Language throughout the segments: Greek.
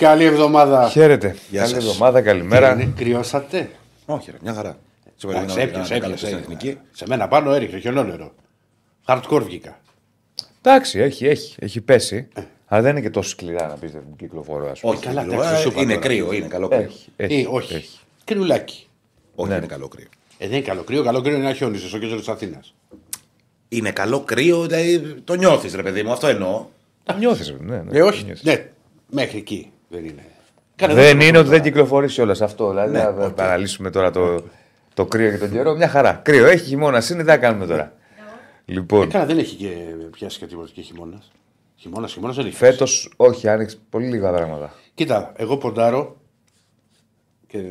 Καλή εβδομάδα. Χαίρετε. Γεια Καλή σας. εβδομάδα, καλημέρα. Είναι, κρυώσατε; Όχι, ρε, μια χαρά. Σε Εντάξει, περιμένω έπιασε, να κάνω έπιασε. στην εθνική. Σε μένα πάνω έριχνε χιονόνερο. Hardcore βγήκα. Εντάξει, έχει, έχει, έχει πέσει. Αλλά δεν είναι και τόσο σκληρά να πεις δεν κυκλοφορώ, ας πούμε. Όχι, καλά, καλά, εντάξει, σου είπα είναι τώρα. κρύο, είναι καλό κρύο. Έχει, έχει, Ή όχι. έχει. Κρυουλάκι. Όχι, είναι καλό κρύο. Ε, δεν είναι καλό κρύο. Καλό κρύο είναι να χιόνιζε στο κέντρος της Αθήνας. Είναι καλό κρύο, δηλαδή το νιώθεις, ρε παιδί μου, αυτό εννοώ. Το νιώθεις, ναι. ναι, Ε, όχι. νιώθεις. Ναι, μέχρι εκεί δεν είναι. Κάνε Δεν εδώ είναι το ότι δεν τώρα. κυκλοφορείς όλα αυτό. Δηλαδή, Ναι, να οκ. παραλύσουμε τώρα το, το κρύο και τον καιρό. Μια χαρά. Κρύο έχει, χειμώνας είναι, τι θα κάνουμε τώρα. Λοιπόν, Καλά, δεν έχει και πιάσει και τίποτα και χειμώνας. Χειμώνας, χειμώνας δεν έχει. φέτος όχι, άνοιξε πολύ λίγα πράγματα. Κοίτα, εγώ ποντάρω και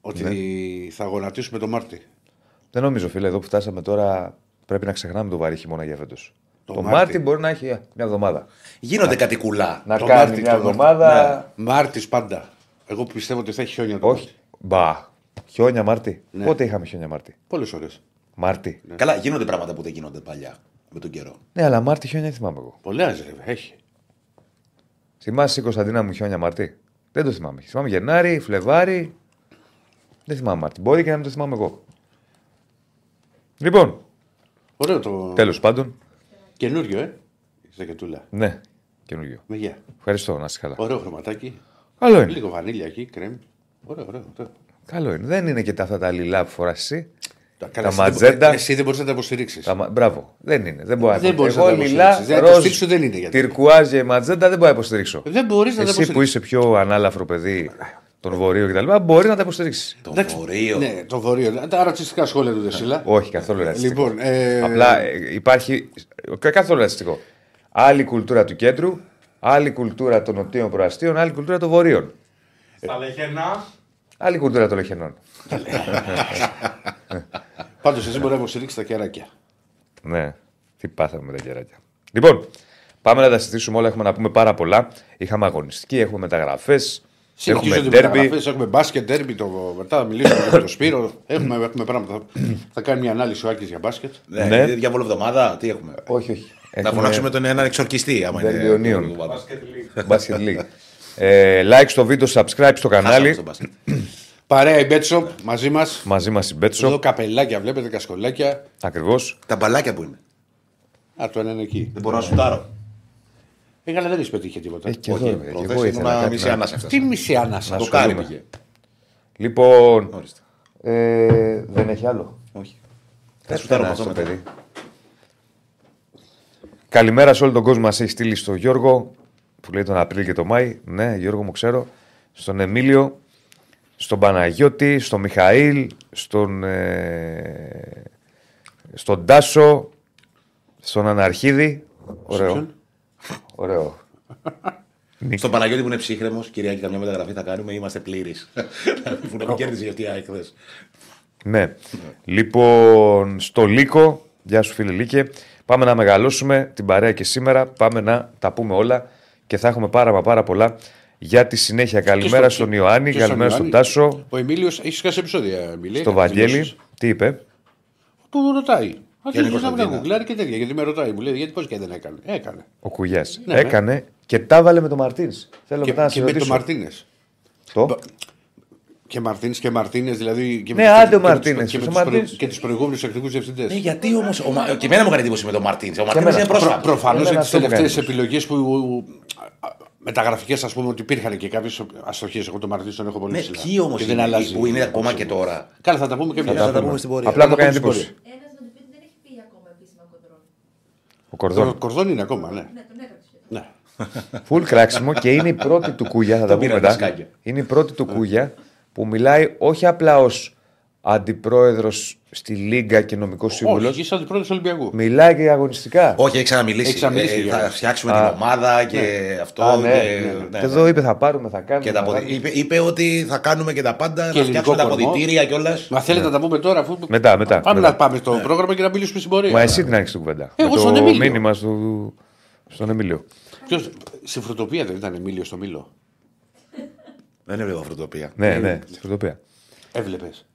ότι Ναι. θα γονατίσουμε το Μάρτι. Δεν νομίζω, φίλε, εδώ που φτάσαμε τώρα πρέπει να ξεχνάμε το βαρύ χειμώνα για φέτος. Το Το, Μάρτι. Μάρτι μπορεί να έχει ε, μια εβδομάδα. Γίνονται κάτι κουλά. Να Το κάνει Μάρτι, μια το Μάρτι. εβδομάδα. Μάρτις πάντα. Εγώ πιστεύω ότι θα έχει χιόνια το Όχι. Μπα. Χιόνια Μάρτι. Ναι. Πότε είχαμε χιόνια Μάρτι; Πολλές ώρες. Μάρτι. Ναι. Καλά, γίνονται πράγματα που δεν γίνονται παλιά με τον καιρό. Ναι, αλλά Μάρτι χιόνια δεν θυμάμαι εγώ. Πολλές ρε, έχει. Θυμάσαι η Κωνσταντίνα μου χιόνια Μάρτι; Δεν το θυμάμαι. Θυμάμαι Γενάρη, Φλεβάρι. Δεν θυμάμαι Μάρτι. Μπορεί και να μην το θυμάμαι εγώ. Λοιπόν, Ωραίο το τέλος πάντων. Καινούριο, ε. Η ζακετούλα. Ναι, καινούριο. Με γεια. Ευχαριστώ, να είσαι καλά. Ωραίο χρωματάκι. Καλό είναι. Λίγο βανίλια εκεί, κρέμ. Ωραίο, ωραίο. ωραίο. Καλό είναι. Δεν είναι και τα αυτά τα λιλά που φοράς εσύ. Καλά, εσύ ματζέντα. δεν μπο- Εσύ δεν μπορείς να τα υποστηρίξει. Τα... μα- Μπράβο. Δεν είναι. Δεν μπορεί Δεν να μπορείς Εγώ να τα λιλά, υποστηρίξεις. Δεν- το ροζ, στήξου δεν είναι γιατί. τυρκουάζ και ματζέντα δεν μπορώ να υποστηρίξω. Δεν μπορείς να τα Εσύ που υποστηρίξει. είσαι πιο ανάλαφρο παιδί των βορείων κτλ. Μπορείς να τα υποστηρίξεις. Το βορείο. Ναι, το βορείο. Τα ρατσιστικά σχόλια του Δεσίλα. Όχι, καθόλου ρατσιστικό. Λοιπόν, ε, Απλά ε, υπάρχει. κα- Καθόλου ρατσιστικό. Άλλη κουλτούρα του κέντρου, άλλη κουλτούρα των νοτίων προαστίων, άλλη κουλτούρα των βορείων. Στα λεχενάς. Άλλη κουλτούρα των λεχενών. Πάντως εσύ μπορείς να υποστηρίξεις τα κεράκια. Ναι, τι πάθαμε με τα κεράκια. Λοιπόν, πάμε να τα συζητήσουμε όλα. Έχουμε να πούμε πάρα πολλά. Είχαμε αγωνιστική, έχουμε μεταγραφές. Έχουμε Συνεχίζονται οι ντέρμπι. μεταγραφές, έχουμε μπάσκετ, ντέρμπι, το... μετά θα μιλήσουμε και με τον Σπύρο. Έχουμε, έχουμε πράγματα. Θα κάνει μια ανάλυση ο Άκης για μπάσκετ. Ναι, Ναι. είναι διάβολο εβδομάδα, τι έχουμε; Όχι, όχι. Να Έχουμε φωνάξουμε τον έναν εξορκιστή, άμα είναι. Βελγιονίων. εβδομάδα. Basket League. Ε, like στο βίντεο, subscribe στο Χάσαμε κανάλι. στο μπάσκετ. Παρέα η Μπέτσο μαζί μας. Μαζί μας η Εδώ Μπέτσο. καπελάκια βλέπετε, κασκολάκια. Ακριβώς. Τα μπαλάκια που είναι. Α, το ένα είναι εκεί. Δεν μπορώ να σουτάρω. Ε, καλά, δεν έχει πετύχει τίποτα. Έχει και Όχι, εδώ. και εγώ προχθές ήθελα ήμουνα κάτι μισή να- ανάσα Τι μισή ανάσα. Το κάρι ασχολούμαι. πήγε. Λοιπόν. Ορίστε. Ε, δεν έχει άλλο. Όχι. Θα Κάτσε σουτάρω να με αυτό στο μετά. παιδί. Καλημέρα σε όλο τον κόσμο. Μα έχει στείλει στο Γιώργο που λέει τον Απρίλιο και τον Μάη. Ναι, Γιώργο μου ξέρω. Στον Εμίλιο, στον Παναγιώτη, στον Μιχαήλ, στον, ε, στον Τάσο, στον Αναρχίδη. Ωραίο. Ποιον; Ωραίο. Στον Παναγιώτη που είναι ψύχρεμος, Κυριακή, καμιά μεταγραφή θα κάνουμε, είμαστε πλήρεις. που να μην κέρδισε γιατί χθε. Ναι. Λοιπόν, στο Λύκο, γεια σου φίλε Λύκε, πάμε να μεγαλώσουμε την παρέα και σήμερα, πάμε να τα πούμε όλα και θα έχουμε πάρα μα πάρα πολλά για τη συνέχεια. Καλημέρα στο- στον Ιωάννη, και στον καλημέρα στον Ιωάννη. Τάσο, Ο Εμίλιος έχεις σκάσει επεισόδια. Εμίλη, στον έκανε Βαγγέλη. δηλώσεις. Τι είπε, Του ρωτάει. Αρχίζει να με Κωνσταντίνα. γουγκλάρει και τέτοια. Γιατί με ρωτάει, μου λέει γιατί πώς και δεν έκανε. Έκανε. ο Κουγιά. Ναι, ναι. Έκανε και τα έβαλε με τον Μαρτίνς. Θέλω Και, μετά να και σε με τον ρωτήσω. Μαρτίνες. Το; Και Μαρτίνε και Μαρτίνες, δηλαδή. Και Ναι, με τους- άντε ο και με τους- Μαρτίνες. Και, με Ο τους προ- Μαρτίνες. και τους προηγούμενους εκτικού διευθυντές. Ναι, γιατί όμως. Και εμένα μου έκανε εντύπωση με τον Μαρτίνς. Ο Μαρτίνς εμένα. είναι πρόσφατο. Προφανώς Εμένα για τι αυτό μου τελευταίες κάνει επιλογές που. Μεταγραφικές, ας πούμε, ότι υπήρχαν και κάποιες αστοχίες. Εγώ τον Μαρτίνε τον έχω πολύ Ναι, ψηλά. ποιοι όμως Και δεν αλλάζει. που είναι ακόμα και τώρα; Καλά, θα τα πούμε και Θα μετά. τα πούμε στην πορεία. Απλά Θα μου τα έκανε πούμε στην εντύπωση. Ένα να του πει ότι δεν έχει πει ακόμα επίσημα κοντρόλ. Ο Το Κορδόν. κορδόν είναι ακόμα, ναι. Ναι, τον έγραψε. ναι. Φουλ κράξιμο και είναι η πρώτη του κούγια, θα τα Το πούμε πήραν μετά. τα σκάκια. Είναι η πρώτη του κούγια που μιλάει όχι απλά ως αντιπρόεδρος στη Λίγκα και νομικός Όχι, σύμβουλος. εκεί σαν αντιπρόεδρο του Ολυμπιακού. Μιλάει και αγωνιστικά. Όχι, έχει ξαναμιλήσει. Έχει ξαναμιλήσει Ε, για θα αυτό. φτιάξουμε Α. την ομάδα και αυτό. Α, ναι, και- ναι, ναι. ναι, Και εδώ είπε θα πάρουμε, θα κάνουμε. Και τα θα αποδη- κάνουμε. είπε, είπε ότι θα κάνουμε και τα πάντα, Και να φτιάξουμε τα ελληνικό κορμό. αποδητήρια κιόλας. Μα θέλετε να τα πούμε τώρα, αφού. Μετά, μετά, Πάμε μετά. να πάμε στο πρόγραμμα και να μιλήσουμε στην πορεία. Μα εσύ την άνοιξε την κουβέντα. Εγώ Με στον το Εμίλιο. μήνυμα στο... στον Εμίλιο. Ποιος, στη φρουτοπία δεν ήταν Εμίλιο στο Μήλο; Δεν έβλεπα αυτοτοπία. Ναι, ναι, στη φωτοπία. Έβλεπες.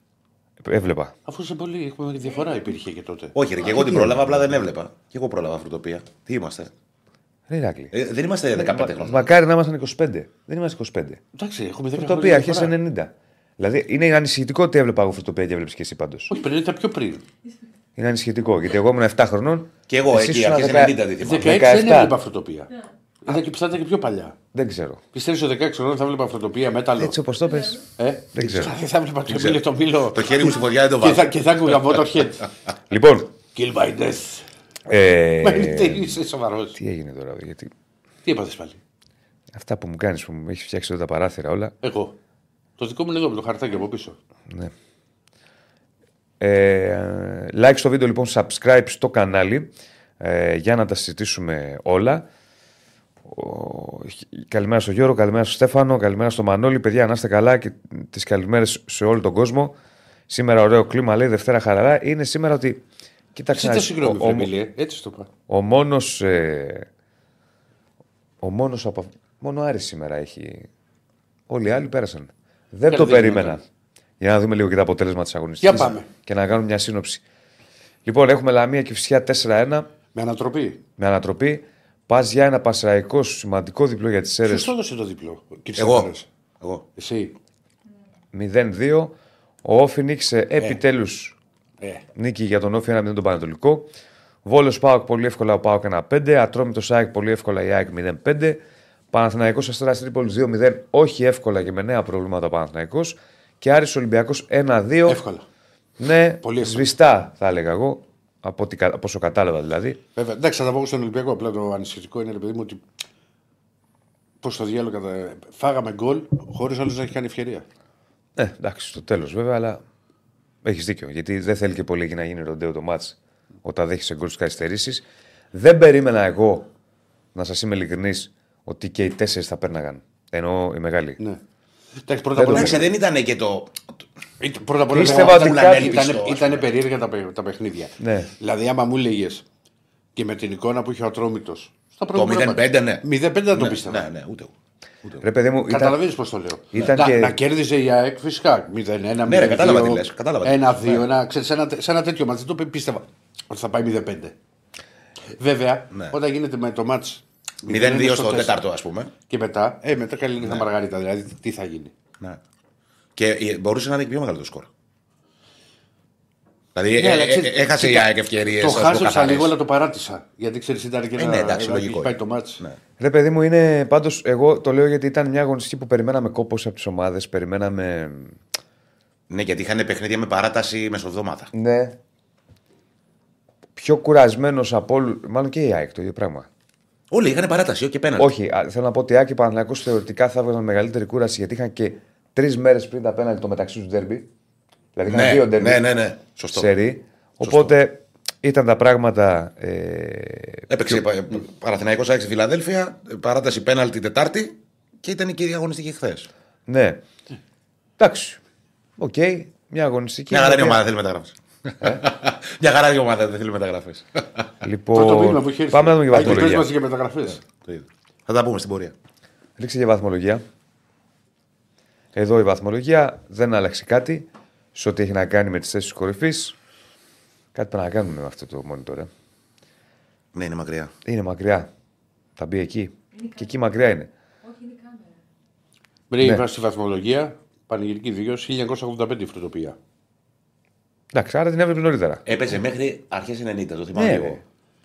Έβλεπα. Αφού σε πολύ έχουμε διαφορά υπήρχε και τότε. Όχι, ρε, και εγώ την πρόλαβα, απλά δεν έβλεπα. Και εγώ πρόλαβα αυτοτοπία. Τι είμαστε; Ρε Ηράκλη. Ε, δεν είμαστε 15 χρόνια. Μακάρι να ήμασταν 25. Δεν είμαστε 25. Εντάξει, έχουμε 10 Φρουτοπία χρόνια αρχές διαφορά. 90. Δηλαδή είναι ανησυχητικό ότι έβλεπα εγώ φρουτοπία και έβλεπε και εσύ πάντως. Όχι, πριν ήταν πιο πριν. Είναι ανησυχητικό γιατί εγώ ήμουν 7 χρονών. Και εγώ εσύ εκεί, ήσουν αρχές 10 90 δεν 16 θυμάμαι. δεν 17. έβλεπα φωτοπία. Είδα και πιστεύω και πιο παλιά. Δεν ξέρω. Πιστεύεις ότι 16 χρόνια θα έβλεπα φωτοπία μέταλλο; Έτσι όπως το πες. Ε, Δεν ξέρω. Θα, θα έβλεπα το μήλο το μήλο. Το χέρι μου στη φωτιά δεν το και, θα, βάζω. και θα άκουγα Motorhead. Λοιπόν. Kill by death. Ε, Μα είναι τι, είσαι σοβαρός. τι έγινε τώρα, γιατί Τι έπαθες πάλι; αυτά που μου κάνεις που μου έχεις φτιάξει εδώ τα παράθυρα όλα. Εγώ. Το δικό μου είναι εδώ με το χαρτάκι από πίσω. Ναι. Ε, like στο βίντεο λοιπόν, subscribe στο κανάλι ε, για να τα συζητήσουμε όλα. Ο, καλημέρα στο Γιώργο, καλημέρα στο Στέφανο, καλημέρα στο Μανώλη. Παιδιά, να είστε καλά και τις καλημέρες σε όλο τον κόσμο. Σήμερα ωραίο κλίμα, λέει Δευτέρα χαραρά. Είναι σήμερα ότι. Κοίταξε, να Ζήτω δεις, συγγνώμη, ο, ο, Φρεμίλη, έτσι το είπα. ο μόνος... Ε, ο μόνος από... Μόνο Άρης σήμερα έχει... Όλοι οι άλλοι πέρασαν. Δεν Καλά, το δεν περίμενα. γινόταν. Για να δούμε λίγο και τα αποτέλεσμα της αγωνιστικής. Για πάμε. Και να κάνουμε μια σύνοψη. Λοιπόν, έχουμε Λαμία και Φυσιά 4-1 Με ανατροπή. με ανατροπή. Πας για ένα πασραϊκό σημαντικό διπλό για τις Ποιος αίρε το έδωσε το διπλό. κύριε Εγώ. Σαφάρας. Εγώ. Εσύ. 0-2. Ο Όφη νίκησε επιτέλους Ε, νίκη για τον Όφη 1-0 τον Πανατολικό. Βόλος Πάοκ πολύ εύκολα ο Πάοκ 1-5. Ατρόμητος ΑΕΚ πολύ εύκολα η ΑΕΚ 0-5. Παναθηναϊκός Αστέρα Τρίπολης 2-0. Όχι εύκολα και με νέα προβλήματα ο Παναθηναϊκός. Και Άρης Ολυμπιακός 1-2. εύκολα. Ναι, Πολύ εύκολα. σβηστά θα έλεγα εγώ. Από, ό,τι κα- από όσο κατάλαβα δηλαδή. Βέβαια. Εντάξει, θα τα πω στον Ολυμπιακό. Απλά το ανησυχητικό είναι, ρε παιδί μου, ότι. Πώς το διάλογο κατα... Φάγαμε γκολ χωρίς άλλος να έχει κάνει ευκαιρία. Ναι, εντάξει, στο τέλος βέβαια, αλλά έχεις δίκιο. Γιατί δεν θέλει και πολύ εκεί να γίνει ροντέο το μάτς όταν δέχεσαι γκολ στις καθυστερήσεις. Δεν περίμενα εγώ, να σας είμαι ειλικρινής, ότι και οι τέσσερις θα πέρναγαν. Ενώ οι μεγάλοι. Ναι. Εντάξει, πρώτα απ' Δεν όλα. Εντάξει, δεν ήταν και το. Ήταν- Πρώτα απ' όλα Πίστευα ήταν- ότι ήταν- κάτι- ήταν, πιστό, ας ήταν, πούμε. περίεργα τα, παι- τα παιχνίδια. Ναι. Δηλαδή, άμα μου έλεγε και με την εικόνα που είχε ο Ατρόμητος. Στα Το προηγούμενα 0-5, ναι. 0-5 δεν το Ναι, πίστευα. Ναι, ναι, ούτε εγώ. Ούτε εγώ. Ρε παιδί μου, ήταν, Καταλαβαίνεις πώς το λέω. Ήταν να, και- να κέρδιζε η ΑΕΚ φυσικά. 0-1, Ναι, ρε, κατάλαβα τι λες, κατάλαβα τι λες. 1-2, ένα, ξέρεις, σε, ένα, σε ένα τέτοιο μάτι. Δεν το πίστευα ότι θα πάει 0-5. Βέβαια, Ναι. όταν γίνεται με το μάτς 0-2 στο τέταρτο, ας πούμε. Και μετά, ε, μετά καλή Ναι. νύχτα Μαργαρίτα. Δηλαδή, τι- τι θα γίνει. Ναι. Και ε, μπορούσε να είναι και πιο μεγάλο το σκορ. Δηλαδή Ναι, ε, αλλά ε, ξέρεις, ε, έχασε η κοίτα, ΑΕΚ ευκαιρίες. Το χάζεψα λίγο, αλλά το παράτησα. Γιατί ξέρεις, ήταν και Ε, ένα. ναι, εντάξει, έχει λογικό πάει είναι. το μάτς. Ναι. Ρε παιδί μου, είναι πάντως. Εγώ το λέω γιατί ήταν μια αγωνιστική που περιμέναμε κόπος από τις ομάδες. Περιμέναμε. Ναι, γιατί είχαν παιχνίδια με παράταση μεσοβδόματα. Ναι. Πιο κουρασμένος από όλου. Μάλλον και η ΑΕΚ το ίδιο πράγμα. Όλοι είχαν παράταση, όχι και πέναλτι. Όχι, α, θέλω να πω ότι η ΑΕΚ και ο Παναθηναϊκός θεωρητικά θα έβγαζαν μεγαλύτερη κούραση γιατί είχαν και τρεις μέρες πριν τα πέναλτι το μεταξύ τους ντέρμπι. Δηλαδή είχαν Ναι, δύο ντέρμπι. ναι, ναι, ναι. Σωστό. Σερί. Οπότε ήταν τα πράγματα. Ε, Έπαιξε πιο... Παναθηναϊκό ΑΕΚ στη Φιλαδέλφια, παράταση πέναλτι Τετάρτη και ήταν και η αγωνιστική χθες. ναι. Εντάξει. Οκ. Μια αγωνιστική. Μια χαρά είναι η η οποία- ομάδα, θέλει μεταγραφές. Μια χαρά είναι η ομάδα, δεν θέλει μεταγραφές. Πρώτο βήμα Λοιπόν, που έχει έρθει. πάμε να δούμε και Α, και πες βαθμολογία. μας για μεταγραφές. Θα τα πούμε στην πορεία. Ρίξε για βαθμολογία. Εδώ η βαθμολογία δεν άλλαξε κάτι σε ό,τι έχει να κάνει με τις θέσεις κορυφής. Κάτι πρέπει να κάνουμε με αυτό το monitor. ε. Ναι, είναι μακριά. Είναι μακριά. Θα μπει εκεί. Και εκεί μακριά είναι. Όχι, είναι η κάμερα. Πριν Ναι. είπα στη βαθμολογία, πανηγυρική δικαιώση 1985 η φρουτοπία. Εντάξει, άρα την έβλεπε νωρίτερα. Έπαιζε μέχρι αρχές 90, το θυμάμαι Ναι, εγώ. ρε.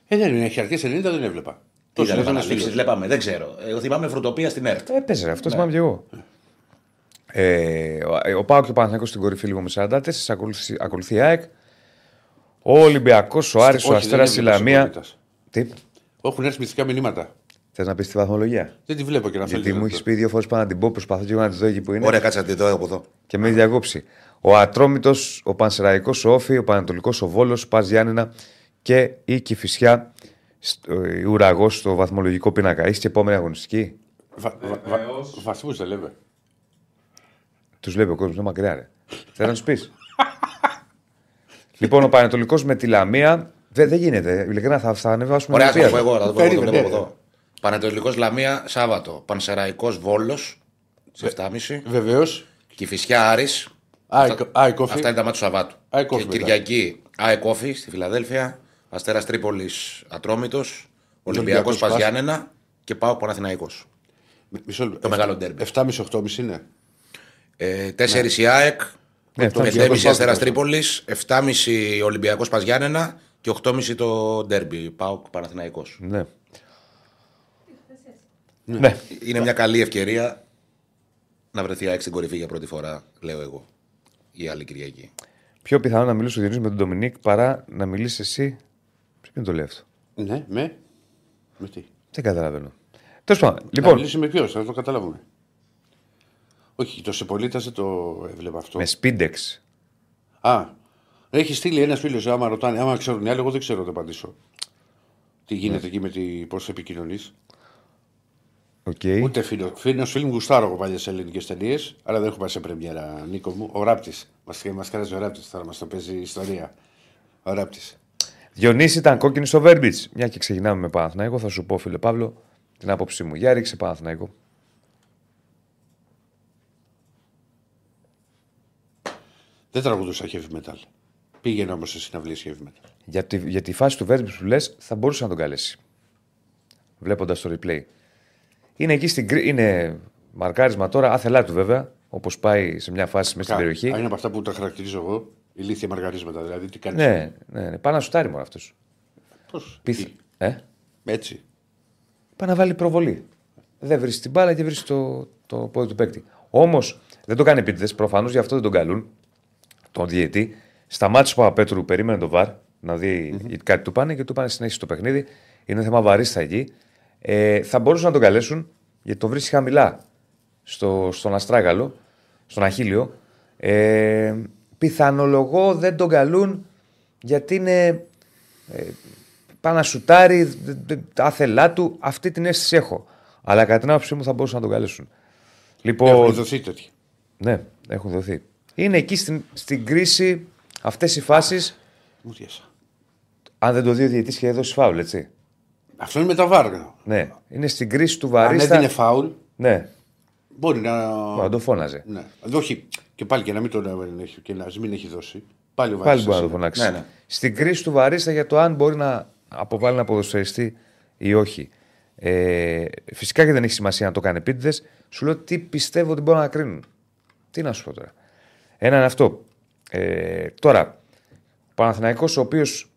Ε, δεν είναι, έχει αρχές 90 δεν έβλεπα. Τι Τόσο ήταν ήταν επαναλήψει, βλέπαμε, δεν ξέρω. Εγώ θυμάμαι φρουτοπία στην ΕΡΤ. Έπαιζε, αυτό θυμάμαι και εγώ. Ε, ο- ο Πάο και ο Παναθηναϊκός στην κορυφή λίγο με 44, ακολουθεί, ακολουθεί η ΑΕΚ. Ο Ολυμπιακός, ο Άρης, ο Όχι, Αστέρας, δεν η έβλεπα Λαμία. συμπολίτας. Τι, Έχουν έρθει μυστικά μηνύματα. θες να πεις τη βαθμολογία; Δεν τη βλέπω και να Γιατί θέλεις. μου έχεις πει δύο φορές πάνω να την πω, προσπαθώ και εγώ να τη δω εκεί που είναι. Ωραία, κάτσε να τη δω από εδώ. Και με έχει διακόψει. Ο Ατρόμητος, ο Πανσεραϊκός, ο Όφη, ο Πανατολικός, ο Βόλος, ο Πας Γιάννενα και η Κυφυσιά, η ουραγός στο βαθμολογικό πίνακα. Είστε επόμενη αγωνιστική. Βα, βα, βα, Βεβαίως. βαθμούς δεν λέμε. Τους βλέπει ο κόσμος, είναι μακριά, ρε. Θέλω να τους πεις. λοιπόν, ο Πανατολικός με τη Λαμία. Δεν, δεν γίνεται. Ειλικρινά θα, θα ανεβάσουμε Ωραία, θα το πω Ολυμπία. εγώ. Θα το πω εγώ, το Περίμενε, βλέπω ναι. εδώ. Πανετολικό Λαμία Σάββατο. Πανσεραϊκός Βόλος σε 7.30. Βεβαίως. Κυφυσιά Άρης. Άικοφι. Αυτά είναι τα μάτια του Σαββάτου. ΑΕΚ Όφη Και μετά. Κυριακή ΑΕΚ Όφη στη Φιλαδέλφια. Αστέρας Τρίπολης Ατρόμητος. Ολυμπιακός Ολυμπιακός Πας. Παζιάννενα. και πάω Παναθηναϊκός. Μισό λεπτό. Το μεγάλο ντέρμπι. 7,5-8,5 είναι. Ε, 4 η ΑΕΚ, Ναι, το φτάνει. 7,5 Αστέρας Πάω. Τρίπολης, 7,5 Ολυμπιακός Παζιάννενα και 8,5 το ντέρμπι. Πάω Παναθηναϊκός. Ναι. Ναι. Είναι μια καλή ευκαιρία να βρεθεί η ΑΕΚ στην κορυφή για πρώτη φορά, λέω εγώ. Η άλλη Κυριακή. Πιο πιθανό να μιλήσει ο Διονύσης με τον Ντομινίκ παρά να μιλήσει εσύ. Ποιο το λέει αυτό; Ναι, με. Με τι; Δεν καταλαβαίνω. Τέλος πάντων. Λοιπόν. Λοιπόν, Να μιλήσει με ποιος, θα το καταλάβουμε. Όχι, το Σεπολίτα δεν το έβλεπα αυτό. με Spindex. Α, έχει στείλει ένας φίλος, άμα ρωτάνε, άμα ξέρουν οι άλλοι, εγώ δεν ξέρω να το απαντήσω. Τι γίνεται εκεί με τη. Πώς επικοινωνείς. Οκ. Ούτε φίλο. Φίλο φίλος μου γουστάρω εγώ παλιές ελληνικές ταινίες, αλλά δεν έχω πάει σε πρεμιέρα, Νίκο μου. Ο Ράπτης. Μας μας κράζει ο Ράπτης, θα μας το παίζει η ιστορία. Ο Ράπτης. Διονύση ήταν κόκκινη στο Βέρμπιτς. Μια και ξεκινάμε με Παναθηναϊκό, θα σου πω, φίλε Παύλο, την άποψή μου. Για ρίξε Παναθηναϊκό. Δεν τραγουδούσα heavy metal. Πήγαινε όμως σε συναυλίες heavy metal. Για τη, για τη φάση του Βέρμπιτς που λες, θα μπορούσε να τον καλέσει. Βλέποντας το replay. Είναι εκεί στην κρή- Είναι μαρκάρισμα τώρα, άθελά του βέβαια, όπως πάει σε μια φάση μέσα στην Α, περιοχή. Είναι από αυτά που τα χαρακτηρίζω εγώ. Ηλίθια μαργαρίσματα. Δηλαδή, τι κάνεις. Ναι, ναι, ναι. Πάει να σουτάρει μόνο αυτός. Πώς, Πιθ... τι, Ε; Έτσι. Πάει να βάλει προβολή. Δεν βρίσκει την μπάλα και βρίσκει το, το πόδι του παίκτη. Όμως δεν το κάνει επίτηδες, προφανώς γι' αυτό δεν τον καλούν τον διαιτή. Σταμάτησε ο Παπαπέτρου, περίμενε το βαρ να δει κάτι του πάνε και του πάνε συνέχιση το παιχνίδι. Είναι θέμα βαρίστα εκεί. Ε, θα μπορούσαν να τον καλέσουν γιατί τον βρίσκει χαμηλά στο, στον Αστράγαλο, στον Αχίλιο. Ε, πιθανολογώ δεν τον καλούν γιατί είναι ε, πάει να σουτάρει, δ- δ- τα άθελά του. Αυτή την αίσθηση έχω. Αλλά κατά την άποψή μου θα μπορούσαν να τον καλέσουν. Λοιπόν, Έχουν δοθεί τέτοια. ναι, έχουν δοθεί. Είναι εκεί στην, στην κρίση αυτές οι φάσεις. Μου διάσα. Αν δεν το δει ο διαιτητής και έδωσε φάουλ, έτσι. Αυτό είναι με τα βάργα. Ναι, είναι στην κρίση του Αν βαρίστα. έδινε φάουλ, Ναι, μπορεί να. να το φώναζε. Ναι. Όχι. Και πάλι και να μην τον έχει, και να μην έχει δώσει. Πάλι ο Πάλι Βάρης μπορεί να το είναι. φωνάξει. Ναι, ναι. Στην κρίση του βαρίστα για το αν μπορεί να αποβάλει ένα ποδοσφαιριστή ή όχι. Ε, φυσικά και δεν έχει σημασία να το κάνει επίτηδες. Σου λέω τι πιστεύω ότι μπορούν να κρίνουν. Τι να σου πω τώρα. Ένα είναι αυτό. Ε, τώρα, ο Παναθηναϊκός ο οποίος,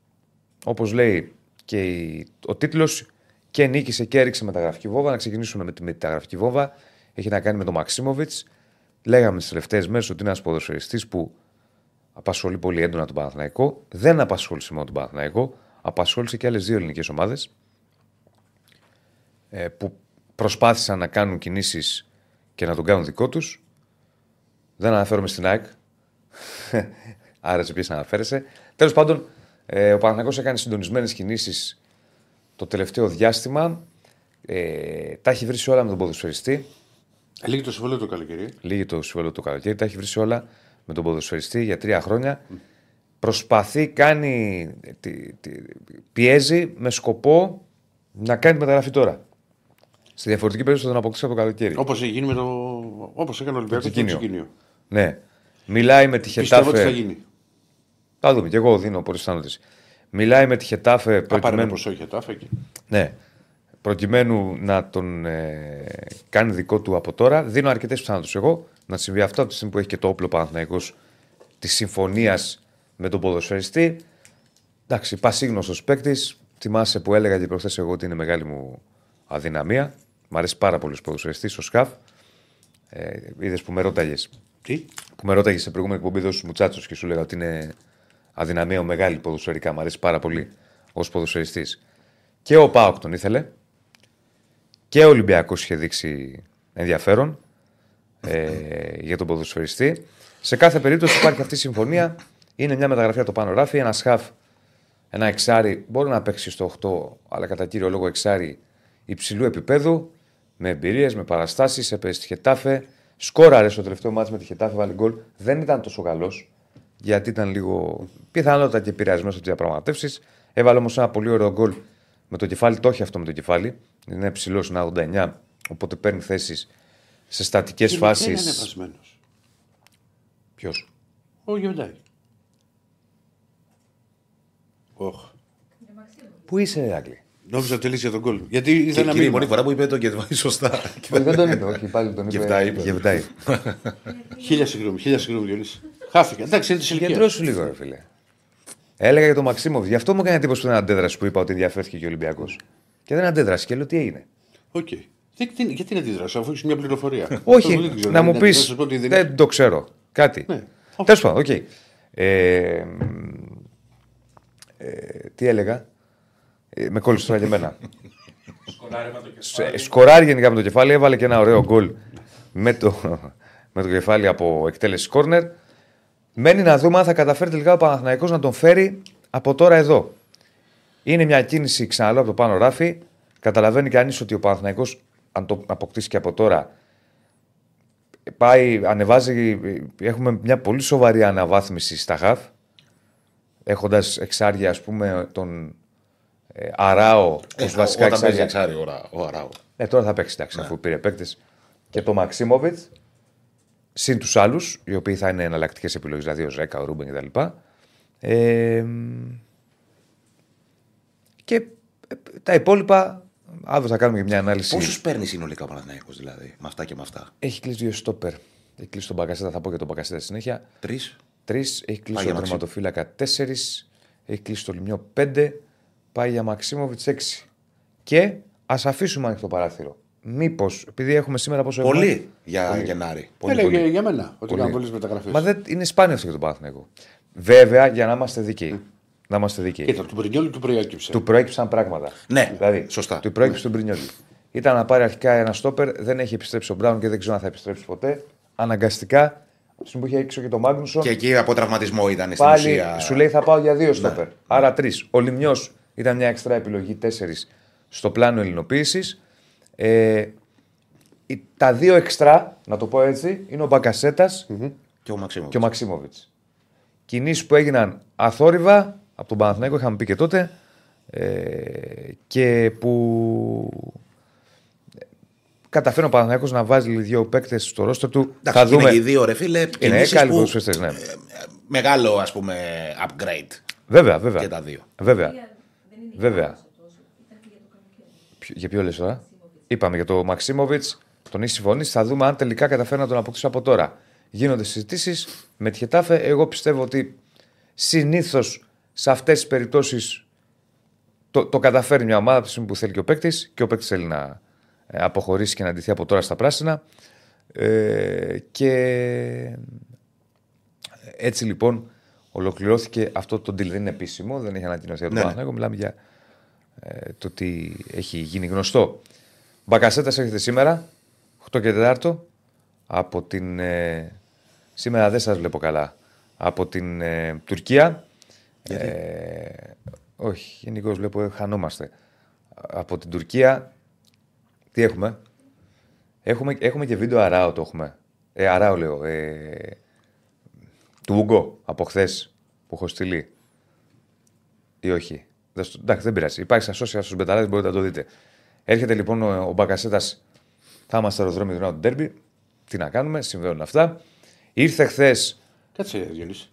όπως λέει και η- ο τίτλος, και νίκησε και έριξε μεταγραφική βόμβα. Να ξεκινήσουμε με τη μεταγραφική βόμβα. Έχει να κάνει με τον Μαξίμοβιτς. Λέγαμε τι τελευταίες μέρες ότι είναι ένας ποδοσφαιριστής που απασχολεί πολύ έντονα τον Παναθηναϊκό. Δεν απασχόλησε μόνο τον Παναθηναϊκό, απασχόλησε και άλλες δύο ελληνικές ομάδες ε, που προσπάθησαν να κάνουν κινήσεις και να τον κάνουν δικό τους. Δεν αναφέρομαι στην ΑΕΚ. Άρα σε ποιες αναφέρεσαι. Τέλος πάντων, ε, ο Παναθηναϊκός έκανε συντονισμένες κινήσεις το τελευταίο διάστημα. Ε, τα έχει βρει όλα με τον ποδοσφαιριστή. Λίγη το συμβόλαιο το καλοκαίρι. Λίγη το συμβόλαιο το καλοκαίρι. Τα έχει βρει όλα με τον ποδοσφαιριστή για τρία χρόνια. Προσπαθεί, κάνει, τη- τη- πιέζει με σκοπό να κάνει τη μεταγραφή τώρα. Στη διαφορετική περίπτωση θα τον αποκτήσει από το καλοκαίρι. Όπως γίνει με το. Όπως έκανε ο Ολυμπιακός με το Τσικίνιο. Τσικίνιο. Ναι. Μιλάει με τη Πιστεύω ότι θα Χετάφε. γίνει. Θα δούμε. Και εγώ δίνω πολύ αισθάνοντε. Μιλάει με τη Χετάφε Θα πάρει ένα προκειμένου, ποσό η Χετάφε και. ναι, προκειμένου να τον ε, κάνει δικό του από τώρα. Δίνω αρκετές πιθανότητε εγώ να συμβεί αυτό από τη στιγμή που έχει και το όπλο Παναθυναϊκό της συμφωνίας με τον ποδοσφαιριστή. Εντάξει, πασίγνωστο παίκτης. Θυμάσαι που έλεγα και προχθές εγώ ότι είναι μεγάλη μου αδυναμία. Μ' αρέσει πάρα πολύ ο ποδοσφαιριστής, ο Σκαφ. Ε, Είδες που με ρώταγες Τι; που με ρώταγες σε προηγούμενη εκπομπή εδώ στους Μουτσάτσους και σου λέγα ότι είναι αδυναμία μου μεγάλη ποδοσφαιρικά. Μ' αρέσει πάρα πολύ ως ποδοσφαιριστής. Και ο Πάοκ τον ήθελε. Και ο Ολυμπιακός είχε δείξει ενδιαφέρον ε, για τον ποδοσφαιριστή. Σε κάθε περίπτωση υπάρχει αυτή η συμφωνία. Είναι μια μεταγραφή από το πάνω ράφι. Ένας σχαφ, ένα εξάρι μπορεί να παίξει στο 8, αλλά κατά κύριο λόγο εξάρι υψηλού επίπεδου. Με εμπειρίες, με παραστάσεις. Έπαιζε στη Χετάφε. Σκόραρε στο τελευταίο μάτι με τη Χετάφε, βάλει γκολ. Δεν ήταν τόσο καλός. Γιατί ήταν λίγο πιθανότατα και επηρεασμένος από τις διαπραγματεύσεις. Έβαλε όμως ένα πολύ ωραίο γκολ με το κεφάλι. Το έχει αυτό με το κεφάλι. Είναι ψηλός, είναι 89. Οπότε παίρνει θέσεις σε στατικές φάσεις. Δεν είναι ανεβασμένος. Ποιος; Ο Γιοντάι. Όχ. Πού είσαι, ρε Άγγλι. Νόμιζα ότι τελείωσε για τον κόλ. Γιατί είδα Και ένα είναι η μήνυμα. μόνη φορά που είπε το Γκετβάη σωστά. Όχι, δεν τον είπε, όχι, πάλι τον είπε. Γεβδάη είπε. Γεβδάη. Χίλια συγγνώμη, χίλια συγγνώμη, Διονύση. Χάθηκα. Εντάξει, είναι της ηλικίας. Κεντρώσου λίγο, ρε φίλε. Έλεγα για τον Μαξίμοβ. Γι' αυτό μου έκανε εντύπωση που δεν αντέδρασε που είπα ότι ενδιαφέρθηκε και ο Ολυμπιακός. Και δεν αντέδρασε και λέω τι έγινε. Οκ. Δεν- τι- Γιατί να αντιδράσω, αφού έχεις μια πληροφορία. Αυτό Όχι, δεν ξέρω. να μου πεις. σας πω ότι δεν- Δεν το ξέρω. Κάτι. Ναι. Τέλος πάντων, οκ. Ε, μ, ε, τι έλεγα; Ε, με κόλλησε τώρα και εμένα. Σκοράρει με το Σε- κεφάλι. Σκοράρει γενικά με το κεφάλι, έβαλε και ένα ωραίο γκολ με το, με το κεφάλι από εκτέλεση κόρνερ. Μένει να δούμε αν θα καταφέρει τελικά ο Παναθηναϊκός να τον φέρει από τώρα εδώ. Είναι μια κίνηση, ξαναλέω, από το πάνω ράφι. Καταλαβαίνει κανείς ότι ο Παναθηναϊκός, αν το αποκτήσει και από τώρα, πάει, ανεβάζει. Έχουμε μια πολύ σοβαρή αναβάθμιση στα γαφ. Έχοντας εξάρια, ας πούμε, τον ε, Αράο ω Ε, βασικά Όταν παίζει εξάρια. εξάρι ώρα, ο Αράου. Ε, τώρα θα παίξει εντάξει, αφού πήρε παίκτες. Και το Μαξίμοβιτς, συν τους άλλους, οι οποίοι θα είναι εναλλακτικές επιλογές, δηλαδή ο Ζέκα, ο Ρούμπεν κτλ. Ε, και ε, τα υπόλοιπα, αύριο θα κάνουμε και μια ανάλυση. Πόσους παίρνεις συνολικά ο Παναθυναϊκό δηλαδή, με αυτά και με αυτά; Έχει κλείσει δύο στόπερ. Έχει κλείσει τον Μπαγκασέτα, θα πω και τον Μπαγκασέτα στη συνέχεια. Τρεις. Τρεις, έχει κλείσει για τον Μαξί. τερματοφύλακα τέσσερις, έχει κλείσει το Λιμιό πέντε, πάει για Μαξίμοβιτς έξι. Και ας αφήσουμε ανοιχτό παράθυρο. Μήπως, επειδή έχουμε σήμερα πόσο έχουμε- Πολύ για Γενάρη. Πολύ, Έλεγε πολύ. για μένα ότι Πολύ. κάνω πολλές μεταγραφές. Μα δεν είναι σπάνιο αυτό για τον Παναθηναϊκό. Βέβαια, για να είμαστε δίκαιοι. Να είμαστε δίκαιοι. Κοίτα, του Πρινιόλου του προέκυψε. Του προέκυψαν πράγματα. Ναι, δηλαδή, σωστά. Του προέκυψε τον Πρινιόλη. Ήταν να πάρει αρχικά ένα στόπερ, δεν έχει επιστρέψει ο Μπράουν και δεν ξέρω αν θα επιστρέψει ποτέ. Αναγκαστικά, στην που είχε έξω και τον Μάγνουσον, Και εκεί από τραυματισμό ήταν στην πάλι ουσία. σου λέει θα πάω για δύο στόπερ. Άρα τρεις. Ο Λιμιό ήταν μια εξτρά επιλογή, τέσσερις στο πλάνο ελληνοποίησης. Ε, οι- τα δύο εξτρά, να το πω έτσι, είναι ο μπακασετα Και ο Μαξίμο. και ο Μαξίμοβιτς. Κινήσεις που έγιναν αθόρυβα από τον Παναθηναϊκό, είχαμε πει και τότε, ε, και που καταφέρει ο Παναθηναϊκός να βάζει δύο παίκτες στο ρόστο του. Εντάξει, θα είναι δούμε. και οι δύο ρε φίλε. Είναι κινήσεις καλοί που- ποδοσφαιριστές, ναι. ε, Μεγάλο ας πούμε upgrade Βέβαια, βέβαια. και τα δύο. Βέβαια. Δεν είναι Βέβαια. για τόσος. Ήταν και για το καλοκαίρι. Ποιο- Για ποιο λες τώρα; Είπαμε για το Μαξίμοβιτς, τον έχει συμφωνήσει. Θα δούμε αν τελικά καταφέρει να τον αποκτήσει από τώρα. Γίνονται συζητήσεις με τη Χετάφε. Εγώ πιστεύω ότι συνήθως σε αυτές τις περιπτώσεις το, το καταφέρει μια ομάδα από τη στιγμή που θέλει και ο παίκτης και ο παίκτης θέλει να ε, αποχωρήσει και να αντιθεί από τώρα στα πράσινα. Ε, και έτσι λοιπόν ολοκληρώθηκε αυτό το deal. Δεν είναι επίσημο, δεν έχει ανακοινωθεί από τον Ναι, ναι. Παναθηναϊκό. Μιλάμε για ε, το τι έχει γίνει γνωστό. Μπακασέτα έρχεται σήμερα, 8 και 4, από την. Ε, σήμερα δεν σας βλέπω καλά. Από την ε, Τουρκία. Ε, όχι, γενικώ βλέπω ε, χανόμαστε. Από την Τουρκία. Τι έχουμε; Έχουμε, έχουμε και βίντεο Αράο το έχουμε. Ε, Αράο λέω. Ε, του Ούγκο από χθες που έχω στείλει. Ή όχι. Δεν στο- Εντάξει, δεν πειράζει. Υπάρχει στα social στου μπεταράδε, μπορείτε να το δείτε. Έρχεται λοιπόν ο, ο Μπακασέτας. Θα είμαστε στο αεροδρόμιο του Ντέρμπι. Τι να κάνουμε, συμβαίνουν αυτά. Ήρθε χθε. Κάτσε, Διονύση.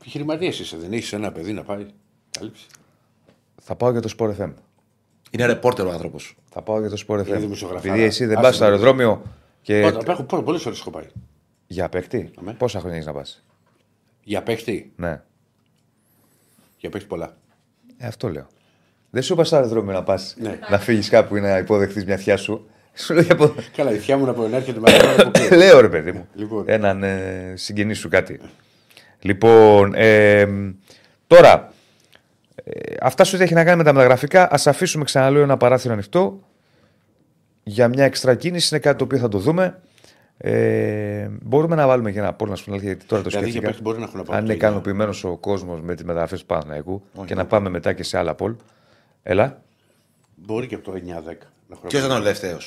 Επιχειρηματία είσαι, δεν έχεις ένα παιδί να πάει; Κάλυψη. Θα πάω για το Sport FM. Είναι ρεπόρτερ ο άνθρωπος. Θα πάω για το Sport Είναι FM. δημοσιογραφάρα. Επειδή εσύ δεν Άσε πας στο με. αεροδρόμιο και. Πότε, έχω πολλές φορέ έχω πάει. Για παίκτη; Αμέ. Πόσα χρόνια έχεις να πας; Για παίχτη. Ναι. Για παίχτη πολλά. Ε, αυτό λέω. Δεν σου είπα στο αεροδρόμιο να πας Ναι. να φύγεις κάπου ή να υποδεχθείς μια θιά σου. Σου λέω για πο- Καλά, η θιά μου να πω έρχεται με ένα από πίσω. Λέω ρε παιδί μου. Λοιπόν. Έναν ε, συγγενή σου κάτι. Λοιπόν, ε, τώρα, ε, αυτά σου έχει να κάνει με τα μεταγραφικά. Α αφήσουμε ξαναλέω ένα παράθυρο ανοιχτό. Για μια εξτρα κίνηση είναι κάτι το οποίο θα το δούμε. Ε, μπορούμε να βάλουμε και ένα πόλο να σου πει, γιατί τώρα το Δηλαδή, για σκέφτηκα. παίχτη μπορεί να έχουν να πάρουν Αν είναι το ίδιο. ικανοποιημένος ο κόσμος με τις μεταγραφές του Παναθηναϊκού και όχι. να πάμε μετά και σε άλλα πόλ. Έλα. Μπορεί και από το 9-10 να Ποιος ήταν ο χρόνο. τελευταίο.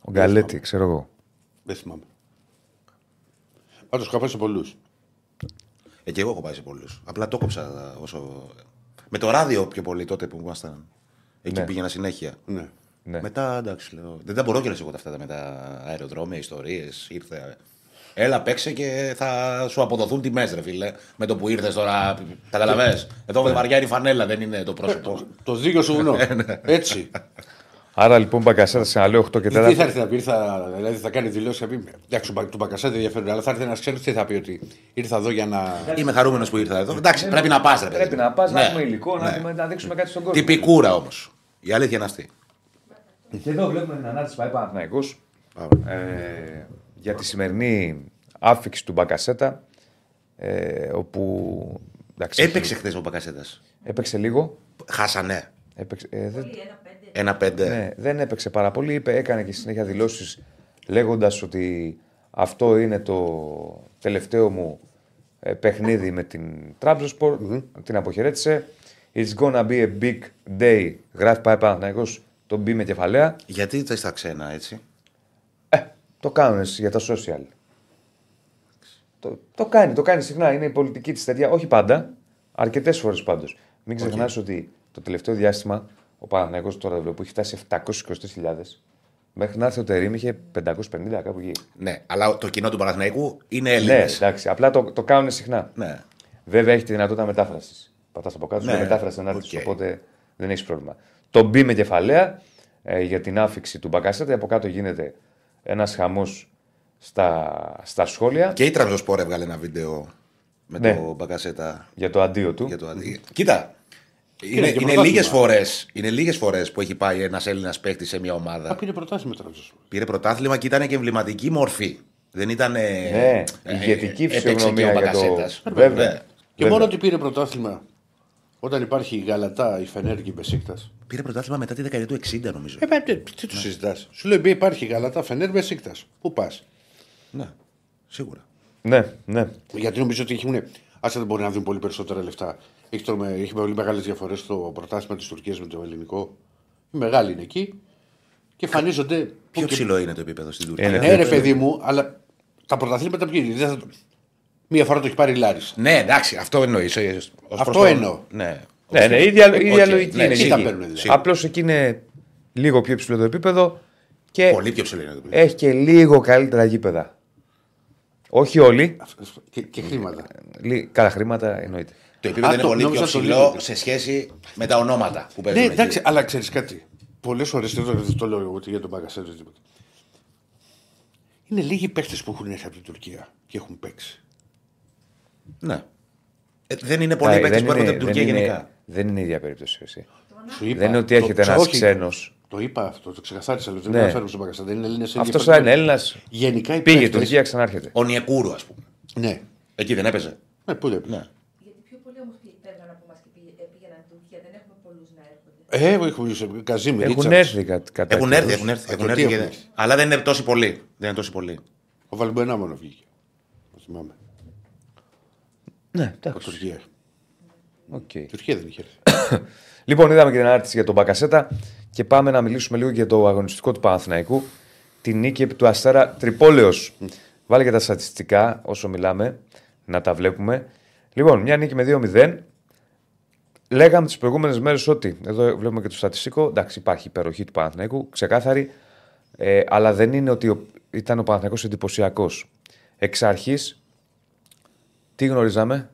Ο Γκαλέτη, ξέρω εγώ. Δεν θυμάμαι. Πάντως είχα πάει σε πολλούς. Ε, και εγώ έχω πάει σε πολλούς. Απλά το κόψα όσο. Με το ράδιο πιο πολύ τότε που ήμασταν. Εκεί Ναι. πήγαινα συνέχεια. Ναι. Ναι. Μετά εντάξει λέω. Δεν τα μπορώ κιόλας εγώ αυτά τα με τα αεροδρόμια, ιστορίες. Ήρθε. Έλα, παίξε και θα σου αποδοθούν τιμές, ρε φίλε. Με το που ήρθες τώρα. Καταλαβέ. Εδώ βαριά είναι η φανέλα, δεν είναι το πρόσωπο. Το δίκιο σου βουνό. Έτσι. Άρα λοιπόν Μπακασέτα σε λέω 8 και Τι θα 4. έρθει να πει, θα, δηλαδή θα κάνει δηλώσεις. θα πει, Εντάξει, του Μπακασέτα δεν ενδιαφέρον, αλλά θα έρθει ένας ξένος τι θα πει ότι ήρθα εδώ για να. Είμαι χαρούμενος που ήρθα εδώ. Εντάξει, πρέπει να πας, ρε παιδί. Πρέπει να πας, να Ναι. έχουμε υλικό, να, Ναι. έχουμε- να δείξουμε κάτι στον κόσμο. Τυπικούρα όμως. Η αλήθεια είναι αυτή. Και εδώ βλέπουμε την ανάρτηση πάει Παναθηναϊκός ε, για τη σημερινή άφηξη του Μπακασέτα. Ε, όπου. εντάξει, Έπαιξε χθες ο Μπακασέτα. έπαιξε λίγο. Χάσανε. Έπαιξε, ε, δεν, Πολύ ένα-πέντε. Ένα πέντε. ναι, δεν έπαιξε πάρα πολύ. Είπε, έκανε και στη συνέχεια δηλώσεις λέγοντας ότι αυτό είναι το τελευταίο μου ε, παιχνίδι με την Trabzonspor. Την αποχαιρέτησε. It's gonna be a big day. Γράφει πάει Παναθηναϊκός το μπει με κεφαλαία. Γιατί δεν στα ξένα έτσι. Ε, το κάνουν για τα social. Το, το κάνει, το κάνει συχνά. Είναι η πολιτική της τέτοια. Όχι πάντα. Αρκετές φορές πάντως. Μην ξεχνάς ότι το τελευταίο διάστημα ο Παναθηναϊκός τώρα βλέπω που έχει φτάσει 723.000. Μέχρι να έρθει ο Τερίμ είχε 550 κάπου εκεί. Ναι, αλλά το κοινό του Παναθηναϊκού είναι Ναι, Έλληνες. εντάξει. Απλά το, το κάνουν συχνά. Ναι. Βέβαια έχει τη δυνατότητα μετάφρασης. Πατάς από κάτω, Ναι, ναι, μετάφραση στην ανάρτηση, οκ. οπότε δεν έχεις πρόβλημα. Το μπει με κεφαλαία ε, για την άφιξη του Μπακασέτα. Από κάτω γίνεται ένας χαμός στα, στα σχόλια Και η Τραμπζοσπορ έβγαλε ένα βίντεο με Ναι. το Μπακασέτα για το αντίο του. για το αντί. Κοίτα. Είναι, και είναι πρωτάθλημα. λίγες φορές είναι λίγες φορές που έχει πάει ένας Έλληνας παίκτης σε μια Θα ομάδα. πήρε προτάσεις με Πήρε πρωτάθλημα και ήταν και εμβληματική μορφή. Δεν ήταν. ε, Ναι, ε, ηγετική έπαιξε φυσιογνωμία και ο για το- Μπακασέτας. Βέβαια. Ναι. Και μόνο ότι πήρε πρωτάθλημα όταν υπάρχει η Γαλατά, η Φενέρ και η Μπεσίκτας. Πήρε πρωτάθλημα μετά τη δεκαετία του 60, νομίζω. Ε, μα, τι, τι τους συζητάς. Σου λέει «Μπε, υπάρχει η Γαλατά, Φενέρ, Μπεσίκτα. Πού πας; Ναι, σίγουρα. Ναι, ναι. Γιατί νομίζω ότι έχουν. Άσε δεν μπορεί να δουν πολύ περισσότερα λεφτά. Έχει, το, έχει πολύ μεγάλες διαφορές στο πρωτάθλημα της Τουρκίας με το ελληνικό. Η μεγάλη είναι εκεί και εμφανίζονται. Πιο που και- ψηλό είναι το επίπεδο στην Τουρκία. Είναι Ναι, ρε παιδί μου, αλλά τα πρωταθλήματα ποιοι είναι; Δεν θα το- Μία φορά το έχει πάρει η Λάρισα. Ναι, εντάξει, αυτό εννοείς. Αυτό εννοώ. Ναι. Ναι, ναι, η ίδια, η ίδια Οκ, λογική ναι, είναι. εκεί και τα εκεί. παίρνουν δηλαδή. Απλώς εκεί είναι λίγο πιο υψηλό το επίπεδο και Πολύ πιο ψηλό είναι το επίπεδο. έχει και λίγο καλύτερα γήπεδα. Όχι όλοι. Και, και χρήματα. Λί- Καλά χρήματα εννοείται. Το επίπεδο Α, είναι το- πολύ πιο νόμιζα το ψηλό λίγο. σε σχέση με τα ονόματα που παίζουν. Ναι, εκεί. εντάξει, αλλά ξέρεις κάτι. Πολλές φορές δεν το, δεν το λέω εγώ ούτε για τον Μπαγκασέτο. τίποτα. Είναι λίγοι παίχτε που έχουν έρθει από την Τουρκία και έχουν παίξει. Ναι. Ε, δεν είναι πολλοί Ε, παίκτες δεν που έρχονται είναι- από την Τουρκία δεν είναι- γενικά. Δεν είναι η ίδια περίπτωση. Εσύ. Σου είπα, Δεν είναι ότι το- έρχεται το- ένας όχι, ξένος. Το είπα αυτό, το ξεκαθάρισα. λέω, Δεν Ναι. ναι. αναφέρομαι στον Μπαγκασέτο. Δεν είναι Έλληνες. Αυτός θα είναι Έλληνας. Γενικά οι Πήγε η παίκτες- Τουρκία, ξανάρχεται. Ο Νιεκούρου, ας πούμε. Ναι. Εκεί δεν έπαιζε. Ναι, πού δεν Ναι. Γιατί πιο πολλοί όμως φεύγαν από εμάς και πήγε- ε, πήγαιναν στην Τουρκία. Δεν έχουμε πολλούς να έρχονται. Ε, έχουμε Καζίμι, Έχουν Ρίτσαρτς. έρθει κα- κατά Έχουν καιρούς. έρθει, έχουν έρθει. Ε, Έχουν το έρθει τι και έχουν δεν- έρθει. Αλλά δεν είναι τόσοι πολλοί. Δεν είναι τόσοι πολλοί. Ο Βαλμπουενά μόνο βγήκε. Το θυμάμαι. Ναι, Από εντάξει. Τουρκία. Οκ. Η Τουρκία δεν είχε έρθει. Λοιπόν, είδαμε και την ανάρτηση για τον Μπακασέτα και πάμε να μιλήσουμε λίγο για το αγωνιστικό του Παναθηναϊκού. Την νίκη επί του Αστέρα Τριπόλεως. Βάλε και τα στατιστικά όσο μιλάμε, να τα βλέπουμε. Λοιπόν, μια νίκη με 2-0. Λέγαμε τις προηγούμενες μέρες ότι. Εδώ βλέπουμε και το στατιστικό. Εντάξει, υπάρχει υπεροχή του Παναθηναϊκού, ξεκάθαρη. Ε, αλλά δεν είναι ότι ο- ήταν ο Παναθηναϊκός εντυπωσιακός. Εξ αρχής, τι γνωρίζαμε;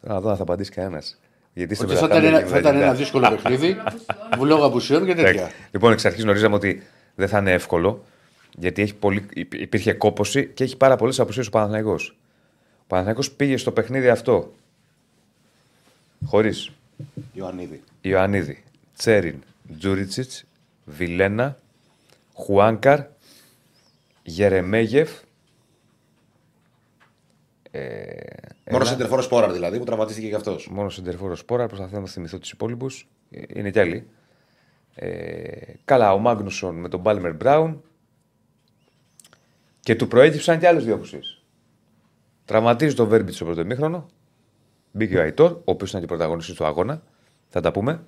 Θέλω να δω αν θα απαντήσει κανένας. Γιατί στην Ότι θα ήταν, ένα, θα ήταν ένα δύσκολο παιχνίδι. Βουλόγα απουσιών και τέτοια. Λοιπόν, εξ αρχής γνωρίζαμε ότι δεν θα είναι εύκολο. Γιατί έχει πολύ, υπ- υπήρχε κόποση και έχει πάρα πολλές απουσίες ο Παναθηναϊκός. Ο Παναθηναϊκός πήγε στο παιχνίδι αυτό χωρίς Ιωαννίδη. Ιωαννίδη, Τσέριν, Τζούριτσιτς, Βιλένα, Χουάνκαρ, Γερεμέγεφ. Ε, Μόνο ένα- σε τερφόρο σπόρα δηλαδή που τραυματίστηκε και αυτός. Μόνο σεντερφόρο σπόρα, προσπαθώ να θυμηθώ τους υπόλοιπους. Είναι κι άλλοι. Ε, καλά, ο Μάγνουσον με τον Πάλμερ Μπράουν. Και του προέκυψαν κι άλλε δύο απουσίε. Τραυματίζει τον Βέρμπιτ στο πρώτο ημίχρονο. Μπήκε ο Αϊτόρ, ο οποίος ήταν και πρωταγωνιστής του αγώνα. Θα τα πούμε.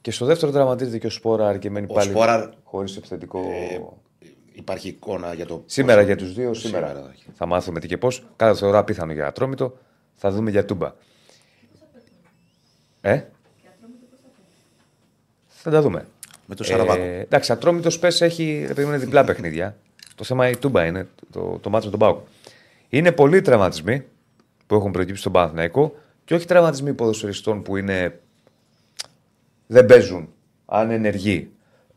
Και στο δεύτερο τραυματίζεται και ο Σπόραρ και μένει Ο πάλι Σπόραρ, χωρίς επιθετικό. Υπάρχει εικόνα για το. Σήμερα πόσο- για τους δύο, σήμερα. Σήμερα, όχι. θα μάθουμε τι και πώς. Κατά θεωρώ απίθανο για ατρόμητο. Θα δούμε για τούμπα. Ε; Θα τα δούμε. Με το Σαραβάκο. Ε, εντάξει, ατρόμητος πες έχει ρε παιδί μου, είναι διπλά παιχνίδια. Το θέμα η Τούμπα είναι το, το μάτσο με τον Πάουκ. Είναι πολλοί τραυματισμοί που έχουν προκύψει στον Παναθηναϊκό και όχι τραυματισμοί ποδοσφαιριστών που είναι. δεν παίζουν, αν ενεργοί.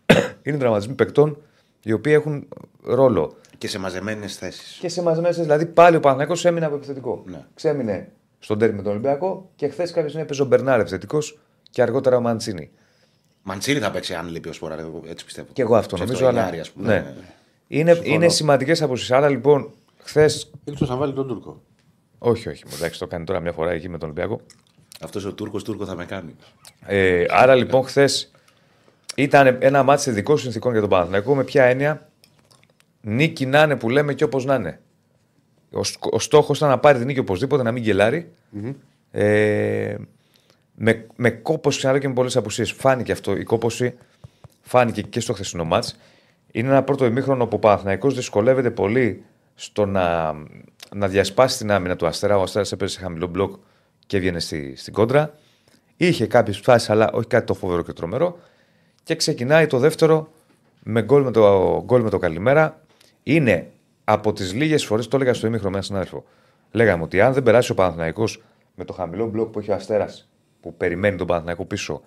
είναι τραυματισμοί παικτών οι οποίοι έχουν ρόλο. Και σε μαζεμένες θέσεις. Και σε μαζεμένες δηλαδή πάλι ο Παναθηναϊκός έμεινε από επιθετικό. Ναι. Ξέμεινε στον τέρμι με τον Ολυμπιακό και χθες κάποια στιγμή έπαιζε ο Μπερνάρ επιθετικός και αργότερα ο Μαντσίνη. Μαντσίνη θα παίξει αν λείπει ο Σπόρα, έτσι πιστεύω. Και εγώ αυτό Σε νομίζω. Αλλά... Χριστουγεννιάρη, ας πούμε. Ναι. Είναι, είναι σημαντικές αποσύσει. Άρα λοιπόν, χθε. Εκτό να βάλει τον Τούρκο. Όχι, όχι. Εντάξει, το κάνει τώρα μια φορά εκεί με τον Ολυμπιακό. Αυτός ο Τούρκος Τούρκο θα με κάνει. Ε, άρα λοιπόν, χθες ήταν ένα μάτι ειδικών συνθήκων για τον Παναθηναϊκό με ποια έννοια; Νίκη να είναι που λέμε και όπως να είναι. Ο, σκ- ο στόχος ήταν να πάρει την νίκη οπωσδήποτε, να μην γελαρει Ε, με, με κόπωση ξαναλέω και με πολλές απουσίες. Φάνηκε αυτό. Η κόπωση φάνηκε και στο χθεσινό μάτς. Είναι ένα πρώτο ημίχρονο που ο Παναθηναϊκός δυσκολεύεται πολύ στο να, να διασπάσει την άμυνα του Αστέρα. Ο Αστέρας έπαιζε σε χαμηλό μπλοκ και έβγαινε στη, στην κόντρα. Είχε κάποιες φάσεις, αλλά όχι κάτι το φοβερό και τρομερό. Και ξεκινάει το δεύτερο με γκολ με το, γκολ με το καλημέρα. Είναι από τις λίγες φορές, το έλεγα στο ημίχρονο με έναν συνάδελφο. Λέγαμε ότι αν δεν περάσει ο Παναθηναϊκός με το χαμηλό μπλοκ που έχει ο Αστέρας, που περιμένει τον Παναθηναϊκό πίσω,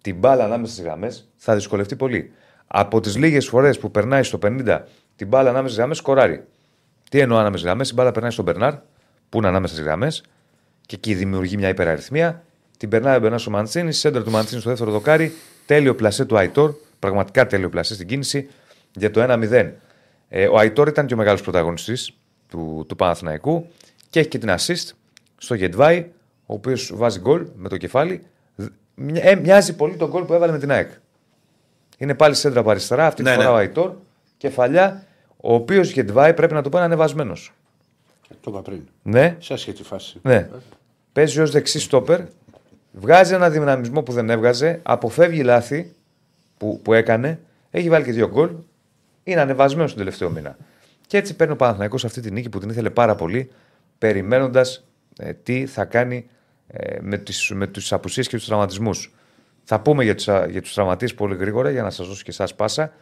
την μπάλα ανάμεσα στις γραμμές, θα δυσκολευτεί πολύ. Από τις λίγες φορές που περνάει στο 50 την μπάλα ανάμεσα στις γραμμές, σκοράρει. Τι εννοώ ανάμεσα στις γραμμές, η μπάλα περνάει στον Μπερνάρ, που είναι ανάμεσα στις γραμμές, και εκεί δημιουργεί μια υπεραριθμία. Την περνάει ο Μπερνάρ στο Μαντσίνη, σέντρα του Μαντσίνη στο δεύτερο δοκάρι, τέλειο πλασέ του Αϊτόρ, πραγματικά τέλειο πλασέ στην κίνηση για το 1-0. Ε, ο Αϊτόρ ήταν και ο μεγάλος πρωταγωνιστής του, του Παναθηναϊκού και έχει και την assist στο Γετβάη, ο οποίος βάζει γκολ με το κεφάλι. Δ- μοι- ε, μοιάζει πολύ τον γκολ που έβαλε με την ΑΕΚ. Είναι πάλι σέντρα από αριστερά, αυτή τη Ναι, φορά ναι. ο Αϊτόρ, κεφαλιά, ο οποίος Γετβάη πρέπει να το πάει ανεβασμένος. Το είπα πριν. Ναι, Σε άσχετη φάση. ναι. Παίζει ως δεξί στόπερ, βγάζει ένα δυναμισμό που δεν έβγαζε, αποφεύγει λάθη που, που έκανε, έχει βάλει και δύο γκολ, είναι ανεβασμένος τον τελευταίο μήνα. Και έτσι παίρνει ο Παναθηναϊκός αυτή τη νίκη που την ήθελε πάρα πολύ, περιμένοντας τι θα κάνει ε, με, τις, με τους απουσίες και τους τραυματισμούς. Θα πούμε για τους, α- για τους τραυματίες πολύ γρήγορα για να σας δώσω και εσάς πάσα.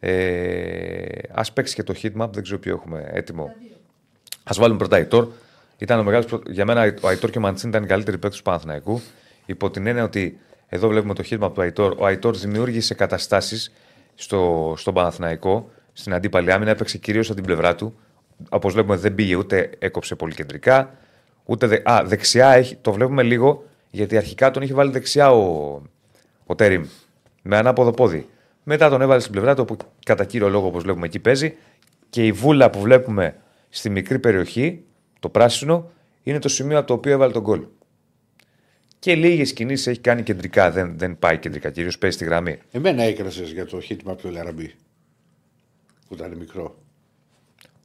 Ε, ας παίξει και το heatmap, δεν ξέρω ποιο έχουμε έτοιμο. Α βάλουμε πρώτα Αϊτόρ. Ήταν ο μεγάλος, πρω- για μένα ο Αϊτόρ και ο Μαντσίν ήταν οι καλύτεροι παίκτες του Παναθηναϊκού. Υπό την έννοια ότι εδώ βλέπουμε το χείρμα του Αϊτόρ. Ο Αϊτόρ δημιούργησε καταστάσεις στο, στον Παναθηναϊκό, στην αντίπαλη άμυνα, έπαιξε κυρίως από την πλευρά του. Όπως βλέπουμε, δεν πήγε ούτε έκοψε πολύ κεντρικά. Ούτε δε, α, δεξιά έχει, το βλέπουμε λίγο, γιατί αρχικά τον είχε βάλει δεξιά ο, ο Τέριμ. Με ανάποδο πόδι. Μετά τον έβαλε στην πλευρά του, όπου κατά κύριο λόγο, όπως βλέπουμε εκεί παίζει. Και η βούλα που βλέπουμε στη μικρή περιοχή, το πράσινο, είναι το σημείο από το οποίο έβαλε τον γκολ. Και λίγες κινήσεις έχει κάνει κεντρικά. Δεν, δεν πάει κεντρικά, κυρίως παίζει στη γραμμή. Εμένα έκρασες για το χίτμα από το Λαραμπή. Που ήταν μικρό.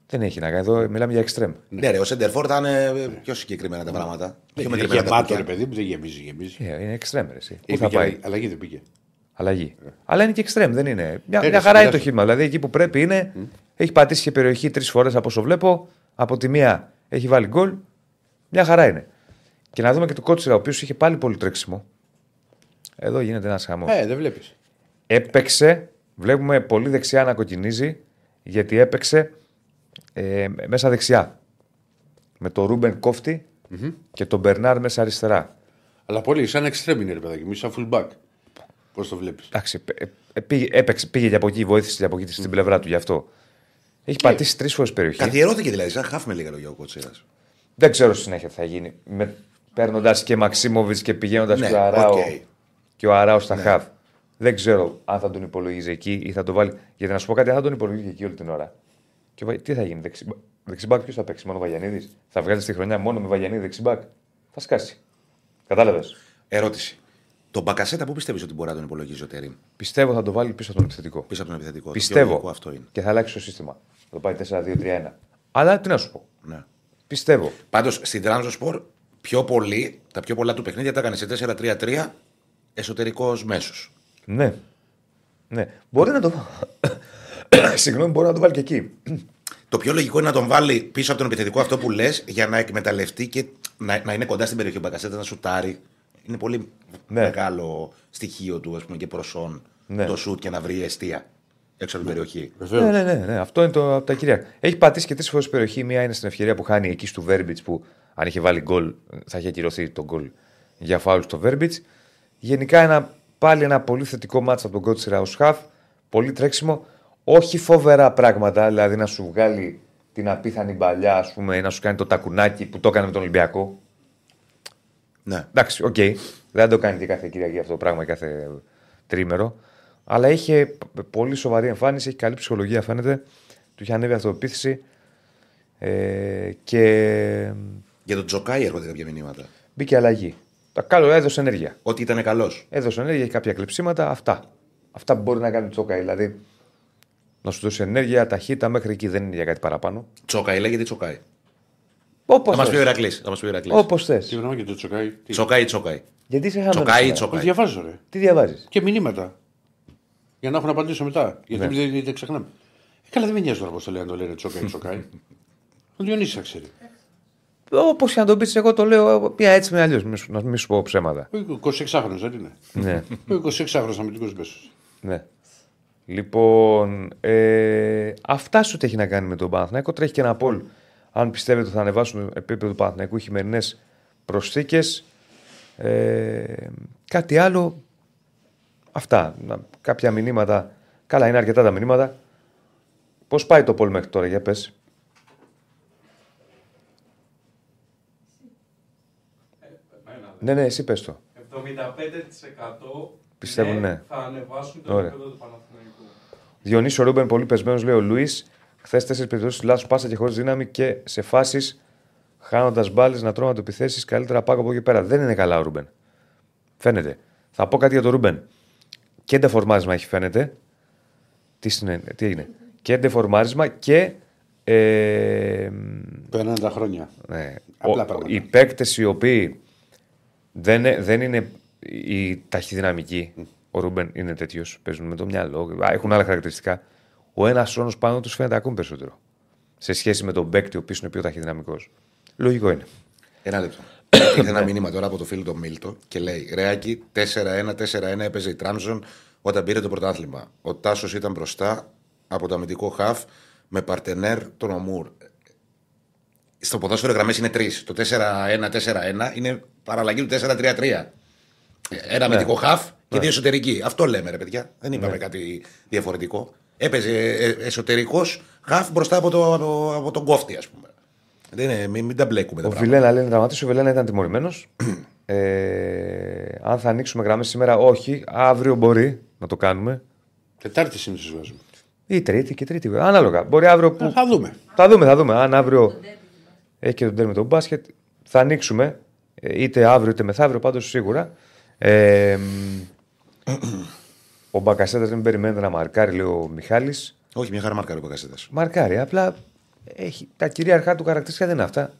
Δεν έχει να κάνει. Εδώ μιλάμε για εξτρέμ. Ναι, ρε, ο Σεντερφόρ ήταν ε, πιο συγκεκριμένα τα πράγματα. Πιο Είναι μετρημένα τα γεμάτο κουκιά. ρε παιδί μου, δεν γεμίζει. γεμίζει. Ε, είναι εξτρέμ, ρε, εσύ. Πού Είπε θα και πάει; Αλλαγή δεν πήγε. Αλλαγή. Αλλά είναι και εξτρέμ, δεν είναι. Μια, Ε, μια ρε, χαρά είναι το συμμετάσχει. χείρμα. Δηλαδή εκεί που πρέπει είναι. Έχει πατήσει και περιοχή τρεις φορές από όσο βλέπω. Από τη μία έχει βάλει γκολ. Μια χαρά είναι. Και να δούμε και το Κότσιρα, ο οποίος είχε πάλι πολύ τρέξιμο. Εδώ γίνεται ένας χαμός. Ε, δεν βλέπεις. Έπαιξε, βλέπουμε πολύ δεξιά να κοκκινίζει, γιατί έπαιξε ε, μέσα δεξιά. Με τον Ρούμπεν κόφτη και τον Μπερνάρ μέσα αριστερά. Αλλά πολύ σαν εξτρέμ είναι ρε παιδάκι μου, σαν fullback. Πώς το βλέπεις. Εντάξει, ε, ε, πήγε, έπαιξε, πήγε για από εκεί, βοήθησε για από εκεί στην πλευρά του γι' αυτό. Έχει πατήσει τρεις φορές περιοχή. Καθιερώθηκε δηλαδή, σαν χαφ με λίγα λόγια ο Κότσιρας. Δεν ξέρω στη συνέχεια τι θα γίνει. Με, Παίρνοντας και Μαξίμοβιτς και πηγαίνοντας Ναι, και ο Αράο, οκ. και ο Αράο στα χαβ. Δεν ξέρω αν θα τον υπολογίζει εκεί ή θα τον βάλει. Γιατί να σου πω κάτι, αν θα τον υπολογίζει εκεί όλη την ώρα. Και ο Βα- τι θα γίνει, δεξι- δεξιμπάκ ποιος θα παίξει, μόνο ο Βαγιανίδης; Θα βγάλεις τη χρονιά μόνο με Βαγιανίδη δεξιμπάκ; Θα σκάσει. Κατάλαβες; Ερώτηση. Τον Μπακασέτα πού πιστεύεις ότι μπορεί να τον υπολογίζει ο Τερήμ Πιστεύω θα το βάλει πίσω από τον επιθετικό. πίσω από τον επιθετικό. Το πιο Πιστεύω. λογικό αυτό είναι. Και θα αλλάξει το σύστημα. Θα το πάει 4-2-3-1. Αλλά τι να σου πω. Ναι. Πιστεύω. Πάντως στην Τράνζοσπορ πιο πολύ, τα πιο πολλά του παιχνίδια τα έκανε σε 4-3-3 εσωτερικός μέσος. Ναι. ναι. Μπορεί να το. Συγγνώμη, μπορεί να το βάλει και εκεί. Το πιο λογικό είναι να τον βάλει πίσω από τον επιθετικό αυτό που λες για να εκμεταλλευτεί και να, να είναι κοντά στην περιοχή ο Μπακασέτα να σουτάρει. Είναι πολύ Ναι. μεγάλο στοιχείο του ας πούμε, και προσόν Ναι. το σουτ και να βρει αιστεία. έξω από την περιοχή. Βεβαίως. Ναι, ναι, ναι, ναι, αυτό είναι το, από τα κυρία. Έχει πατήσει και τρεις φορές περιοχή. Μία είναι στην ευκαιρία που χάνει εκεί στο Βέρμπιτς που αν είχε βάλει γκολ θα είχε ακυρωθεί το γκολ για φάουλ στο Βέρμπιτς. Γενικά ένα, πάλι ένα πολύ θετικό μάτσο από τον Κότσιρα ως χαφ. Πολύ τρέξιμο. Όχι φοβερά πράγματα, δηλαδή να σου βγάλει την απίθανη μπαλιά, ας πούμε, ή να σου κάνει το τακουνάκι που το έκανε με τον Ολυμπιακό. Ναι. Εντάξει, οκ. Δεν το κάνει και κάθε Κυριακή αυτό το πράγμα, κάθε τριήμερο. Αλλά είχε π- πολύ σοβαρή εμφάνιση, έχει καλή ψυχολογία φαίνεται. Του είχε ανέβει η αυτοπεποίθηση. Ε, και Για τον Τζοκάη έρχονται κάποια μηνύματα. μπήκε αλλαγή. Τα καλό έδωσε ενέργεια. Ότι ήταν καλός. Έδωσε ενέργεια, έχει κάποια κλεψίματα. Αυτά. Αυτά που μπορεί να κάνει το Τσόκα. Δηλαδή να σου δώσει ενέργεια, ταχύτητα μέχρι εκεί δεν είναι για κάτι παραπάνω. Τσοκάη λέγεται Τσοκάη. Όπως Θα μας πει ο θε. Ηρακλής. Θα μας πει ο Ηρακλής. Όπως θες. Τι γνώμη και το τσοκάι. Τι, Τσοκάη, Τσοκάη. Γιατί είσαι χαμένο. Τσοκάη, το Τσοκάη. διαβάζω, ρε. Τι διαβάζεις; Και μηνύματα. Για να έχω να απαντήσω μετά. Γιατί Ναι. δεν, δεν ξεχνάμε. Ε, καλά, δεν με νοιάζει τώρα πώς το λένε, το λένε τσοκάι, τσοκάι. Ο Διονύσης θα ξέρει. Όπως και να το πεις, εγώ το λέω πια έτσι με αλλιώς. Να μην σου πω ψέματα. Ο 26χρονο δεν είναι. ναι. Ο 26χρονο αμυντικό μέσο. Ναι. Λοιπόν, ε, αυτά σου τι έχει να κάνει με τον Παναθηναϊκό. Τρέχει και ένα πόλ. Αν πιστεύετε ότι θα ανεβάσουν το επίπεδο του Παναθηναϊκού οι χειμερινές προσθήκες. Ε, κάτι άλλο. Αυτά. Να- Κάποια μηνύματα. Καλά, είναι αρκετά τα μηνύματα. Πώς πάει το πόλ μέχρι τώρα, για πες. Ναι, ναι, εσύ πες το. 75% Πιστεύουν, ναι. θα ανεβάσουν το Ωραία. επίπεδο του Παναθηναϊκού. Διονύσιο Ρούμπεν, πολύ πεσμένος, λέει ο Λουίς. Χθες τέσσερις περιπτώσεις λάθος πάσα και χωρίς δύναμη και σε φάσεις χάνοντας μπάλες να τρώμε επιθέσεις. Καλύτερα πάω από εκεί πέρα. Δεν είναι καλά ο Ρούμπεν. Φαίνεται. Θα πω κάτι για τον Ρούμπεν. Και ντεφορμάρισμα έχει φαίνεται. Τι, συνέ... τι έγινε. Και ντεφορμάρισμα και. Ε, Περνάνε τα χρόνια. ναι, Απλά ο- πράγματα. οι παίκτες οι οποίοι δεν, ε- δεν είναι οι ταχυδυναμικοί, ο Ρούμπεν είναι τέτοιος, παίζουν με το μυαλό, α, έχουν άλλα χαρακτηριστικά. Ο ένας χρόνος πάνω τους φαίνεται ακόμη περισσότερο. Σε σχέση με τον παίκτη ο οποίος είναι πιο ταχυδυναμικός. Λογικό είναι. Ένα λεπτό. Ήρθε ένα μήνυμα τώρα από το φίλο του Μίλτο και λέει: Ρεάκι 4-1-4-1 έπαιζε η Τράμζον όταν πήρε το πρωτάθλημα. Ο Τάσος ήταν μπροστά από το αμυντικό χαφ με παρτενέρ τον Ομούρ. Στο ποδόσφαιρο οι γραμμές είναι τρεις. Το 4-1-4-1 είναι παραλλαγή του 4-3-3. Ένα αμυντικό χαφ και δύο εσωτερικοί. Αυτό λέμε, ρε παιδιά. Δεν είπαμε κάτι διαφορετικό. Έπαιζε εσωτερικός χαφ μπροστά από, το, από, από τον κόφτη, ας πούμε. Δεν είναι, μην, μην τα μπλέκουμε τα Ο πράγματα. Βιλένα λέει δραματίσει. Ο Βιλένα ήταν τιμωρημένος. ε, αν θα ανοίξουμε γραμμές σήμερα, όχι. Αύριο μπορεί να το κάνουμε. Τετάρτη συνήθως βάζουμε. Ή τρίτη και τρίτη. Ανάλογα. Μπορεί αύριο που. Ε, Θα δούμε. Θα δούμε, θα δούμε. Αν αύριο έχει και τον τέρμι το μπάσκετ, θα ανοίξουμε ε, είτε αύριο είτε μεθαύριο, πάντως σίγουρα. Ε, μ, ο Μπακασέτας δεν περιμένει να μαρκάρει, λέει ο Μιχάλης. Όχι, μια χαρά μάρκαρε ο Πακασέτα. Μαρκάρει, απλά έχει, τα κυρίαρχά του χαρακτηριστικά δεν είναι αυτά.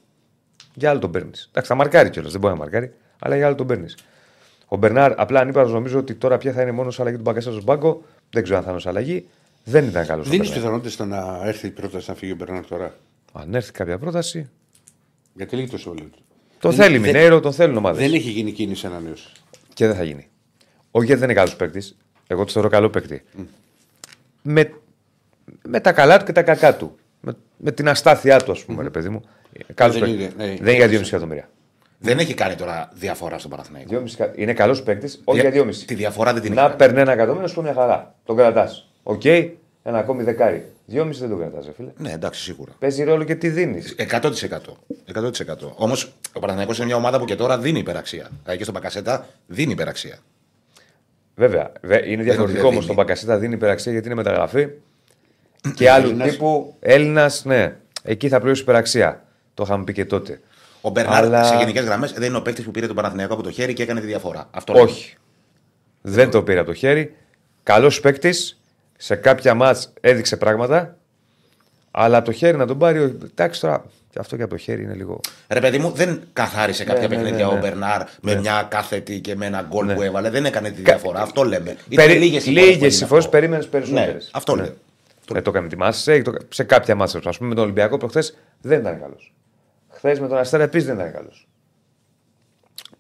Για άλλο τον παίρνεις. Εντάξει, θα μαρκάρει κιόλας, δεν μπορεί να μαρκάρει, αλλά για άλλο τον παίρνεις. Ο Μπερνάρ, απλά ανύπαρο νομίζω ότι τώρα πια θα είναι μόνος αλλαγή του Μπακασέτας στον πάγκο. Δεν ξέρω αν θα είναι ως αλλαγή. Δεν ήταν καλός. Δεν έχει πιθανότητες να έρθει η πρόταση να φύγει ο Μπερνάρ τώρα; Αν έρθει κάποια πρόταση. Γιατί λέγει το συμβόλαιο του. Το Δεν- θέλει δεν- Μινέιρο, τον θέλουν ομάδες. Δεν έχει γίνει κίνηση ανανέωση. Και δεν θα γίνει. Όχι γιατί δεν είναι καλός παίκτης. Εγώ τους θεωρώ καλό παίκτη. Με, με τα καλά του και τα κακά του. Με, με την αστάθειά του, ας πούμε, ρε παιδί μου. Καλός Δεν παίκτης. είναι, ναι. Δεν είναι για 2,5 εκατομμύρια. Δεν έχει κάνει τώρα διαφορά στον Παναθηναϊκό. 2,5 εκα- Είναι καλός παίκτης, όχι Δια- για 2,5. Τη διαφορά δεν την Να έχει. παίρνει ένα εκατομμύριο, σου πω μια χαρά. Τον κρατάς. Οκ, ένα ακόμη δεκάρι. 2,5 δεν τον κρατάς, φίλε. Ναι, εντάξει, σίγουρα. Παίζει ρόλο και τι δίνεις. 100%. 100%. Όμως ο Παναθηναϊκός είναι μια ομάδα που και τώρα δίνει υπεραξία. Δηλαδή και στον Πακασέτα δίνει υπεραξία. Βέβαια, βε- είναι διαφορετικό ότι όμως. δίνει. Το Μπακασέτα δίνει υπεραξία γιατί είναι μεταγραφή. και άλλου Έλληνας. τύπου Έλληνας, ναι. Εκεί θα πληρώσει υπεραξία. Το είχαμε πει και τότε. Ο Μπερνάρ Αλλά- σε γενικές γραμμές δεν είναι ο παίκτης που πήρε τον Παναθηναϊκό από το χέρι και έκανε τη διαφορά. Αυτό λέμε. Όχι. Δεν το πήρε από το χέρι. Καλός παίκτης. Σε κάποια μάτς έδειξε πράγματα. Αλλά από το χέρι να τον πάρει. όχι. Εντάξει τώρα. Και αυτό και από το χέρι είναι λίγο. Ρε παιδί μου, δεν καθάρισε κάποια ναι, παιχνίδια ναι, ναι. ο Μπερνάρ με μια κάθετη και με ένα γκολ Ναι. που έβαλε. Δεν έκανε τη διαφορά. Αυτό λέμε. Ήταν Περι... λίγες οι φορές Λίγε που έγινε οι φορέ αυτό. περίμενες περισσότερες. Ναι, αυτό λέμε. Δεν το έκανε τη μάτσα. Σε κάποια μάτσα. Α πούμε με τον Ολυμπιακό προχθές δεν ήταν καλός. Χθες με τον Αστέρα επίσης δεν ήταν καλός.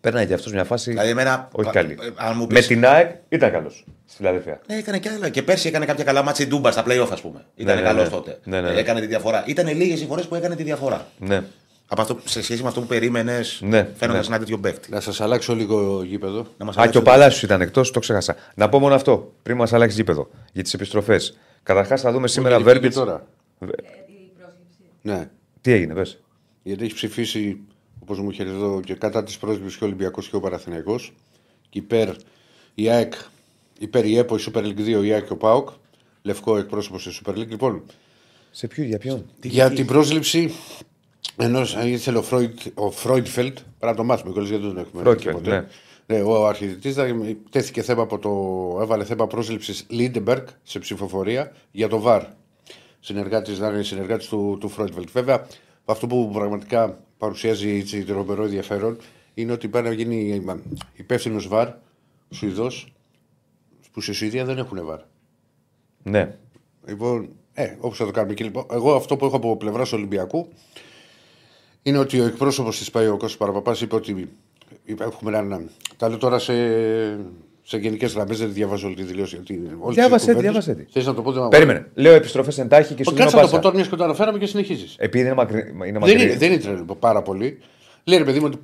Πέρναγε και αυτός μια φάση. Δηλαδή, εμένα, όχι πα- καλή. ε, αν μου Με πεις- την ΑΕΚ ήταν καλός στη Φιλαδέλφια. Ναι, έκανε και άλλα. Και πέρσι έκανε κάποια καλά μάτια η Ντούμπα στα playoff, ας πούμε. Ήταν ναι, καλός ναι. τότε. Ναι, ναι, Ε, ναι. Έκανε τη διαφορά. Ήταν λίγες οι φορές που έκανε τη διαφορά. Ναι. Από αυτό, σε σχέση με αυτό που περίμενες, Ναι, φαίνοντας ναι. ένα τέτοιο παίχτη. Να σας αλλάξω λίγο γήπεδο. Να μας Α, και ο Παλάσιος ήταν εκτός, το ξέχασα. Να πω μόνο αυτό πριν μας αλλάξει γήπεδο για τις επιστροφές. Καταρχάς θα δούμε σήμερα Γιατί βγήκε Βέρμπιτς. τώρα; Ε, η πρόσληψη. Ναι. Τι έγινε, πες. Γιατί έχεις ψηφίσει, όπως μου είχε εδώ, και κατά της πρόσληψης και ο Ολυμπιακός και ο Παναθηναϊκός. Και υπέρ η ΑΕΚ, υπέρ η ΕΠΟ, η Super League 2, η ΑΕΚ και ο ΠΑΟΚ. Λευκό εκπρόσωπος στη Super League. Λοιπόν, Σε ποιο, για ποιον; για την πρόσληψη ενός ήθελε ο, Φρόιτ, ο Φρόιντφελτ, πρέπει να το μάθουμε κιόλα γιατί δεν τον έχουμε Φρόιντφελτ, δει ποτέ. Ναι, ο αρχιδητή τέθηκε θέμα από το. έβαλε θέμα πρόσληψης Λίντεμπεργκ σε ψηφοφορία για το ΒΑΡ. Συνεργάτης, να είναι συνεργάτης του, του Φρόιντφελτ. Βέβαια, αυτό που πραγματικά παρουσιάζει έτσι, τρομερό ενδιαφέρον είναι ότι πάει να γίνει υπεύθυνος ΒΑΡ, Σουηδός, που στη Σουηδία δεν έχουν ΒΑΡ. Ναι. Λοιπόν, ε, όπως θα το κάνουμε και λοιπόν. Εγώ αυτό που έχω από πλευράς Ολυμπιακού είναι ότι ο εκπρόσωπος της ΠΑΕ, ο Κώστας Παραπαπάς, είπε ότι έχουμε έναν. Τα λέω τώρα σε, σε γενικές γραμμές, δεν διαβάζω όλη τη δηλώση. Γιατί όλες Διάβασέ τις τη, κουβέντες- διάβασέ τη. Θες να το πω, δεν Περίμενε. Λέω επιστροφές εντάχει και σου δίνω Κάτσε να το πω πάσα. τώρα, μιας και το αναφέραμε και συνεχίζεις. Επειδή είναι μακρύ. Είναι Δεν μακρύ. είναι, δεν είναι τρελό πάρα πολύ. Λέει ρε παιδί μου ότι,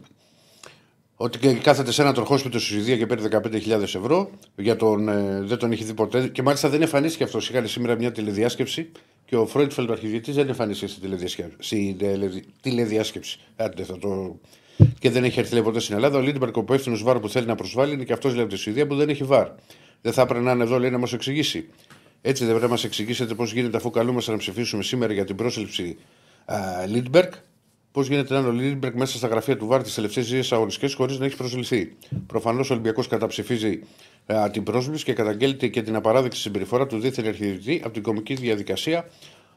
ότι και κάθεται σε ένα τροχόσπιτο στη Σουηδία και παίρνει 15.000 ευρώ. Για τον, ε, δεν τον έχει δει ποτέ. Και μάλιστα δεν εμφανίστηκε αυτός. Είχαν σήμερα μια τηλεδιάσκεψη και ο Φρόιτφελντ, ο αρχιδιετή, δεν εμφανίστηκε στην τηλεδιάσκεψη. Στην τελεδι- τηλεδιάσκεψη. Άντε, θα το... Και δεν έχει έρθει λέει, ποτέ στην Ελλάδα. Ο Λίντμπερκ, ο υπεύθυνος βάρ που θέλει να προσβάλλει, είναι και αυτός λέει από τη Σουηδία που δεν έχει βάρ. Δεν θα έπρεπε να είναι εδώ λέει, να μας εξηγήσει. Έτσι δεν πρέπει να μας εξηγήσετε πώς γίνεται αφού καλούμαστε να ψηφίσουμε σήμερα για την πρόσληψη Λίντμπερκ, πώς γίνεται να είναι ο Λίντμπερκ μέσα στα γραφεία του Βάρ τις τελευταίες δύο αγωνιστικές χωρίς να έχει προσληφθεί. Προφανώς ο Ολυμπιακός καταψηφίζει α, την πρόσληψη και καταγγέλλεται και την απαράδεκτη συμπεριφορά του δίθεν αρχιδητή από την κομική διαδικασία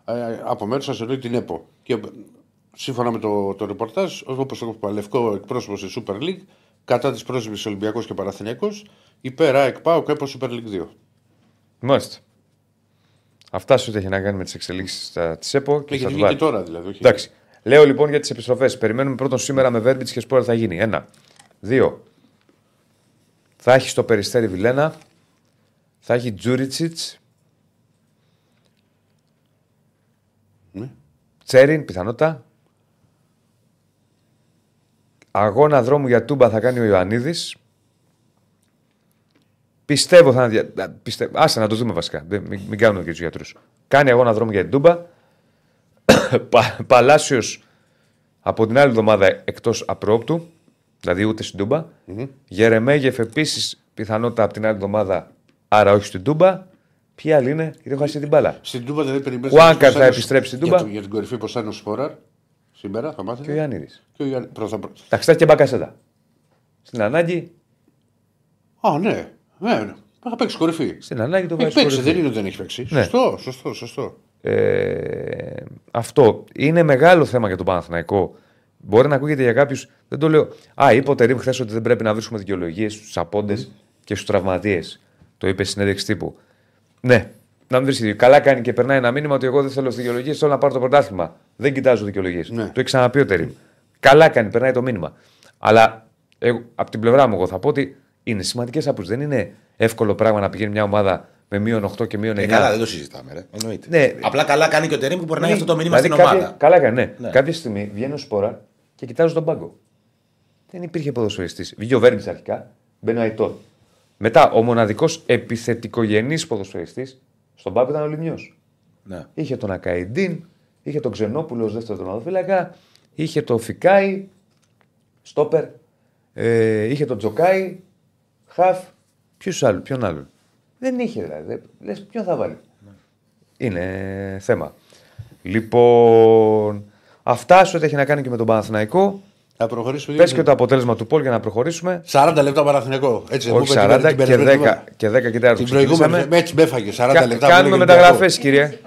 α, από μέρους σας εννοεί την ΕΠΟ. Και σύμφωνα με το, το ρεπορτάζ, όπως το είπα, λευκό εκπρόσωπο στη Super League, κατά της πρόσληψης Ολυμπιακός και Παραθυνιακό, υπέρ ΑΕΚ ΠΑΟ και ΕΠΟ Super League 2. Μάλιστα. Αυτά σου έχει να κάνει με τις εξελίξεις της ΕΠΟ και Έχει στα βγει του και Βάρ. τώρα δηλαδή. Όχι. Εντάξει. Λέω λοιπόν για τις επιστροφές. Περιμένουμε πρώτον σήμερα με Βέρμπιτς και Σπόρα θα γίνει. Ένα. Δύο. Θα έχει στο περιστέρι Βιλένα. Θα έχει Τζούριτσιτς. Ναι. Τσέριν, πιθανότητα. Αγώνα δρόμου για τούμπα θα κάνει ο Ιωαννίδης. Πιστεύω θα είναι. δια- Πιστεύω. Άσε να το δούμε βασικά. Δεν- Μην, μην κάνουμε και τους γιατρούς. Κάνει αγώνα δρόμου για την τούμπα. Πα, Παλάσιος από την άλλη εβδομάδα εκτός απρόπτου. Δηλαδή ούτε στην τούμπα. Γερεμέγεφ επίσης πιθανότητα από την άλλη εβδομάδα. Άρα όχι στην τούμπα. Ποιοι άλλοι είναι, γιατί έχω χάσει την μπάλα. Στην Τούμπα δεν περιμένεις. Χουάνκαρ θα επιστρέψει στην Τούμπα. Για, το- για την κορυφή πώ θα είναι ο Σπόραρ σήμερα, θα μάθετε. Και ο Ιωαννίδη. Και ο Ιωάννη- πρώτα- πρώτα. Εντάξει, θα έχει και μπακασέτα. Στην ανάγκη, Α, ναι. ναι, ναι. Θα παίξει κορυφή. στην ανάγκη το Έχει βάζει παίξει, κορυφή. δεν είναι ότι δεν έχει παίξει. Ναι. Σωστό, σωστό, σωστό. Ε, αυτό είναι μεγάλο θέμα για τον Παναθηναϊκό. Μπορεί να ακούγεται για κάποιους. Δεν το λέω. Α, είπε ο Τερήμ χθες ότι δεν πρέπει να βρίσκουμε δικαιολογίες στους απόντες και στους τραυματίες. Το είπε στην συνέντευξη τύπου. Ναι, να μην βρίσκει. Καλά κάνει και περνάει ένα μήνυμα ότι εγώ δεν θέλω δικαιολογίε, θέλω να πάρω το πρωτάθλημα. Δεν κοιτάζω δικαιολογίε. Ναι. Το έχει ξαναπεί ο Τερήμ. Καλά κάνει, περνάει το μήνυμα. Αλλά εγώ, από την πλευρά μου, εγώ θα πω ότι είναι σημαντικές απόψει. Δεν είναι εύκολο πράγμα να πηγαίνει μια ομάδα με μείον 8 και μείον 9. Ε, καλά, δεν το συζητάμε. Ρε. Εννοείται. Ναι. Απλά καλά κάνει και ο Τερήμ που περνάει αυτό το μήνυμα Δηλαδή, στην κάποια- ομάδα. Καλά κάνει, ναι. Ναι. Κάποια στιγμή βγαίνει ο Σπόρα και κοιτάζω τον πάγκο. Δεν υπήρχε ποδοσφαιριστής. Βγήκε ο Βέρμπιτ αρχικά, μπαίνει ο Αϊτόρ. Μετά ο μοναδικός επιθετικογενής ποδοσφαιριστής στον πάγκο ήταν ο Λιμιό. Ναι. Είχε τον Ακαϊντίν, είχε τον Ξενόπουλο ως δεύτερο τερματοφύλακα, είχε τον Φικάη, στόπερ, ε, είχε τον Τζοκάη, χαφ. Ποιους άλλου, ποιον άλλον. Δεν είχε δηλαδή. Λες, ποιον θα βάλει. Είναι θέμα. Λοιπόν, αυτά σου ό,τι έχει να κάνει και με τον Παναθηναϊκό. Θα προχωρήσουμε. Πες και το αποτέλεσμα του Πολ για να προχωρήσουμε. 40 λεπτά Παναθηναϊκό. Έτσι, δεν μου Όχι είπε 40 την- την και περασμένη 10 εβδομάδα. και 10 και 4 Την προηγούμενη. Έτσι με έφαγε. 40 Κα- λεπτά. κάνουμε μεταγραφές, κύριε.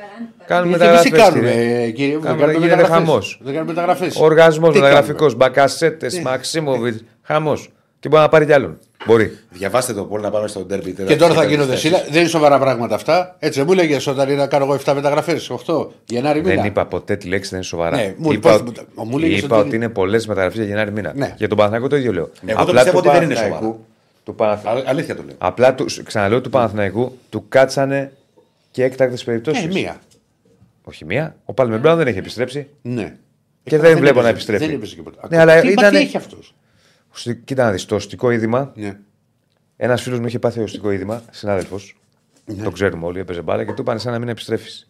Κάνουμε Εμείς τι μεταγραφές, κάνουμε, κύριε. κύριε. Δεν Κάνουμε- κάνουμε γίνεται μεταγραφές. χαμός. Δεν κάνουμε μεταγραφές. Οργασμός Τι μεταγραφικός, κάνουμε. Μπακασέτε, Μαξίμοβιτς, χαμός. Και μπορεί να πάρει κι άλλον. Μπορεί. Διαβάστε το πόλ να πάμε στο ντέρμπι. Και τώρα θα γίνονται σύλλα. Δεν είναι σοβαρά πράγματα αυτά. Έτσι δεν μου έλεγε όταν είναι να κάνω εγώ 7 μεταγραφές. 8 Γενάρη μήνα. Δεν είπα ποτέ τη λέξη, δεν είναι σοβαρά. Ναι, μου είπα είπα- ότι, μου έλεγες είπα ότι- ότι είναι πολλές μεταγραφές για Γενάρη μήνα. Ναι. Για τον Παναθηναϊκό το ίδιο λέω. Εγώ το πιστεύω του ότι δεν είναι Παναθηναϊκού- σοβαρά. Του Παναθηναϊκού- Αλήθεια το λέω. Απλά του, ξαναλέω του Παναθηναϊκού του κάτσανε και έκτακτες περιπτώσεις. Ε, μία. Όχι μία. Ο Πάλμε Μπράουν δεν έχει επιστρέψει. Ναι. Και Ε, δεν βλέπω έπαιζε- να επιστρέφει. Δεν έπαιζε και ποτέ. Ναι, αλλά τι, μα ήτανε- τι έχει αυτός; Ωστι- Κοίτα να δεις το οστικό είδημα. Ναι. Ένας φίλος μου είχε πάθει οστικό είδημα, συνάδελφος. Ναι. Το ξέρουμε όλοι, έπαιζε μπάλα και του είπαν σαν να μην επιστρέφεις.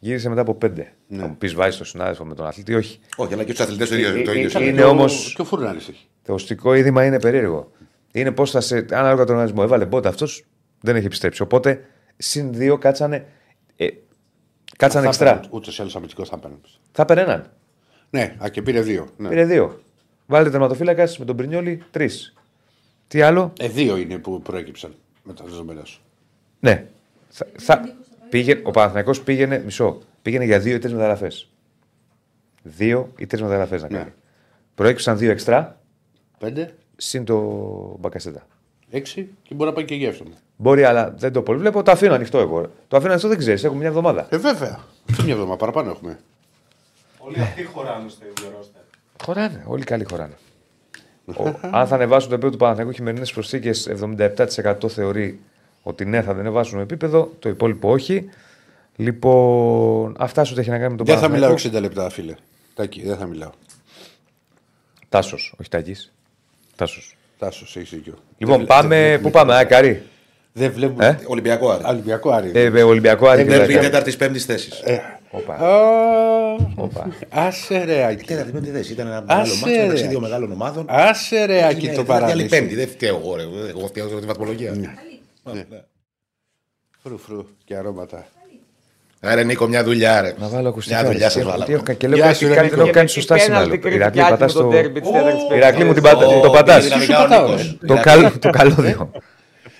Γύρισε μετά από πέντε. Ναι. Θα μου πεις βάζεις το συνάδελφο με τον αθλητή, όχι. Όχι, αλλά και τους αθλητές το ίδιο. Ε, το ε, ίδιο ε, συμβαίνει. είναι Και ο- όμως- Και ο Φουρνάρη έχει. Το οστικό είδημα είναι περίεργο. Είναι πώς θα σε. Ανάλογα τον οργανισμό. Έβαλε μπότα αυτός, δεν έχει επιστρέψει. Οπότε συν δύο κάτσανε. Ε, κάτσανε Θα εξτρά. έπαιρνε, Ούτε σε άλλο αμυντικός θα παίρνει. Θα έπαιρνε έναν. Ναι, α, και πήρε δύο. Ναι. Πήρε δύο. Βάλε τερματοφύλακα με τον Πρινιόλη τρεις. Τι άλλο; Ε, δύο είναι που προέκυψαν με τα δεδομένα σου. Ναι. Θα, θα, πήγε, ο Παναθηναϊκός πήγαινε, μισό, πήγαινε για δύο ή τρεις μεταγραφές. Δύο ή τρεις μεταγραφές να κάνει. Ναι. Προέκυψαν δύο εξτρά Πέντε, συν το Μπακασέτα. έξι και μπορεί να πάει και γεύσο. Μπορεί, αλλά δεν το πολύ βλέπω. Το αφήνω ανοιχτό εγώ. Το αφήνω ανοιχτό δεν ξέρεις. Έχουμε μια εβδομάδα. Ε, βέβαια. Τι μια εβδομάδα παραπάνω έχουμε. Όλοι αυτοί χωράνε στο ίδιο ρόστερ. Χωράνε. Όλοι καλοί χωράνε. Ο, αν θα ανεβάσουν το επίπεδο του Παναθηναϊκού χειμερινές προσθήκες, 77% θεωρεί ότι ναι, θα ανεβάσουν το επίπεδο. Το υπόλοιπο όχι. Λοιπόν, αυτά σου έχει να κάνει με τον Δεν θα μιλάω Παναθηναϊκό. 60 λεπτά, φίλε. Τάκη, δεν θα μιλάω. Τάσος, όχι Τάκης. Τάσος. Τάσος, έχει δίκιο. Λοιπόν, Δεν- πάμε. δεν- Πού πάμε, Ακαρί. Δεν βλέπουμε. Ε; Ολυμπιακό Άρη. Ολυμπιακό Άρη. Ε, ε, Ολυμπιακό Άρη. Ντέρμπι κοιτάξτε. τέταρτη-πέμπτη θέσης. Όπα. Α, Άσε ρε, Άκη. Τέταρτη-πέμπτη θέση. Ήταν ένα Άσε, μεγάλο μάτσο ρε. μεταξύ δύο μεγάλων ομάδων. Άσε ρε, Άκη Είναι το τέταρτη, άλλη παράδεισο. πέμπτη. Δεν φταίω εγώ. ρε. Εγώ φταίω για τη βαθμολογία. Ναι. Φρου, φρου και αρώματα. Άρα Νίκο, μια δουλειά. Ρε. Να βάλω ακουστικά. Μια δουλειά ρε. σα Τι βάλα. έχω κάνει και λέω Γεια κάτι σου, ρε, κάτι Νίκο. δεν έχω κάνει Και σωστά πέναλτι σήμερα. κρίθηκε Ηρακλή, Άκη πατάς με τον το. ντέρμπι της τέταρτης Ηρακλή μου την πέμπτης. πατά- Ω, το πατάς. πήρε Τι δυναμικά ο πατάω, Νίκος. ρε. Το καλ- Το καλώδιο.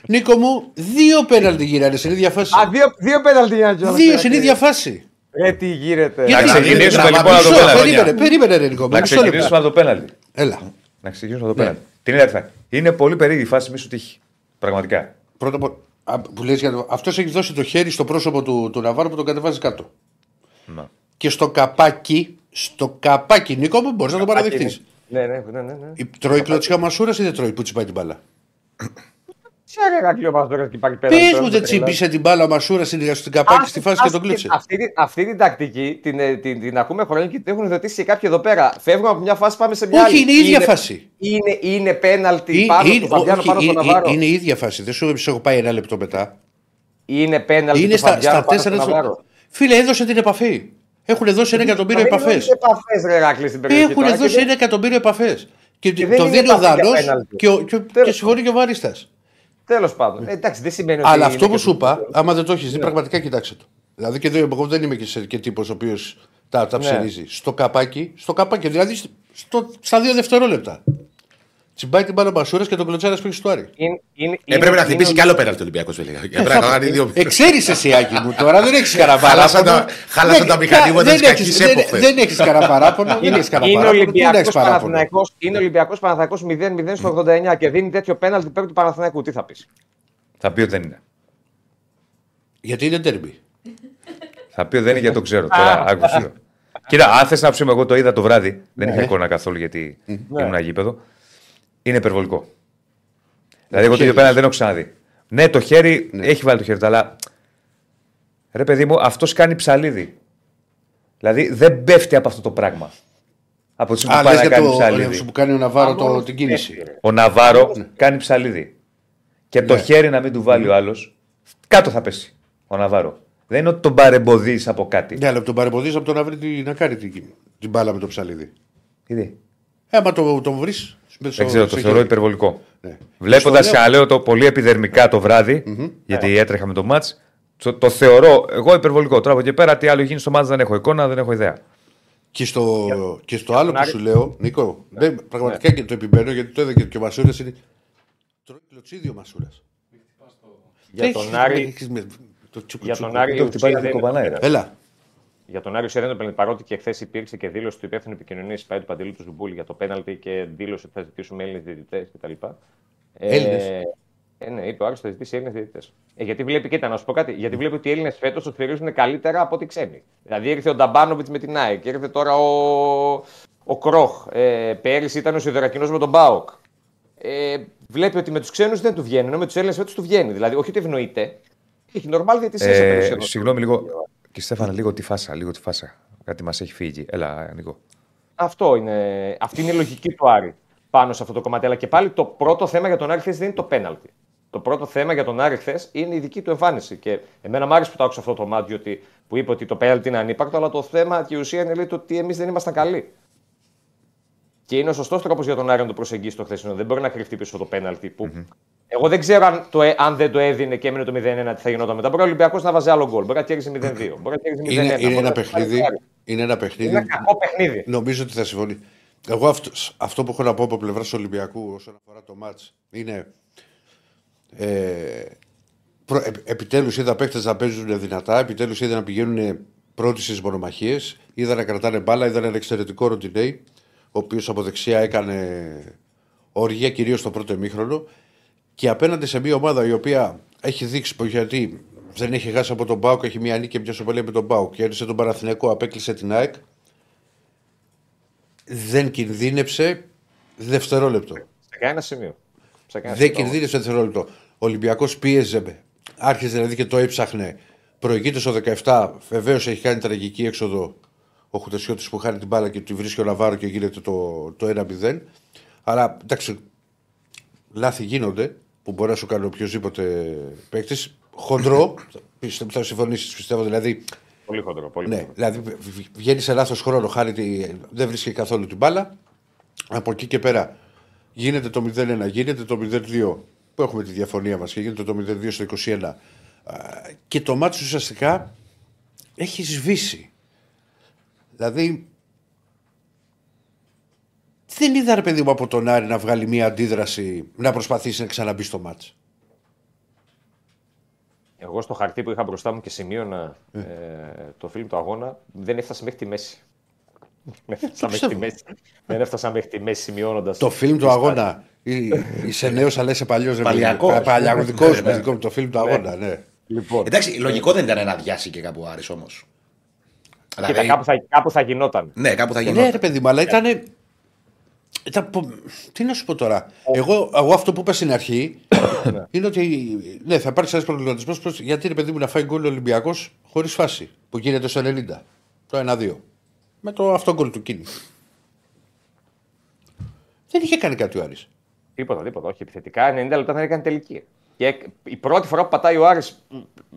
Νίκο μου, δύο πέναλτι γυράνε στην ίδια φάση. Α, δύο, δύο πέναλτι για να τζιόλα. Δύο στην ίδια φάση. Ρε τι γίνεται; Γιατί- Να ξεκινήσουμε να λοιπόν από το Μισό, πέναλτι. περίμενε, περίμενε, ρε Νίκο. μου, Να μισό λεπτό. ξεκινήσουμε από το πέναλτι. Έλα. Να ξεκινήσουμε από το πέναλτι. Την είδα χθε. Είναι πολύ περίεργη η φάση, μη σου τύχει. Πραγματικά. Πρώτα απ' όλα, α, που λες για το... αυτός έχει δώσει το χέρι στο πρόσωπο του, του Ναβάρου που τον κατεβάζει κάτω. Να. Και στο καπάκι, στο καπάκι, Νίκο μου, μπορείς να το παραδεχτείς. Ναι, ναι, ναι, ναι. ναι. Τρώει κλωτσιά μασούρας ή δεν τρώει που τσιπάει την μπάλα; Τι ωραία κλειό μας τώρα και υπάρχει πέναλτι. Πες τώρα, μου δεν δεν τρελάς. τσίπησε την μπάλα μασούρα στην στην καπάκι στη φάση και τον κλείσε. Αυτή, την- αυτή την τακτική την, ε, την, την ακούμε χρόνια και την έχουν υιοθετήσει και κάποιοι εδώ πέρα. Φεύγουμε από μια φάση, πάμε σε μια άλλη. Όχι, είναι η ίδια φάση. Είναι, είναι πέναλτι Ή- πάνω ή- του Φαβιάνο όχι, πάνω ή- στον ή- Ναβάρο. Είναι η ίδια φάση. Δεν σου σε έχω πάει ένα λεπτό μετά. Είναι πέναλτι Είναι του στα, Φαβιάνο στα πάνω τέσσερα. στον Ναβάρο. Φίλε, έδωσε την επαφή. Έχουν δώσει ένα εκατομμύριο Δεν επαφές. είναι επαφές, ρε Ράκλη, στην περιοχή Έχουν τώρα και δώσει δεν- ένα εκατομμύριο επαφές. Και, Και δεν το είναι δίνει ο επαφή για Δανός πέναλτι. και, ο- και, Τέλος και συμφωνεί και ο Βαρίστα. Τέλος πάντων. Ε, εντάξει, δεν σημαίνει ότι. Αλλά είναι αυτό που και σου το- είπα, άμα δεν το έχεις δει, πραγματικά κοιτάξτε το. Δηλαδή και εδώ, εγώ δεν είμαι και, σε- και τύπος ο οποίος τα, τα Ναι. ψερίζει. Στο καπάκι, στο καπάκι, δηλαδή στο, στα δύο δευτερόλεπτα. Τσιμπάει την μπάλα Μπασούρας και τον κλωτσάρας πήγε στο Άρη. Είναι, είναι, Έπρεπε να είναι- χτυπήσει είναι- κι άλλο πέναλτι ο Ολυμπιακός. Για να κάνει δύο. Εξαίρεσαι εσύ, Άκη μου, τώρα δεν έχεις κανένα Χάλασαν παράπονο. τα- χάλασαν Δεν- τα μηχανήματα δεν της έχεις- κακής δεν- έποχης. Δεν έχεις κανένα παράπονο. Δεν έχεις κανένα Είναι παράπονο. Πού να έχεις Ολυμπιακός παράπονο. Παναθηναϊκός, είναι Ολυμπιακός Παναθηναϊκός 0-0 στο 89 και δίνει τέτοιο πέναλτι πέρα του Παναθηναϊκού. Τι θα πεις; Θα πει ότι δεν είναι. Γιατί είναι τέρμπι. Θα πει ότι δεν είναι γιατί το ξέρω. Τώρα άκουσε. Κοίτα, αν θες να ψούμε, εγώ το είδα το βράδυ. Δεν είχα εικόνα καθόλου γιατί ήμουν γήπεδο. Είναι υπερβολικό. Δηλαδή, εγώ το ίδιο πέναλτι δεν έχω ξαναδεί. Ναι, το χέρι έχει βάλει το χέρι του, αλλά. Ρε παιδί μου, αυτός κάνει ψαλίδι. Δηλαδή δεν πέφτει από αυτό το πράγμα. Από τη στιγμή Α, που πάει λες να για κάνει το ψαλίδι. σου που κάνει ο Ναβάρο το, την κίνηση. Ο Ναβάρο κάνει ψαλίδι. Και το Ναι. χέρι να μην του βάλει ο άλλος, κάτω θα πέσει ο Ναβάρο. Δεν είναι ότι τον παρεμποδίζεις από κάτι. Ναι, αλλά τον παρεμποδίζεις από το να, βρει, τη- να κάνει την, την μπάλα με το ψαλίδι. Είδε. Ε, άμα το, το βρεις. Δεν ξέρω, το θεωρώ υπερβολικό. Ναι. Βλέποντας, Στο λέω- λέω το πολύ επιδερμικά το βραδυ γιατί έτρεχα με το μάτς, το, το θεωρώ εγώ υπερβολικό. Τώρα από εκεί πέρα, τι άλλο γίνει στο μάτς δεν έχω εικόνα, δεν έχω ιδέα. Και στο, και στο άλλο που Άρη- σου λέω, Νίκο, δεν, πραγματικά και το επιμένω γιατί το είδα και, και ο Μασούρας είναι. Τρώει κλωτσίδι ο Μασούρας. Για τον Άρη, για τον Άρη, η Το ουσία χτυπάει δεν- το κομπανάιρα. Έλα. Για τον Άρη ουσία δεν το παίρνει παρότι και χθες υπήρξε και δήλωση του υπεύθυνου επικοινωνίας του Παντελή του Ζουμπούλη για το πέναλτι και δήλωση ότι θα ζητήσουμε Έλληνες διαιτητές κτλ. Έλληνες. Ε, ε, ναι, είπε ο Άρης θα ζητήσει Έλληνες διαιτητές. Ε, γιατί βλέπει, κοίτα, να σου πω κάτι. Γιατί βλέπει ότι οι Έλληνες φέτος το στηρίζουν καλύτερα από ό,τι ξένοι. Δηλαδή ήρθε ο Νταμπάνοβιτς με την ΑΕΚ, ήρθε τώρα ο, ο Κρόχ. Ε, πέρυσι ήταν ο Σιδερακινό με τον Μπάοκ. Ε, βλέπει ότι με τους ξένους δεν του βγαίνει, ενώ με τους Έλληνες φέτος του βγαίνει. Δηλαδή, όχι ότι ευνοείται. Έχει νορμάλ διαιτησία σε Ε, περίπτωση. συγγνώμη λίγο. Και Στέφανα, λίγο τη φάσα, λίγο τη φάσα. Κάτι μας έχει φύγει. Έλα, Νικό. Αυτό είναι, αυτή είναι η λογική του Άρη πάνω σε αυτό το κομμάτι. Αλλά και πάλι το πρώτο θέμα για τον Άρη χθες δεν είναι το πέναλτι. Το πρώτο θέμα για τον Άρη χθες είναι η δική του εμφάνιση. Και εμένα μου άρεσε που το άκουσα αυτό το μάτι ότι, που είπε ότι το πέναλτι είναι ανύπαρκτο, αλλά το θέμα και η ουσία είναι λέει, το ότι εμείς δεν ήμασταν καλοί. Και είναι ο σωστό τρόπο για τον Άρη να το προσεγγίσει το χθεσινό. Δεν μπορεί να κρυφτεί πίσω το πέναλτι. Που... Εγώ δεν ξέρω αν, το, ε- αν δεν το έδινε και έμεινε το 0-1 τι θα γινόταν μετά. Μπορεί ο Ολυμπιακός να βάζει άλλο γκολ. Μπορεί να κέρδισε 0-2. Μπορεί να κέρδισε 0-1. Είναι, είναι Μπορεί ένα να- παιχνίδι. Είναι ένα παιχνίδι. Είναι ένα κακό παιχνίδι. Νομίζω ότι θα συμφωνεί. Εγώ αυτό, αυτό που έχω να πω από πλευράς του Ολυμπιακού όσον αφορά το μάτς είναι. Ε, προ, ε, επιτέλους είδα παίχτες να παίζουν δυνατά, επιτέλους είδα να πηγαίνουν πρώτοι στις μονομαχίες, είδα να κρατάνε μπάλα, είδα έναν εξαιρετικό Ροντινέη, ο οποίος από δεξιά έκανε όργια, κυρίως στο πρώτο ημίχρονο και απέναντι σε μια ομάδα η οποία έχει δείξει πω γιατί δεν έχει χάσει από τον Μπάουκ, έχει μια νίκη και μια σοπαλία με τον Μπάουκ, κέρδισε τον Παναθηναϊκό, απέκλεισε την ΑΕΚ, δεν κινδύνεψε δευτερόλεπτο. Σε κανένα σημείο. Σε κανένα Δεν σημείο. κινδύνεψε δευτερόλεπτο. Ο Ολυμπιακός πίεζε, άρχισε δηλαδή και το έψαχνε. Προηγείται στο 17, βεβαίως έχει κάνει τραγική έξοδο ο Χουτεσιώτης που χάνει την μπάλα και του βρίσκει ο Ναβάρο και γίνεται το, το 1-0. Αλλά εντάξει, λάθη γίνονται που μπορεί να σου κάνει οποιοδήποτε παίκτης. Χοντρό, πιστεύω θα συμφωνήσεις, πιστεύω δηλαδή. Πολύ χοντρό. Πολύ Ναι, χοντρό. δηλαδή β- β- βγαίνει σε λάθος χρόνο, χάνει τη, δεν βρίσκει καθόλου την μπάλα. Από εκεί και πέρα γίνεται το 0-1, γίνεται το 0-2 που έχουμε τη διαφωνία μας και γίνεται το 0-2 στο 21. Α, Και το μάτι ουσιαστικά έχει σβήσει. Δηλαδή δεν είδα ρε παιδί μου από τον Άρη να βγάλει μια αντίδραση να προσπαθήσει να ξαναμπεί στο μάτς. Εγώ στο χαρτί που είχα μπροστά μου και σημείωνα ε, το φιλμ του αγώνα δεν έφτασα μέχρι τη μέση. Δεν έφτασα μέχρι τη πιστεύω. μέση. Δεν έφτασα μέχρι τη μέση σημειώνοντας. Το φιλμ του αγώνα. Ή- Είσαι νέος, αλλά είσαι παλιός. Παλιακός. Παλιακό Ναι, ναι. μου. Το φιλμ του αγώνα, ναι. Λοιπόν, Εντάξει, λογικό δεν ήταν να αδειάσει και κάπου ο Άρης όμως. Κοίτα, κάπου, θα, κάπου θα γινόταν. Ναι, κάπου θα Ναι, γινόταν. ρε παιδί μου, αλλά ήταν. ήταν πο- Τι να σου πω τώρα; Εγώ, εγώ αυτό που είπα στην αρχή είναι ότι ναι, θα υπάρξει ένας προβληματισμός. Γιατί ρε παιδί μου να φάει γκολ ο Ολυμπιακός χωρίς φάση που γίνεται στο 90. Το 1-2. Με το αυτό γκολ του Κίνη. Δεν είχε κάνει κάτι ο Άρης. Τίποτα, τίποτα. Όχι, επιθετικά 90 λεπτά δεν έκανε τελική. Και η πρώτη φορά που πατάει ο Άρης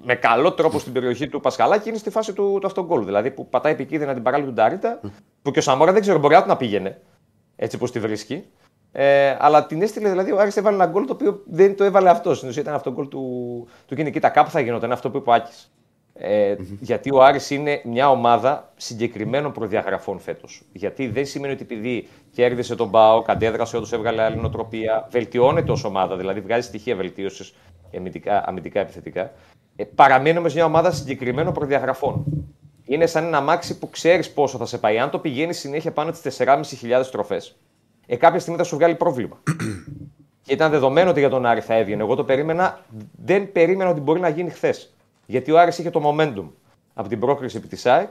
με καλό τρόπο στην περιοχή του Πασχαλάκη είναι στη φάση του, του αυτόν γκολ. Δηλαδή που πατάει επικίνδυνα την παράλληλη του Νταρίτα, που και ο Σαμόρα δεν ξέρω, μπορεί να του να πήγαινε. Έτσι που τη βρίσκει. Ε, αλλά την έστειλε δηλαδή ο Άρης έβαλε ένα γκολ το οποίο δεν το έβαλε αυτός. Στην ουσία ήταν αυτό γκολ του, του Κίνη. Κοίτα, κάπου θα γινόταν είναι αυτό που είπε ο Άκης. Ε, γιατί ο Άρης είναι μια ομάδα συγκεκριμένων προδιαγραφών φέτος. Γιατί δεν σημαίνει ότι επειδή κέρδισε τον Μπάο, αντέδρασε όντως έβγαλε άλλη νοοτροπία, βελτιώνεται ως ομάδα, δηλαδή βγάζει στοιχεία βελτίωσης αμυντικά, αμυντικά επιθετικά. Ε, παραμένει όμω μια ομάδα συγκεκριμένων προδιαγραφών. Είναι σαν ένα αμάξι που ξέρεις πόσο θα σε πάει. Αν το πηγαίνεις συνέχεια πάνω τις 4.500 στροφέ, ε, κάποια στιγμή θα σου βγάλει πρόβλημα. Και ήταν δεδομένο ότι για τον Άρη θα έβγαινε. Εγώ το περίμενα, δεν περίμενα ότι μπορεί να γίνει χθες. Γιατί ο Άρης είχε το momentum από την πρόκριση επί της ΑΕΚ.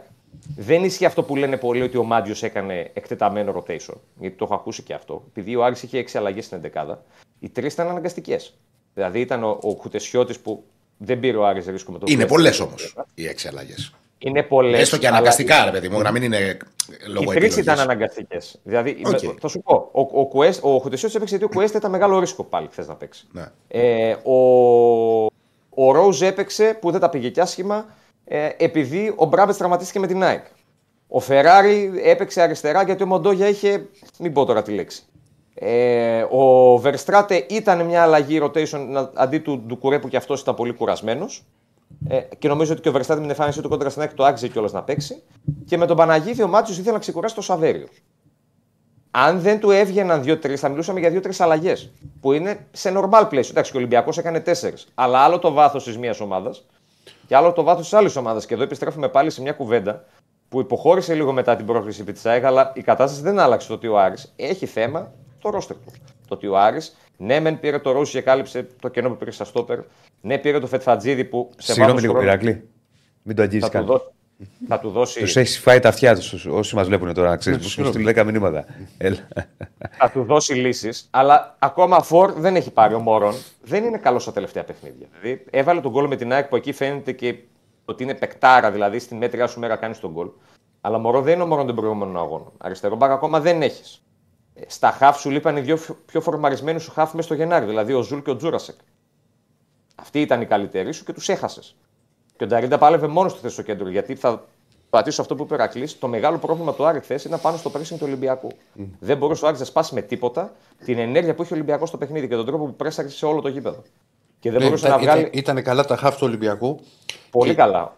Δεν ισχύει αυτό που λένε πολλοί ότι ο Μάνταλος έκανε εκτεταμένο rotation. Γιατί το έχω ακούσει και αυτό. Επειδή ο Άρης είχε έξι αλλαγές στην 11 οι τρεις ήταν αναγκαστικές. Δηλαδή ήταν ο, ο Κουτεσιώτης που δεν πήρε ο Άρης ρίσκο με το Είναι Φλέστερ. πολλές όμως οι έξι αλλαγές. Είναι πολλές. Έστω και αναγκαστικά, ρε παιδί μου, να μην είναι Οι λόγω τρεις επιλογής. ήταν αναγκαστικές. Δηλαδή, Οκ. με- θα σου πω, ο, ο, Κουέστ- ο Κουτεσιώτης έπαιξε γιατί ο Κουέστα ήταν μεγάλο ρίσκο πάλι χθες να παίξει. Ναι. Ε, ο, ο Ρόουζ έπαιξε που δεν τα πήγε κι άσχημα ε, επειδή ο Μπράμπετ τραυματίστηκε με την ΑΕΚ. Ο Φεράρι έπαιξε αριστερά γιατί ο Μοντόγια είχε. Μην πω τώρα τη λέξη. Ε, ο Βερστράτε ήταν μια αλλαγή rotation να- αντί του Ντουκουρέ που κι αυτός ήταν πολύ κουρασμένος. Ε, και νομίζω ότι και ο Βερστράτε με την εμφάνισή του κόντρα στην ΑΕΚ το άξιζε κιόλας να παίξει. Και με τον Παναγίδη ο Μάτσιος ήθελε να ξεκουράσει το Σαβέριο. Αν δεν του έβγαιναν δύο-τρεις, θα μιλούσαμε για δύο-τρεις αλλαγές. Που είναι σε normal πλαίσιο. Εντάξει, και ο Ολυμπιακός έκανε τέσσερις. Αλλά άλλο το βάθος της μία ομάδας και άλλο το βάθος της άλλης ομάδας. Και εδώ επιστρέφουμε πάλι σε μια κουβέντα που υποχώρησε λίγο μετά την πρόκληση επί της ΑΕΚ, αλλά η κατάσταση δεν άλλαξε το ότι ο Άρης έχει θέμα στο ρόστερ του. Το Το ότι ο Άρης, ναι, μεν πήρε το Ρόζι και κάλυψε το κενό που πήρε στα στόπερ. Ναι, πήρε το Φετφατζίδη που σε Συγγνώμη βάθος λίγο, χρόνου Πυρακλή. Μην το αγγίζει θα, του καν. δώσει, θα του δώσει Τους έχεις φάει τα αυτιά τους όσοι μας βλέπουν τώρα, να ξέρεις. Μου έχουν στείλει 10 μηνύματα. Έλα. θα του δώσει λύσεις. Αλλά ακόμα φορ δεν έχει πάρει ο Μόρον. Δεν είναι καλός στα τελευταία παιχνίδια. Δηλαδή, έβαλε το γκολ με την ΑΕΚ που εκεί φαίνεται και ότι είναι παικτάρα, δηλαδή στην μέτριά σου μέρα κάνεις το γκολ. Αλλά Μόρον δεν είναι ο Μόρον των προηγούμενων αγώνων. Αριστερό μπακ ακόμα δεν έχεις. Στα χαφ σου λείπαν οι δύο πιο φορμαρισμένοι σου χαφ μέσα στο Γενάρη, δηλαδή ο Ζουλ και ο Τζούρασεκ. Αυτοί ήταν οι καλύτεροι σου και τους έχασες. Και ο Νταρίντα πάλευε μόνος στη θέση στο κέντρο. Γιατί θα πατήσω αυτό που είπε ο Ρακλή, το μεγάλο πρόβλημα του Άρη χθες ήταν πάνω στο pressing του Ολυμπιακού. Δεν μπορούσε ο Άρης να σπάσει με τίποτα την ενέργεια που είχε ο Ολυμπιακός στο παιχνίδι και τον τρόπο που πρέσαρε σε όλο το γήπεδο. Και δεν Ναι, μπορούσε ήταν, να βγάλει. ήταν, ήταν καλά τα χάφ του Ολυμπιακού. Πολύ και- καλά.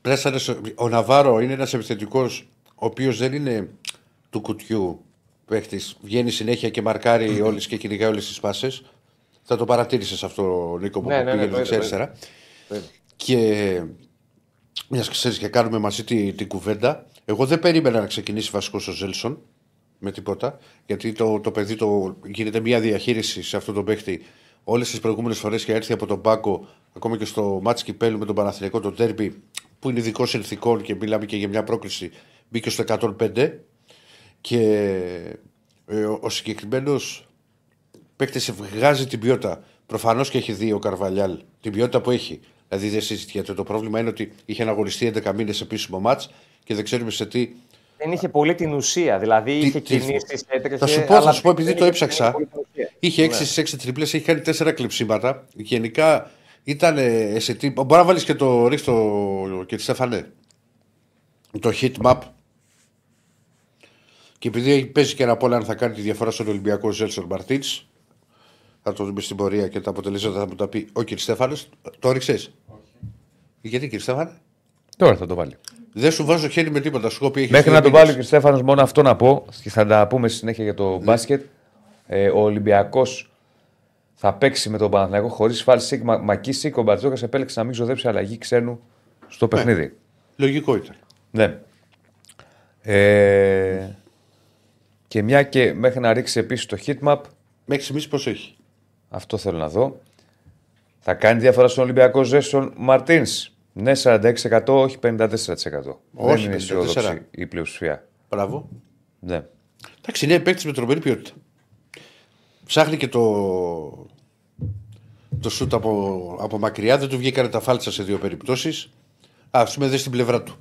Πρέσανε στο- ο Ναβάρο είναι ένας επιθετικός ο οποίος δεν είναι του κουτιού παίχτης. Βγαίνει συνέχεια και μαρκάρει όλες και κυνηγάει όλες τις πάσες. Θα το παρατήρησες αυτό, Νίκο, που Ναι, ναι, ναι, πήγαινε το είδα, το δεξιά-αριστερά. Και μιας και ξέρεις και κάνουμε μαζί την τη κουβέντα. Εγώ δεν περίμενα να ξεκινήσει βασικός ο Ζέλσον με τίποτα. Γιατί το, το παιδί το, γίνεται μια διαχείριση σε αυτόν τον παίχτη όλες τις προηγούμενες φορές και έρθει από τον πάγκο, ακόμα και στο μάτς κυπέλου με τον Παναθηναϊκό, το τέρμπι, που είναι ειδικός συνθηκών και μιλάμε και για μια πρόκληση, μπήκε στο 105. Και ε, ο, ο συγκεκριμένος παίκτης βγάζει την ποιότητα. Προφανώς και έχει δει ο Καρβαλιάλ την ποιότητα που έχει. Δηλαδή δεν συζητιέται. Το πρόβλημα είναι ότι είχε αναγωνιστεί 11 μήνες επίσημο μάτς και δεν ξέρουμε σε τι. Δεν είχε πολύ την ουσία. Δηλαδή είχε τι- κινήσεις, έτρεχε. Θα σου πω, αλλά θα σου πω επειδή δεν το είχε έψαξα. πολύ την ουσία. Είχε 6 στις 6 τριπλές, είχε κάνει 4 κλεψίματα. Γενικά ήταν ε, σε τι. Μπορεί να βάλεις και το Ρίστο και τη Στέφανε. Το hit map. Και επειδή παίζει και ένα πόλο αν θα κάνει τη διαφορά στον Ολυμπιακό Ζέλσον Μαρτίν, θα το δούμε στην πορεία και τα αποτελέσματα θα μου τα πει ο κ. Στέφανος. Το έριξες; Γιατί κ. Στέφανε; Τώρα θα το βάλει. Δεν σου βάζω χέρι με τίποτα. Σου έχω πει, έχεις Μέχρι δύο να το μήνες. βάλει ο κ. Στέφανος, μόνο αυτό να πω και θα τα πούμε στη συνέχεια για το μπάσκετ. Ε, ο Ολυμπιακός θα παίξει με τον Παναθηναϊκό χωρίς φάλ Σίγμα Μακίσικ. Ο Μπαρτζόκα επέλεξε να μην ξοδέψει αλλαγή ξένου στο παιχνίδι. Λογικό ήταν. Ναι. Ε, και μια και μέχρι να ρίξει επίσης το heatmap, Μέχρι στιγμής πώς έχει. Αυτό θέλω να δω. Θα κάνει διαφορά στον Ολυμπιακό Ζέσον Μαρτίνς. Ναι, 46%, όχι 54%. Δεν Όχι, είναι 54. αισιόδοξη η πλειοψηφία. Μπράβο. Ναι. Εντάξει, είναι παίκτης με τρομερή ποιότητα. Ψάχνει και το, το σουτ από, από μακριά. Δεν του βγήκανε τα φάλτσα σε δύο περιπτώσεις. Α πούμε, δες στην πλευρά του.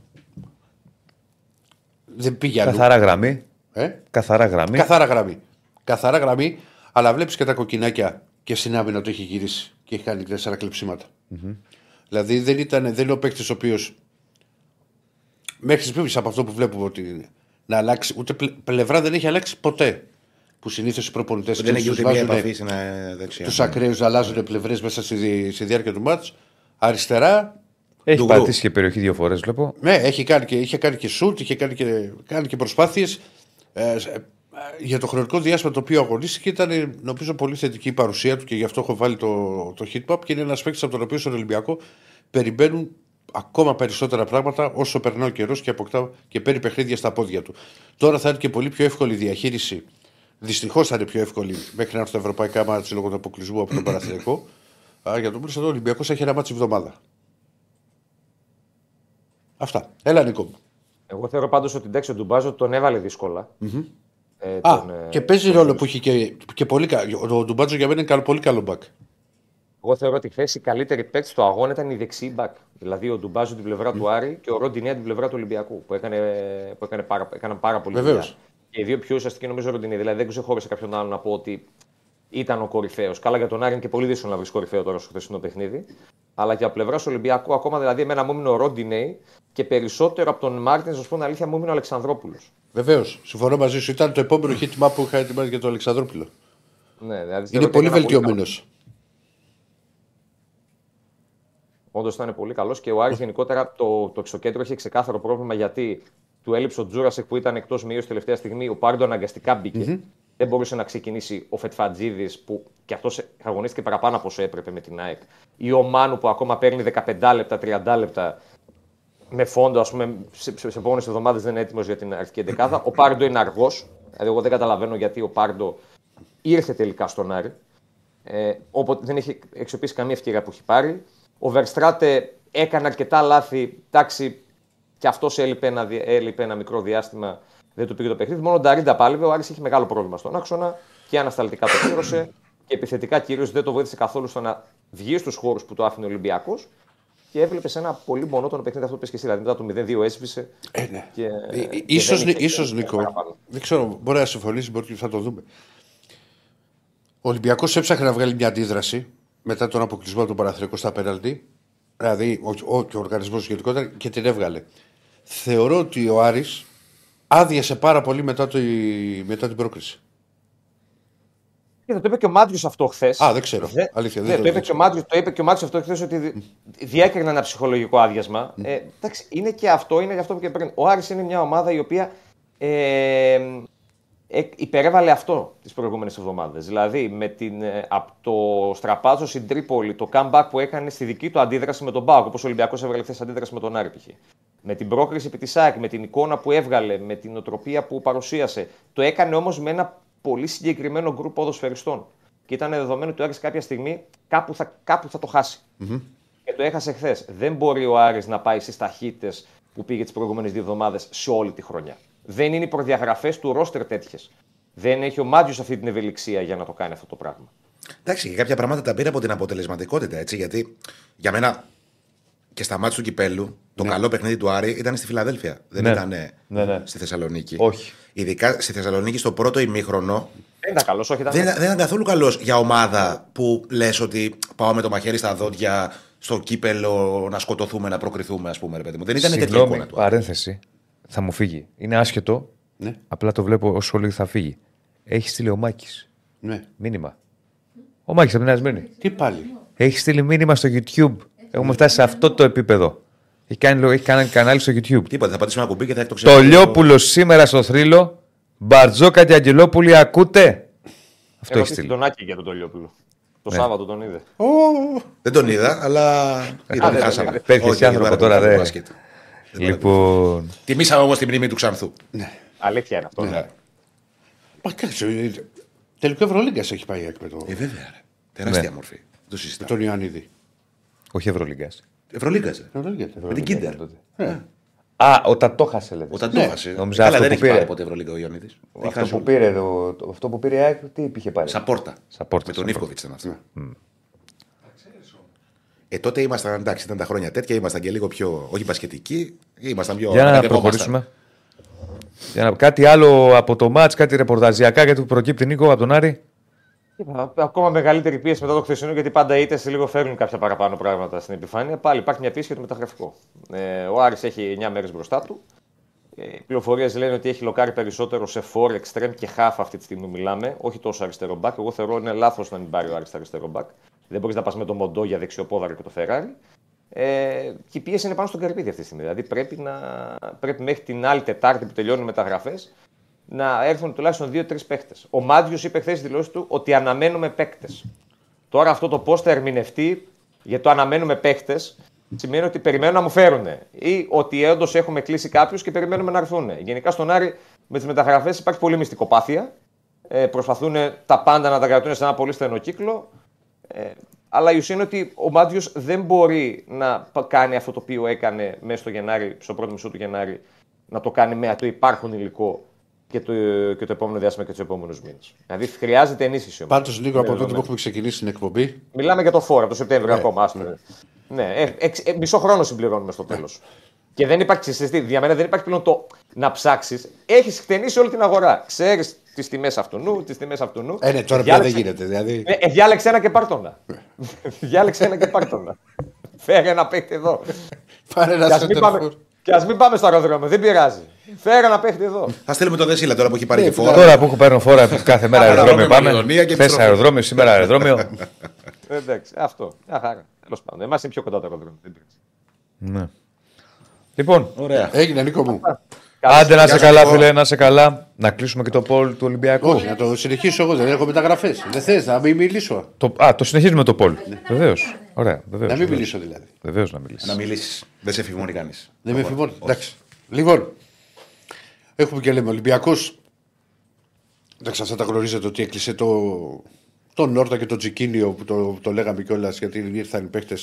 Δεν πήγε αλλού. Καθαρά γραμμή. Ε; Καθαρά γραμμή. Καθαρά γραμμή. Καθαρά γραμμή, αλλά βλέπεις και τα κοκκινάκια και στην άμυνα το έχει γυρίσει και έχει κάνει τέσσερα κλεψίματα. Δηλαδή δεν, ήταν, δεν είναι ο παίκτης ο οποίος μέχρι στιγμής από αυτό που βλέπουμε ότι να αλλάξει, ούτε πλε- πλευρά δεν έχει αλλάξει ποτέ. Που συνήθως οι προπονητές Δεν έχει ούτε μία επαφή στην ε, δεξιά. τους ακραίους να αλλάζουν πλευρές μέσα στη, δι- στη διάρκεια του μάτς. Αριστερά, Έχει Ντουγκρού. πατήσει και περιοχή δύο φορές, βλέπω. ναι, έχει κάνει και, είχε κάνει και σουτ, είχε κάνει και, κάνει και προσπάθειες. Ε, ε, για το χρονικό διάστημα το οποίο αγωνίστηκε ήταν νομίζω πολύ θετική η παρουσία του και γι' αυτό έχω βάλει το, το hit pop και είναι ένας παίκτης από τον οποίο στον Ολυμπιακό περιμένουν ακόμα περισσότερα πράγματα όσο περνά ο καιρός και αποκτά και παίρνει παιχνίδια στα πόδια του. Τώρα θα είναι και πολύ πιο εύκολη η διαχείριση. Δυστυχώς θα είναι πιο εύκολη μέχρι να έρθουν τα ευρωπαϊκά μάτια λόγω του αποκλεισμού από τον Παναθηναϊκό. Α, Για τον πλούσιο ο Ολυμπιακός έχει ένα μάτι εβδομάδα. Αυτά. Έλα, Νίκο. μου. Εγώ θεωρώ πάντως ότι εντάξει, ο Ντουμπάζο τον έβαλε δύσκολα. Ε, Α, τον, ε, και παίζει ρόλο που έχει και, και πολύ καλό. Ο Ντουμπάτζο για μένα είναι καλό- πολύ καλό μπακ. Εγώ θεωρώ ότι χθες η καλύτερη παίκτης στο αγώνα ήταν η δεξί μπακ. Δηλαδή ο Ντουμπάζο την πλευρά του Άρη και ο Ροντινέα την πλευρά του Ολυμπιακού. Που, έκανε, που έκανε πάρα, έκαναν πάρα πολύ Βεβαίως. δουλειά. Και οι δύο πιο ουσιαστικοί νομίζω Ροντινέα. Δηλαδή δεν ξεχώρισε κάποιον άλλο να πω ότι ήταν ο κορυφαίος. Καλά για τον Άρη είναι και πολύ δύσκολο να βρεις κορυφαίο τώρα στο χθεσινό παιχνίδι. Αλλά και από πλευράς Ολυμπιακού, ακόμα δηλαδή εμένα μου έμεινε ο Ροντινέη και περισσότερο από τον Μάρτινς, να σου πω την αλήθεια, μου έμεινε ο Αλεξανδρόπουλος. Βεβαίως. Συμφωνώ μαζί σου. Ήταν το επόμενο hit map που είχα ετοιμάσει για τον Αλεξανδρόπουλο. Ναι, δηλαδή, θεωρώ Είναι ότι πολύ ήταν βελτιωμένος. Όντως ήταν πολύ καλός και ο Άρης γενικότερα το, το εξωκέντρο είχε ξεκάθαρο πρόβλημα γιατί του έλειψε ο Τζούρασεκ που ήταν εκτός μείωση τελευταία στιγμή. Ο Πάρντο αναγκαστικά μπήκε. Δεν μπορούσε να ξεκινήσει ο Φετφατζίδη που κι αυτός αγωνίστηκε παραπάνω από όσο έπρεπε με την ΑΕΚ. Ή ο Μάνου που ακόμα παίρνει 15 λεπτά, 30 λεπτά με φόντο, ας πούμε, σε, σε, σε επόμενες εβδομάδες δεν είναι έτοιμος για την αρχική εντεκάδα. Ο Πάρντο είναι αργός. Δηλαδή, εγώ δεν καταλαβαίνω γιατί ο Πάρντο ήρθε τελικά στον Άρη. Ε, όποτε δεν έχει αξιοποιήσει καμία ευκαιρία που έχει πάρει. Ο Βερστράτε έκανε αρκετά λάθη. Εντάξει, και αυτός έλειπε ένα, δι- έλειπε ένα μικρό διάστημα. Δεν του πήγε το παιχνίδι. Μόνο ο Νταρίντα πάλευε. Ο Άρης είχε μεγάλο πρόβλημα στον άξονα και ανασταλτικά το πλήρωσε. Και επιθετικά κυρίως δεν το βοήθησε καθόλου στο να βγει στους χώρους που το άφηνε ο Ολυμπιακός. Και έβλεπε σε ένα πολύ μονότονο παιχνίδι αυτό που πες και εσύ. Δηλαδή μετά το 0-2 έσβησε. Ε, ναι. Και, Ε, ε, και ίσως, δεν είχε ίσως, και Νίκο, παραπάνω. δεν ξέρω, μπορεί να συμφωνήσεις, μπορεί και θα το δούμε. Ο Ολυμπιακός έψαχνε να βγάλει μια αντίδραση μετά τον αποκλεισμό του Παναθρικού στα πέναλτι. Δηλαδή, ο, ο, και ο οργανισμός γενικότερα και την έβγαλε. Θεωρώ ότι ο Άρης άδειασε πάρα πολύ μετά, το, μετά την πρόκριση. Κοίτα, το είπε και ο Μάτριο αυτό χθες. Α, δεν ξέρω. Αλήθεια, δεν ναι, το το, είπε ξέρω. και ο Μάτιος, το είπε και ο Μάτιος αυτό χθες ότι δι- διέκρινε ένα ψυχολογικό άδειασμα. Ε, εντάξει, είναι και αυτό, είναι γι' αυτό που και πριν. Ο Άρης είναι μια ομάδα η οποία ε, ε, υπερέβαλε αυτό τις προηγούμενες εβδομάδες. Δηλαδή, με την, ε, από το στραπάζο στην Τρίπολη, το comeback που έκανε στη δική του αντίδραση με τον Μπάουκ, όπως ο Ολυμπιακός έβγαλε χθες αντίδραση με τον Άρη π.χ. Με την πρόκριση επί της ΑΕΚ, με την εικόνα που έβγαλε, με την οτροπία που παρουσίασε. Το έκανε όμως με ένα πολύ συγκεκριμένο γκρουπ ποδοσφαιριστών. Και ήταν δεδομένο ότι ο Άρης κάποια στιγμή κάπου θα, κάπου θα το χάσει. Και το έχασε χθες. Δεν μπορεί ο Άρης να πάει στις ταχύτητες που πήγε τις προηγούμενες δύο εβδομάδες σε όλη τη χρονιά. Δεν είναι οι προδιαγραφές του ρόστερ τέτοιες. Δεν έχει ο Μάτζιο αυτή την ευελιξία για να το κάνει αυτό το πράγμα. Εντάξει, και κάποια πράγματα τα πήρε από την αποτελεσματικότητα, έτσι, γιατί για μένα και στα μάτια του κυπέλου το καλό παιχνίδι του Άρη ήταν στη Φιλαδέλφια. Δεν Ναι. ήταν Ναι, ναι. στη Θεσσαλονίκη. Όχι. Ειδικά στη Θεσσαλονίκη στο πρώτο ημίχρονο Δεν ήταν καλός, όχι. Ήταν... δεν, δεν ήταν καθόλου καλός για ομάδα που λες ότι πάω με το μαχαίρι στα δόντια στο κύπελο να σκοτωθούμε, να προκριθούμε, ας πούμε, ρε παιδί μου. Δεν ήταν τέτοια Συγγνώμη, εικόνα του. παρένθεση. Θα μου φύγει. Είναι άσχετο. Ναι, Απλά το βλέπω όσο λίγο θα φύγει. Έχεις στείλει ο Μάκης. ναι. Μήνυμα. Ο Μάκης από την Ασμένη. Τι πάλι. Έχεις στείλει μήνυμα στο YouTube. Έχουμε φτάσει σε αυτό το επίπεδο. Έχει κάνει, έχει κάνει κανάλι στο YouTube. Τίποτα, θα πατήσουμε ένα κουμπί και θα Το εκτοξεύσουμε. Λιόπουλο σήμερα στο θρύλο. Μπαρτζόκα και Αγγελόπουλοι, ακούτε; Αυτό έχει στείλει. τον Άκη για τον Τολιόπουλο. Το Ναι. Σάββατο τον είδε. Δεν τον είδα, αλλά. Είδα, δεν χάσαμε. τον Παίρνει Όχι, και άνθρωπο δεν τώρα, παρακολουθώ δε. μπάσκετ. Λοιπόν. Τιμήσαμε όμως τη μνήμη του Ξανθού. Αλήθεια είναι αυτό. ναι. Μα κάτσε. ε, Τελικό Ευρωλίγκας έχει πάει η ΑΕΚ με, το, Ε, βέβαια. Ρε. Τεράστια Ναι. μορφή. Δεν Το με συζητάω. τον Ιωαννίδη. Όχι Ευρωλίγκας. Ευρωλίγκας. Ευρωλίγκας. Με την Κίντερ. Α, όταν το χάσε, λέτε. Όταν το Ναι. έχασε. Νόμιζα Καλά, αυτό δεν που έχει πήρε. πάρει ποτέ Ευρωλίγκα ο Ιωαννίδης. Αυτό που πήρε, το, το- αυτό που πήρε η ΑΕΚ, τι είχε πάρει; Σαπόρτα. Σαπόρτα, Με τον Σαπόρτα. Ιβκοβιτς ήταν αυτό. Ε, τότε ήμασταν, εντάξει, ήταν τα χρόνια τέτοια, ήμασταν και λίγο πιο. Όχι μπασκετικοί, ήμασταν πιο. Για να ανακατευόμασταν. προχωρήσουμε. Για να... Κάτι άλλο από το μάτς, κάτι ρεπορταζιακά γιατί που προκύπτει Νίκο από τον Άρη. Είπα, Ακόμα μεγαλύτερη πίεση μετά το χθεσινό, γιατί πάντα είτε σε λίγο φέρνουν κάποια παραπάνω πράγματα στην επιφάνεια. Πάλι υπάρχει μια πίεση για το μεταγραφικό. Ε, ο Άρης έχει 9 μέρες μπροστά του. Ε, οι πληροφορίες λένε ότι έχει λοκάρει περισσότερο σε φόρ, extreme και half αυτή τη στιγμή που μιλάμε. Όχι τόσο αριστερό μπακ. Εγώ θεωρώ είναι λάθος να μην πάρει ο Άρης αριστερό μπακ. Δεν μπορείς να πας με το Μοντό για δεξιοπόδαρο και το Φεράρι. Ε, και η πίεση είναι πάνω στον Καρπίδη αυτή τη στιγμή. Δηλαδή πρέπει, να, πρέπει μέχρι την άλλη Τετάρτη που τελειώνουν οι μεταγραφές να έρθουν τουλάχιστον 2-3 παίκτες. Ο Μάτζιο είπε χθες στη δηλώση του ότι αναμένουμε παίκτες. Τώρα αυτό το πώς θα ερμηνευτεί για το αναμένουμε παίκτες σημαίνει ότι περιμένουν να μου φέρουν. Ή ότι όντως έχουμε κλείσει κάποιους και περιμένουμε να έρθουν. Γενικά στον Άρη με τις μεταγραφές υπάρχει πολύ μυστικοπάθεια. Ε, προσπαθούν τα πάντα να τα κρατούν σε ένα πολύ στενό κύκλο. Ε, αλλά η ουσία είναι ότι ο Μάτζιο δεν μπορεί να πα- κάνει αυτό το οποίο έκανε μέσα στο Γενάρη, στο πρώτο μισό του Γενάρη, να το κάνει με το υπάρχον υλικό και το, και το επόμενο διάστημα και τους επόμενους μήνες. Δηλαδή χρειάζεται ενίσχυση. ο Πάντως Μάτζιος. λίγο από Είναι τότε που δεδομένο. έχουμε ξεκινήσει την εκπομπή. Μιλάμε για το φόρο από το Σεπτέμβριο ακόμα. άστο. Ναι, ε, εξ- ε, μισό χρόνο συμπληρώνουμε στο τέλος. Και δεν υπάρχει, ξέρεις τι, για μένα δεν υπάρχει πλέον το να ψάξεις. Έχεις χτενίσει όλη την αγορά. Ξέρεις τις τιμές αυτού νου, τις τιμές αυτού νου. Ε, ναι, τώρα πια δεν Διάλεξε- γίνεται. Δηλαδή. Ναι, ε, διάλεξε ένα και πάρτονα. διάλεξε ένα και πάρτονα. Φέρε ένα παίχτη εδώ. Πάρε ένα Και ας μην πάμε, σεντερφόρ. και ας μην πάμε στο αεροδρόμιο, δεν πειράζει. Φέρε ένα παίχτη εδώ. Θα στείλουμε το Δεσίλα τώρα που έχει πάρει Ναι, και φόρα. Τώρα που έχω παίρνω φόρα κάθε μέρα αεροδρόμιο Αεροδρόμιο, πάμε. Μακεδονία και Χθε επιστροφή. αεροδρόμιο, σήμερα αεροδρόμιο. Ε, Εντάξει, αυτό. Μια χαρά. Τέλος πάντων. Εμάς είναι πιο κοντά το αεροδρόμιο. δεν πειράζει. Ναι. Λοιπόν, Ωραία. Έγινε, Νίκο μου. άντε να σε Γεια σας, καλά, Νίκο. φίλε, να σε καλά. Να κλείσουμε και το πόλ του Ολυμπιακού. Όχι, να το συνεχίσω εγώ. Δεν έχω μεταγραφές. Δεν θες να μην μιλήσω. Το, α, το συνεχίζουμε το πόλ. Βεβαίως. Ωραία, βεβαίως. Να μην μιλήσω δηλαδή. Βεβαίως να μιλήσεις. Να μιλήσεις. Δεν σε φημώνει κανείς. Δεν με φημώνεις. Εντάξει. Λοιπόν, έχουμε και λέμε Ολυμπιακός. Εντάξει, αυτά τα γνωρίζετε ότι έκλεισε το, το Νόρτα και το Τζικίνιο που το, το λέγαμε κιόλας γιατί ήρθαν οι παίχτε,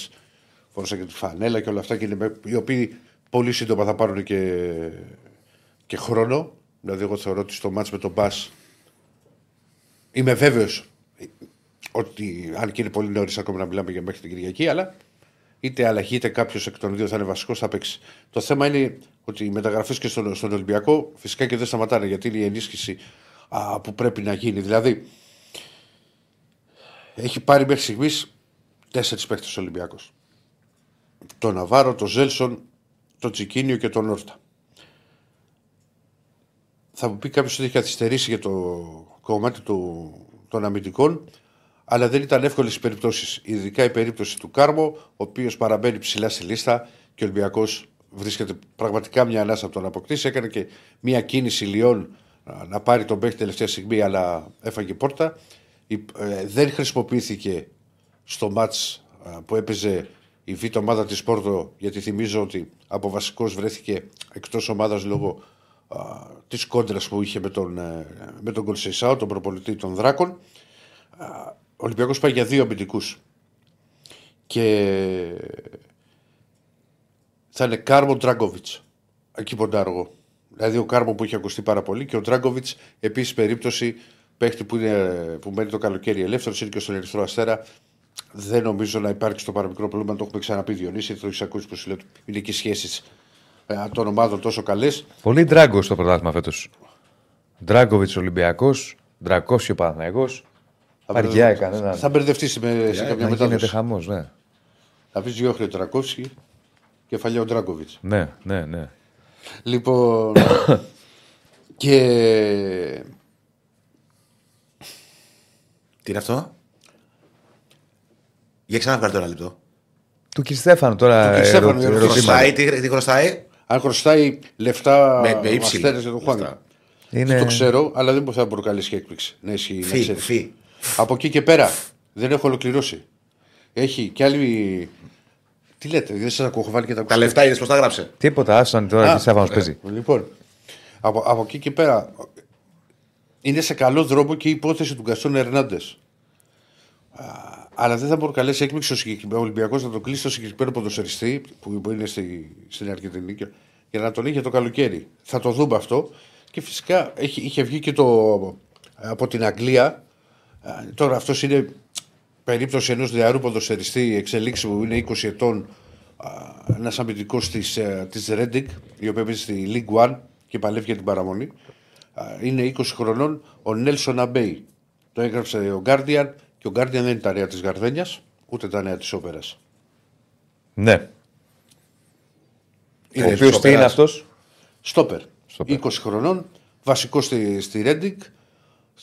φόρωσαν και τη φανέλα και όλα αυτά και είναι, οι οποίοι πολύ σύντομα θα πάρουν και, και χρόνο. Δηλαδή, εγώ θεωρώ ότι στο μάτς με τον Μπα είμαι βέβαιος ότι αν και είναι πολύ νωρίς ακόμα να μιλάμε για μέχρι την Κυριακή, αλλά είτε αλλαγή είτε κάποιος εκ των δύο θα είναι βασικός, θα παίξει. Το θέμα είναι ότι οι μεταγραφές και στον, στον Ολυμπιακό φυσικά και δεν σταματάνε γιατί είναι η ενίσχυση α, που πρέπει να γίνει. Δηλαδή, έχει πάρει μέχρι στιγμής τέσσερις παίχτε ο Ολυμπιακός. Το Ναβάρο, το Ζέλσον, το Τσικίνιο και τον Όρτα. Θα μου πει κάποιος ότι έχει καθυστερήσει για το κομμάτι του, των αμυντικών, αλλά δεν ήταν εύκολες οι περιπτώσεις. Ειδικά η περίπτωση του Κάρμο, ο οποίος παραμένει ψηλά στη λίστα και ο Ολυμπιακός βρίσκεται πραγματικά μια ανάσα από τον αποκτήσει. Έκανε και μια κίνηση λιών να πάρει τον παίχτη τελευταία στιγμή, αλλά έφαγε πόρτα. Ε, δεν χρησιμοποιήθηκε στο ματς που έπαιζε η β' ομάδα της Πόρτο γιατί θυμίζω ότι από βασικός βρέθηκε εκτός ομάδας λόγω α, της κόντρας που είχε με τον, ε, με τον Κονσεϊσάο, τον προπονητή των Δράκων. Ο Ολυμπιακός πάει για δύο αμυντικούς και θα είναι Κάρμο Ντράγκοβιτς εκεί ποντάρω. Δηλαδή ο Κάρμο που είχε ακουστεί πάρα πολύ και ο Ντράγκοβιτς επίσης περίπτωση παίχτη που, είναι, που μένει το καλοκαίρι ελεύθερος, είναι και στον Ερυθρό Αστέρα. Δεν νομίζω να υπάρξει στο παραμικρό πρόβλημα. Το έχουμε ξαναπεί Διονύση, το έχει ακούσει που σου λέω. Είναι και σχέσεις ε, των ομάδων τόσο καλές. Πολύ ντράγκο στο πρωτάθλημα φέτος. Ντράγκοβιτς Ολυμπιακός, Ντρακόσιο Παναγό. Αργιά έκανε. Θα μπερδευτεί σε κάποια μετάδοση. Γίνεται χαμός, ναι. Θα πεις Γιώχριο Τρακόφσκι και Φαλιό Ντράγκοβιτς. Ναι, ναι, ναι. Λοιπόν. και Τι είναι αυτό; Για ξαναβγάλει τώρα λεπτό. Του Κιστέφανο τώρα. Του Κιστέφανο, ερω- ερω- ερωτήματα. Χρωστάει, τι, τι χρωστάει; αν χρωστάει λεφτά Με- με ο ύψιλη. Αστέρας για τον Χουάνγκ. Αυτά. Είναι... Το ξέρω, αλλά δεν μπορεί να προκαλέσει έκπληξη. Ναι, ισχύει, να Φι, ξέρεις. φι. Από εκεί και πέρα δεν έχω ολοκληρώσει. Έχει κι άλλη. Τι λέτε, δεν σας ακούω, έχω βάλει και τα Τα ακουστικά. λεφτά είδες πώ τα γράψε; Τίποτα, άσταν τώρα Α, και Στέφανο ε, παίζει. Λοιπόν, από, από εκεί και πέρα είναι σε καλό δρόμο και η υπόθεση του Γκαστόν Ερνάντες. Αλλά δεν θα προκαλέσει έκπληξη ο συγκεκριμένος Ολυμπιακός να τον κλείσει στο συγκεκριμένο ποδοσφαιριστή που που είναι στη, στην Αργεντινή και- για να τον έχει για το καλοκαίρι. Θα το δούμε αυτό. Και φυσικά έχει, είχε βγει και το, από την Αγγλία. Α, Τώρα αυτός είναι περίπτωση ενός νεαρού ποδοσφαιριστή εξελίξη που είναι 20 ετών. Ένας αμυντικός της ε, της Reading, η οποία παίζει στη League One και παλεύει για την παραμονή. Α, Είναι 20 χρονών ο Νέλσον Αμπέι. Το έγραψε ο Guardian και ο Guardian δεν είναι τα νέα της Γαρδένιας, ούτε τα νέα της Όπερας. Ναι. Ο Είναι οποίος της τι είναι Όπερας. αυτός; Στόπερ. Στόπερ. 20 χρονών, βασικός στη, στη Reading.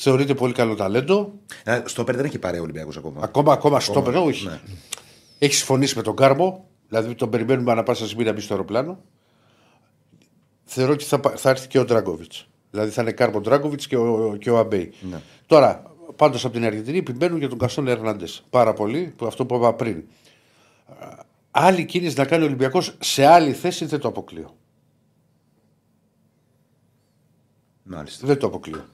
Θεωρείται πολύ καλό ταλέντο. Ε, Στο πέρα δεν έχει πάρει ο Ολυμπιακό ακόμα. Ακόμα, ακόμα στόπερ, όχι. ναι. Έχει συμφωνήσει με τον Κάρμο, δηλαδή τον περιμένουμε ανα πάσα στιγμή να μπει στο αεροπλάνο. Θεωρώ ότι θα, πα- θα έρθει και ο Ντράγκοβιτς. Δηλαδή θα είναι Κάρμο Ντράγκοβιτς και ο, και ο Αμπέι. Ναι. Τώρα, πάντως από την Αργεντινή επιμένουν για τον Καστόν Ερνάντες. Πάρα πολύ, που αυτό που είπα πριν. Α, Άλλη κίνηση να κάνει ο Ολυμπιακός σε άλλη θέση δεν το αποκλείω. Μάλιστα. Δεν το αποκλείω.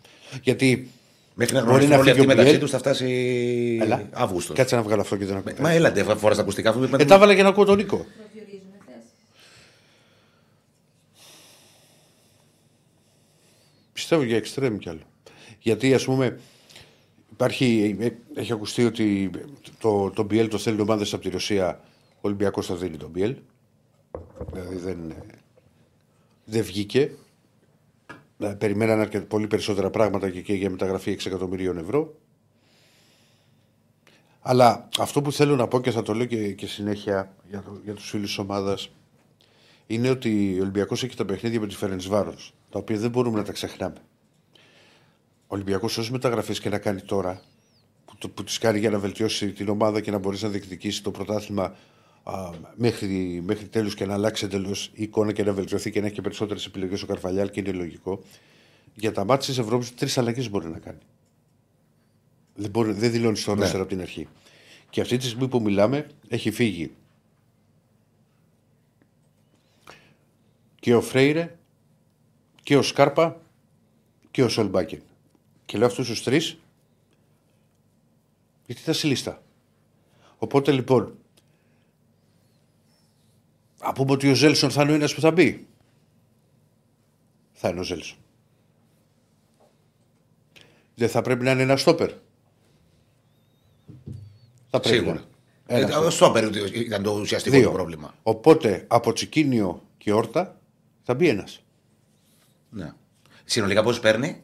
Γιατί. Μέχρι να Μπορεί γνωριστούν να όλοι φύγει αυτοί ο μεταξύ Πιέλ. τους θα φτάσει Έλα. Αύγουστος. Κάτσε να βγάλω αυτό και δεν ακούω. Μα έλατε, φοράς τα ακουστικά αφού Ε, τα έβαλα για να ακούω τον Νίκο. Προσδιορίζουν θέσεις. Πιστεύω για εξτρέμ κι άλλο. Γιατί ας πούμε υπάρχει, ε, έχει ακουστεί ότι το, το BL το θέλει ομάδε από τη Ρωσία. Ο Ολυμπιακός θα δίνει τον BL. Δηλαδή δεν, ε, δεν βγήκε. Ε, Περιμέναν αρκετά, πολύ περισσότερα πράγματα και, και για μεταγραφή 6 εκατομμυρίων ευρώ. Αλλά αυτό που θέλω να πω και θα το λέω και, και συνέχεια για, το, για τους φίλους της ομάδας είναι ότι ο Ολυμπιακός έχει τα παιχνίδια με τη Φερενσβάρος, τα οποία δεν μπορούμε να τα ξεχνάμε. Ο Ολυμπιακός όσες μεταγραφές και να κάνει τώρα, που, το- που τις κάνει για να βελτιώσει την ομάδα και να μπορέσει να διεκδικήσεις το πρωτάθλημα α, μέχρι, μέχρι τέλους και να αλλάξει εντελώς η εικόνα και να βελτιωθεί και να έχει και περισσότερες επιλογές ο Καρφαλιάλ και είναι λογικό. Για τα μάτια της Ευρώπης τρεις αλλαγές μπορεί να κάνει. Δεν, μπορεί, δεν δηλώνεις στο ρόστερ από την αρχή. Και αυτή τη στιγμή που μιλάμε έχει φύγει και ο Φρέιρε και ο Σκάρπα και ο Σολμπάκεν. Και λέω αυτούς τους τρεις, γιατί ήταν στη λίστα. Οπότε λοιπόν, να πούμε ότι ο Ζέλσον θα είναι ο ένας που θα μπει. Θα είναι ο Ζέλσον. Δεν θα πρέπει να είναι ένας στόπερ. Θα πρέπει Σίγουρα. να είναι. Ένας Ε, Στο πέρα ήταν το ουσιαστικό Δύο. του πρόβλημα. Οπότε από Τσικίνιο και Όρτα θα μπει ένας. Ναι. Συνολικά πώς παίρνει;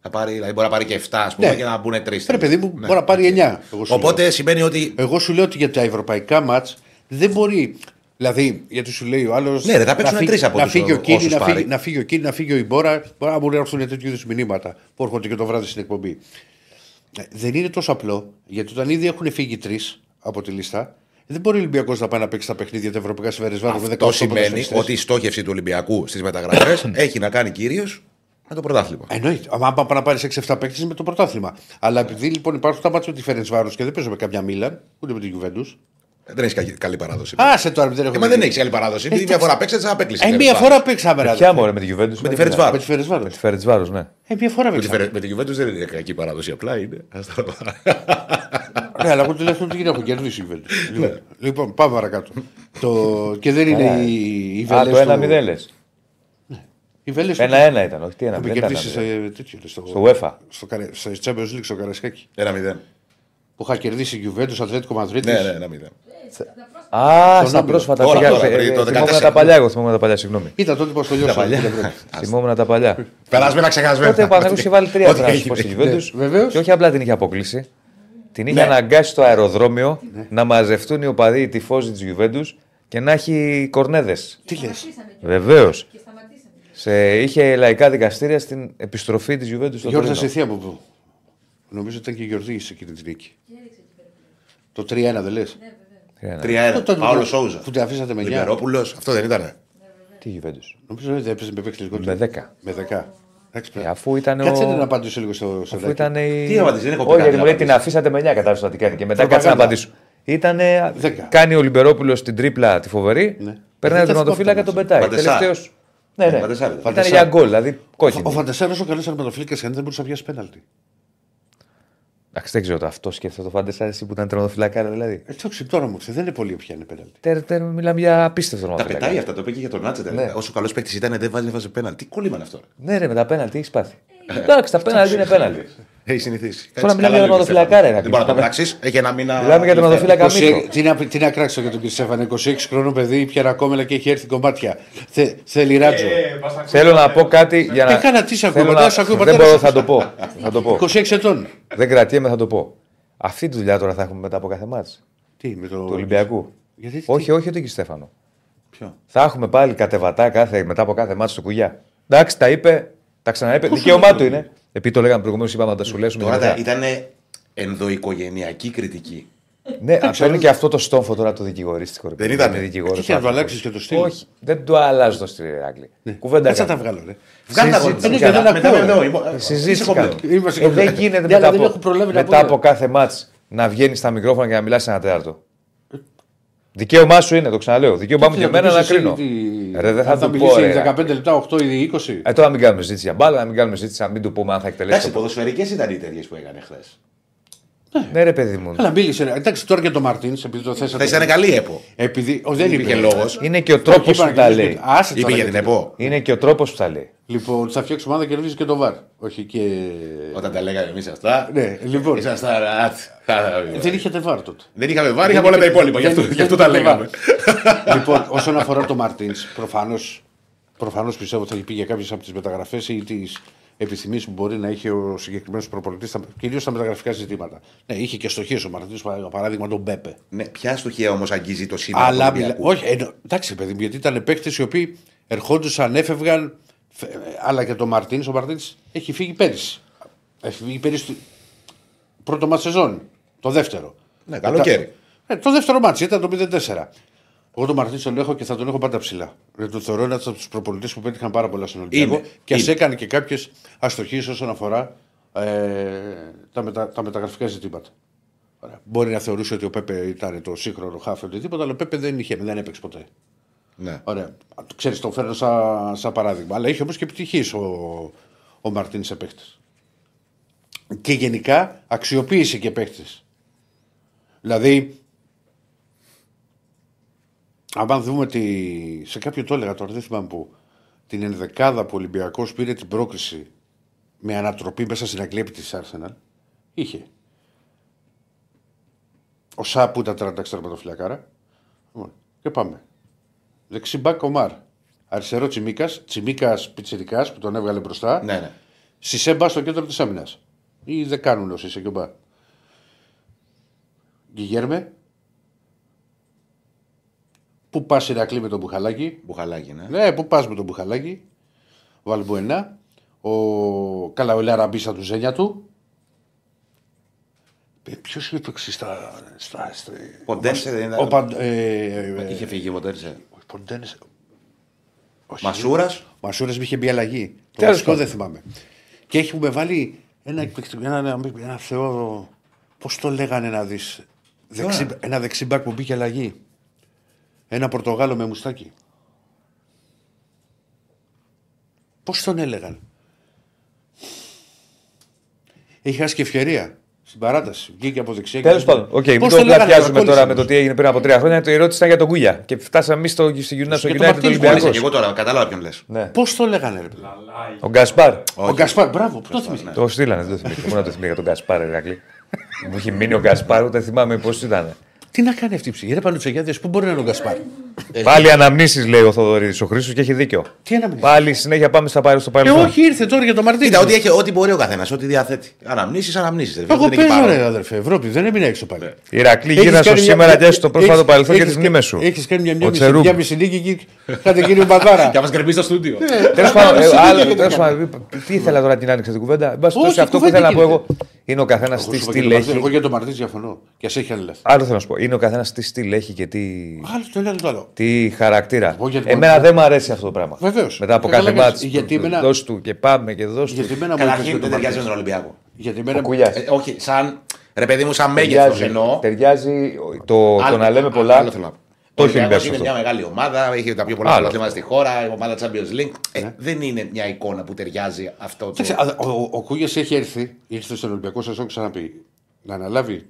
Θα πάρει, δηλαδή μπορεί να πάρει και 7 ας πούμε, Ναι. και να μπουν 3. Ρε παιδί μου, μπορεί να πάρει 9. Εγώ σου, Οπότε λέω. σημαίνει ότι. εγώ σου λέω ότι για τα ευρωπαϊκά μάτς δεν μπορεί. Δηλαδή, γιατί σου λέει ο άλλος. Ναι, ρε, θα παίξουν τρεις από να τους φύγει ο Κίνη, όσους να πάρει. φύγει, να φύγει ο Κίνη, να φύγει ο Ιμπόρα. Μπορεί να μπορεί να έρθουν τέτοιου είδους μηνύματα που έρχονται και το βράδυ στην εκπομπή. Ε, Δεν είναι τόσο απλό, γιατί όταν ήδη έχουν φύγει τρεις από τη λίστα, δεν μπορεί ο Ολυμπιακός να πάει να παίξει τα παιχνίδια τα ευρωπαϊκά σε Βερεσβάρο με 18 Αυτό σημαίνει ποδοσφαιριστές. ότι η στόχευση του Ολυμπιακού στις μεταγραφές έχει να κάνει κυρίως με το πρωτάθλημα. Εννοείται. Αν πάει να πάρει 6-7 παίκτες με το πρωτάθλημα. Αλλά επειδή λοιπόν υπάρχουν τα μάτια με τη Φερενσβάρο και δεν παίζω με καμιά Μίλαν, ούτε με την Γιουβέντους. Δεν έχεις καλή- καλή παράδοση. Άσε τώρα, δεν έχω. Ε, μα δεν έχεις καλή παράδοση. Επειδή μια φορά παίξατε, θα απέκλεισες. Ε, μία φορά παίξαμε. ρε, Ποια αδερφέ. μωρέ με τη Juventus. Με τη Φερετσβάρος. Με τη Φερενσβάρο. Με τη Φερετσβάρος, ναι. Ε, μία φορά Με τη, παίξαμε. Φερε- με τη Juventus δεν είναι κακή παράδοση, απλά είναι. Ας το- Ναι, αλλά εγώ τουλάχιστον την έχω κερδίσει η Γιουβέντους. Λοιπόν, πάμε παρακάτω. Το... Και δεν είναι η, η Α, Βελές το του- 1-0 λες. Η Βελές του- 1-1 ήταν, όχι τι 1-0. που δεν κερδίσει ήταν, σε, ε. τέτοιο, στο, Στο UEFA. στο, Καρε- στο Champions League στο Καρασκάκι. Ένα μηδέν. Που είχα κερδίσει η Γιουβέντους, Ατλέτικο Μαδρίτης. Ναι, ναι, ένα μηδέν. Α, Στον στα Όμιλο. πρόσφατα. Τώρα, πήγα- τώρα, ε, πριν το Θυμόμουν 14. τα παλιά, εγώ θυμόμουν τα παλιά, συγγνώμη. Ήταν τότε που τελειώσαμε παλιά. την Ευρώπη. Θυμόμουν τα παλιά. Περασμένα, ξεχασμένα. Τότε ο Παναγιώτη είχε βάλει τρία Ό,τι τράσπο στη έγινε. Juventus. Ναι, βεβαίως. Και όχι απλά την είχε αποκλείσει. Την είχε Ναι. αναγκάσει στο αεροδρόμιο να μαζευτούν οι οπαδοί, οι τυφώζοι της Juventus και να έχει κορνέδες. Τι λες; Σταματήσαμε και- Βεβαίως. Και σταματήσαμε. Σε... Είχε λαϊκά δικαστήρια στην επιστροφή της Juventus στο Γιώργος Τωρίνο. σε θεία από πού. Νομίζω ήταν και η Γιορδή σε εκείνη την νίκη. Και έριξε εκεί πέρα. Το 3-1 δεν λες; Τρία, ναι. Τρία-ένα. Παόλο Σόουζα. Που την αφήσατε με 9. Λιμπερόπουλο, αυτό δεν ήταν. Τι Juventus. Νομίζω ότι έπαιζε με παίκτη λιγότερο. Με 10. Με 10. Εντάξει, Ε, αφού ήταν Κάτσε ο- να απαντήσω λίγο στο Αφού σεδάκι. ήταν η. Τι απαντήσει, δεν έχω πει Όχι, κάτι γιατί μου λέει να την απαντήσω. αφήσατε με 9 κατάλαβες τι κάνει. Και μετά Προπαγάνδα. κάτσε να απαντήσω. Ήταν. Δέκα. Κάνει ο Λιμπερόπουλος την τρίπλα τη φοβερή. Ναι. Περνάει Ε, τον δεν τερματοφύλακα και τον πετάει. Φαντεσάρ. Τελευταίο. Ναι, ναι. Φαντεσάρ. Ήταν Φαντεσάρ. για γκολ, δηλαδή κόκκινη. Ο Φαντεσάρο ο καλό αρματοφύλακα δεν μπορούσε να πιάσει πέναλτι. Εντάξει, δεν ξέρω το αυτό σκέφτεται το φαντεσάρ εσύ που ήταν τερματοφυλακάρα δηλαδή. Ε, το τώρα μου ήρθε, δεν είναι πολύ πιάνει πέναλτι. Τερ, τερ, μιλάμε για απίστευτο Τα τερματοφυλακάρα. πετάει αυτά, το είπε και για τον Νάτσετ. Ναι. Όσο καλός παίκτης ήταν, δεν βάζει, βάζει πέναλ. Τι κόλλημα είναι αυτό. Ναι, ρε, με τα πέναλτι έχεις πάθει. Εντάξει, τα πέναλτι είναι πέναλτι. Έχει συνηθίσει. Τώρα Έτσι, μιλάμε καλά για λέει ο τερματοφυλακάρα, Στέφανος. ρε, Δεν μπορεί να το Ακή. πράξεις. Έχει ένα μήνα. Μιλάμε για τερματοφύλακα μύθο. Τι να, τι να κράξω για τον κύριο Στέφανε, 26 χρονών παιδί, πια κόμελα και έχει έρθει κομμάτια. Θε, θέλει ράτζο. Ε, μας ακούει Θέλω να ο πω κάτι για να. Έκανα τι σε ακούω, Θέλω πατέρα, να- σε ακούω, Δεν πατέρας, μπορώ, σε θα το πω. Θα το πω. 26 ετών. Δεν κρατιέμαι, θα το πω. Αυτή τη δουλειά τώρα θα έχουμε μετά από κάθε μάτς Τι, με το. του Ολυμπιακού. Γιατί, τι- Όχι, όχι, όχι, Στέφανο. Ποιο; Θα έχουμε πάλι κατεβατά κάθε, μετά από κάθε μάτσο στο κουγιά. Εντάξει, τα είπε, τα ξαναείπε. Δικαίωμά του είναι. Επειδή το λέγαμε προηγουμένως, είπαμε να τα σου λέσουμε. Τώρα και μετά. ήταν ενδοοικογενειακή κριτική. Ναι, αυτό είναι και αυτό το στόμφο τώρα το δικηγορίστικο. ρε Δεν παιδί, ήτανε. είναι δικηγόρος Τι να το άνθρωπος. αλλάξεις και το στυλ; Όχι, δεν το αλλάζω το στυλ, Ηράκλη. Κουβέντα Έτσι θα τα κάνουμε. βγάλω, ρε. Βγάλε τα Συζήτηση γόνια. κάναμε. Μετά- Δεν μετά ακούω, με ρε. εδώ, είμαι- Συζήτηση είσαι κάνουμε. κομπλέ. Είμαστε Ε, δεν κομπλέ. γίνεται Ναι, μετά, αλλά δεν από, έχω προλάβει να μετά πω. από κάθε μάτς να βγαίνεις στα μικρόφωνα και να μιλάς ένα τέταρτο. Δικαίωμά σου είναι, το ξαναλέω. Δικαίωμά μου Τι και να το εμένα να πεις εσύ, κρίνω. τι- Ρε, δεν θα αν του πω. μιλήσει ρε. 15 λεπτά, 8 ή 20. Ε, τώρα μην κάνουμε συζήτηση για μπάλα, να μην κάνουμε συζήτηση, να μην του πούμε αν θα εκτελέσει. Εντάξει, το- ποδοσφαιρικές ήταν οι τέτοιες που έκανε χθες. Ναι, ρε παιδί μου. Καλά, μίλησε. ρε. Εντάξει, τώρα και το Μαρτίνς, επειδή το θέσατε. Θα ήταν καλή ΕΠΟ. Επειδή. Ο, δεν Υπήρχε είπε. λόγος. Είναι και ο τρόπος είπα που να τα κερδίσει λέει. και- Άσε Είπε τώρα για την γιατί. ΕΠΟ. Είναι και ο τρόπος που τα λέει. Λοιπόν, θα φτιάξουμε ομάδα και κερδίζεις και το βαρ. Όχι και. Όταν τα λέγαμε εμείς αυτά. Ναι, λοιπόν. Ήσασταν. Δεν είχατε βαρ τότε. Δεν είχαμε βάρη, είχαμε όλα τα υπόλοιπα. Γι' αυτό- Δεν- γι' αυτό δεν τα είχατε λέγαμε. βάρ. λοιπόν, όσον αφορά το Μαρτίνς, προφανώ προφανώς πιστεύω ότι θα πει για κάποιε από τις μεταγραφές ή τι επιθυμίες που μπορεί να έχει ο συγκεκριμένος προπολιτή, κυρίως στα μεταγραφικά ζητήματα. Ναι, είχε και στοχέ ο Μαρτίν, για παράδειγμα τον Μπέπε. Ναι, ποια στοιχεία όμως αγγίζει το σύνολο του Αλλά μιλά... Ολυμπιακού; όχι, εννο... εντάξει, παιδί μου, γιατί ήταν παίκτες οι οποίοι ερχόντουσαν, έφευγαν. φε- Αλλά και τον Μαρτίνς, ο Μαρτίνς έχει φύγει πέρυσι. Έχει φύγει πέρυσι. του- Πρώτο μα σεζόν. Το δεύτερο. Ναι, καλοκαίρι. Ε, το δεύτερο ματς ήταν το 0-4. Εγώ τον Μαρτίνς τον έχω και θα τον έχω πάντα ψηλά. Γιατί τον θεωρώ ένας από τους προπονητές που πέτυχαν πάρα πολλά στον Ολυμπιακό Είναι, και ας είναι. έκανε και κάποιες αστοχίες όσον αφορά ε, τα, μετα, τα μεταγραφικά ζητήματα. Ωραία. Μπορεί να θεωρούσε ότι ο Πέπε ήταν το σύγχρονο χαφ ή οτιδήποτε, αλλά ο Πέπε δεν είχε, δεν έπαιξε ποτέ. Ναι. Ωραία. Ξέρεις, το φέρνω σαν, σαν παράδειγμα. Αλλά είχε όμως και επιτυχίες ο, ο Μαρτίνς σε παίχτες. και γενικά αξιοποίησε και παίχτες. Δηλαδή, αν δούμε ότι σε κάποιο το έλεγα τώρα, δεν θυμάμαι που, την ενδεκάδα που ο Ολυμπιακός πήρε την πρόκριση με ανατροπή μέσα στην ακλέπη της Arsenal, είχε. Ο Σα που ήταν 36 τερματοφυλακάρα. Λοιπόν, Και πάμε. Δεξιμπάκ ο Μαρ. Αριστερό Τσιμίκας. Τσιμίκας Πιτσυρικά που τον έβγαλε μπροστά. Ναι, ναι. Σισέμπα στο κέντρο της άμυνας. Ή δεν κάνουν όσοι είσαι και ο Μπα. Γιγέρμε. Πού πας Ηρακλή με τον Μπουχαλάκη. Μπουχαλάκι, ναι. Ναι, πού πας με τον Μπουχαλάκη. Ο Αλμπουενά. Ο Καλαολέα Ραμπίσα του Ζένια του. Ποιος είχε παίξει στα. στα, στα... Ποντένσε δεν Ο ήταν. Παν- ε, ε, ε, Είχε φύγει ο Ποντένσε. ο Ποντένσε. Όχι. Μασούρας; Μασούρας μου είχε μπει αλλαγή. Το Τέλος βασικό πάντων. δεν θυμάμαι. Και έχει που με βάλει ένα, εκπληκτικό- ένα, ένα, ένα θεό. Πώς το λέγανε να δεις. Δεξι, ένα δεξιμπάκ που μπήκε αλλαγή. Ένα Πορτογάλο με μουστάκι. Πώς τον έλεγαν; Έχει χάσει και ευκαιρία στην παράταση. Βγήκε από δεξιά. και Τέλος δεν- πάντων, οκ, μην Πώς το τον λέγανε, πλατιάζουμε Κακόλης τώρα με όμως. το τι έγινε πριν από τρία χρόνια. Το ερώτηση ήταν για τον Κούγια. Και φτάσαμε εμείς στο, στη United, στο Για United τον του Μαρτίνς, Και Ολυμπιακού. εγώ τώρα κατάλαβα ποιον λες. Ναι. Πώς το λέγανε, ρε παιδί. Λαλάει. Ο Γκασπάρ. Ο Γκασπάρ, μπράβο, πού το θυμήθηκες; Το στείλανε, δεν το θυμήθηκα. Μόνο να το θυμήθηκα για τον Γκασπάρ, Ερακλή. Μου έχει μείνει ο Γκασπάρ, ούτε θυμάμαι πώς ήταν. Τι να κάνει αυτή η ψυχή, ρε Πανουτσαγιάδε, πού μπορεί να είναι ο Γκασπάρ; Πάλι αναμνήσεις λέει ο Θοδωρίδης ο Χρήσος και έχει δίκιο. Τι αναμνήσεις; Πάλι συνέχεια πάμε στα παρελθόν. στο Ε, παρελθόν. όχι, ήρθε τώρα για το Μαρτίνη. Κοίτα, ό,τι, έχει, ό,τι μπορεί ο καθένας, ό,τι διαθέτει. Αναμνήσεις, αναμνήσεις. Εγώ παίζω, ρε αδερφέ, Ευρώπη, δεν έμεινα έξω πάλι. Η Ηρακλή Έχεις γύρνα στο κάνει μια- σήμερα και στο πρόσφατο έχεις- παρελθόν και έχεις- τι μνήμε σου. Έχεις κάνει μια, Ο μια, μισή, Τσερούμπ. μια μισή νίκη και είχατε κύριο Μπαδάρα. Και μα γκρεμεί στο στούντιο. Τέλος πάντων, ε, Συνέχεια άλλο- και τέλος το πάντων, τι ήθελα τώρα την άνοιξα την κουβέντα. Εν πάση Όχι, περιπτώσει, αυτό που κουβέντα ήθελα να πω γίνεται. εγώ είναι ο καθένας Εγώ τι σου είπα στυλ και το Μαρτίνη, Εγώ έχει. για τον Μαρτίνη διαφωνώ. Και ας έχει άλλη Άλλο θέλω να σου πω. Είναι ο καθένας τι στυλ έχει και τι, Άλλο το ένα το άλλο. τι χαρακτήρα. Εγώ για τον Εμένα Μαρτίνη- δεν μου αρέσει αυτό το πράγμα. Βεβαίως. Μετά από Και κάθε καλά μάτι. κάνεις. Γιατί εμένα- Δώσ' του και πάμε και δώσ' του. Γιατί εμένα μου έπαιζε Καταρχήν τον δεν ταιριάζει με Μαρτίνη. τον Ολυμπιακό. Γιατί Ο εμένα Κουλιάς. Ε, όχι, σαν ρε παιδί μου, σαν μέγεθος Ταιριάζει, εννοώ. ταιριάζει το, το Άλλο- να λέμε α- πολλά. Άλλο θέλω να πω. Το Ο έχει ο Ολυμπιακός Ολυμπιακός είναι αυτό. μια μεγάλη ομάδα, έχει τα πιο πολλά Άλλος. πρωταθλήματα στη χώρα, η ομάδα Champions League. Ε, Ναι. Δεν είναι μια εικόνα που ταιριάζει αυτό το. Κοίταξε, α, Ο, ο, ο Κούγια έχει έρθει, ήρθε στον Ολυμπιακό, σα έχω ξαναπεί, να αναλάβει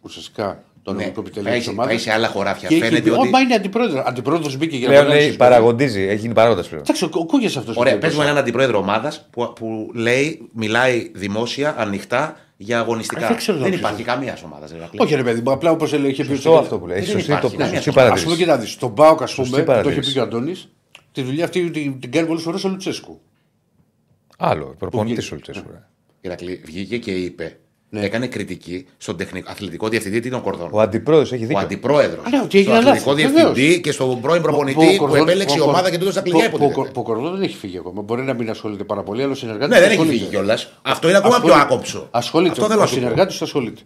ουσιαστικά το Ναι, νομικό επιτελείο πάει της σε- ομάδας. πάει σε άλλα χωράφια. Φαίνεται ότι- Μα είναι αντιπρόεδρος. Αντιπρόεδρος μπήκε για να Πλέον οργανώσει είναι το παιχνίδι. παραγοντίζει, έχει γίνει παρόντα πλέον. Εντάξει, ο, ο Κούγια αυτός. Ωραία, πε μου έναν αντιπρόεδρο ομάδας που, που λέει, μιλάει δημόσια, ανοιχτά για αγωνιστικά. Α, δεν ξέρω δεν ποιος υπάρχει είναι. καμίας ομάδας. Όχι, ρε παιδί μου, απλά όπως έλεγε είχε πει. Σωστό αυτό που λέει. Δεν Σωστή υπάρχει το- καμίας σωστή ομάδας. Α πούμε, παρατήρηση. κοιτά, στον Μπάουκ, ας πούμε, το είχε παρατήρηση. πει και ο Αντώνης, τη δουλειά αυτή την, την κάνει πολλέ φορές ο Λουτσέσκου. Άλλο, προπονητής βγήκε. ο Λουτσέσκου. ρε. Ηρακλή, βγήκε και είπε, Ναι. έκανε κριτική στον τεχνικό, αθλητικό διευθυντή των Κορδών. Ο αντιπρόεδρο έχει Ο δίκιο. αντιπρόεδρο. Α, ναι, ότι έγινε Στον αθλητικό λάθος, διευθυντή βεβαίως. και στον πρώην προπονητή Που ο που, Κορδόν- επέλεξε η που ο ομάδα και του έδωσε τα κλειδιά. Που- που- υποτίθεται. Που ο Κορδόν δεν έχει φύγει ακόμα. Μπορεί να μην ασχολείται πάρα πολύ, αλλά ο συνεργάτη Ναι, δεν έχει φύγει κιόλα. Αυτό είναι ακόμα πιο άκομψο. Ασχολείται. Αυτό θέλω ο να σου πω. συνεργάτη του ασχολείται.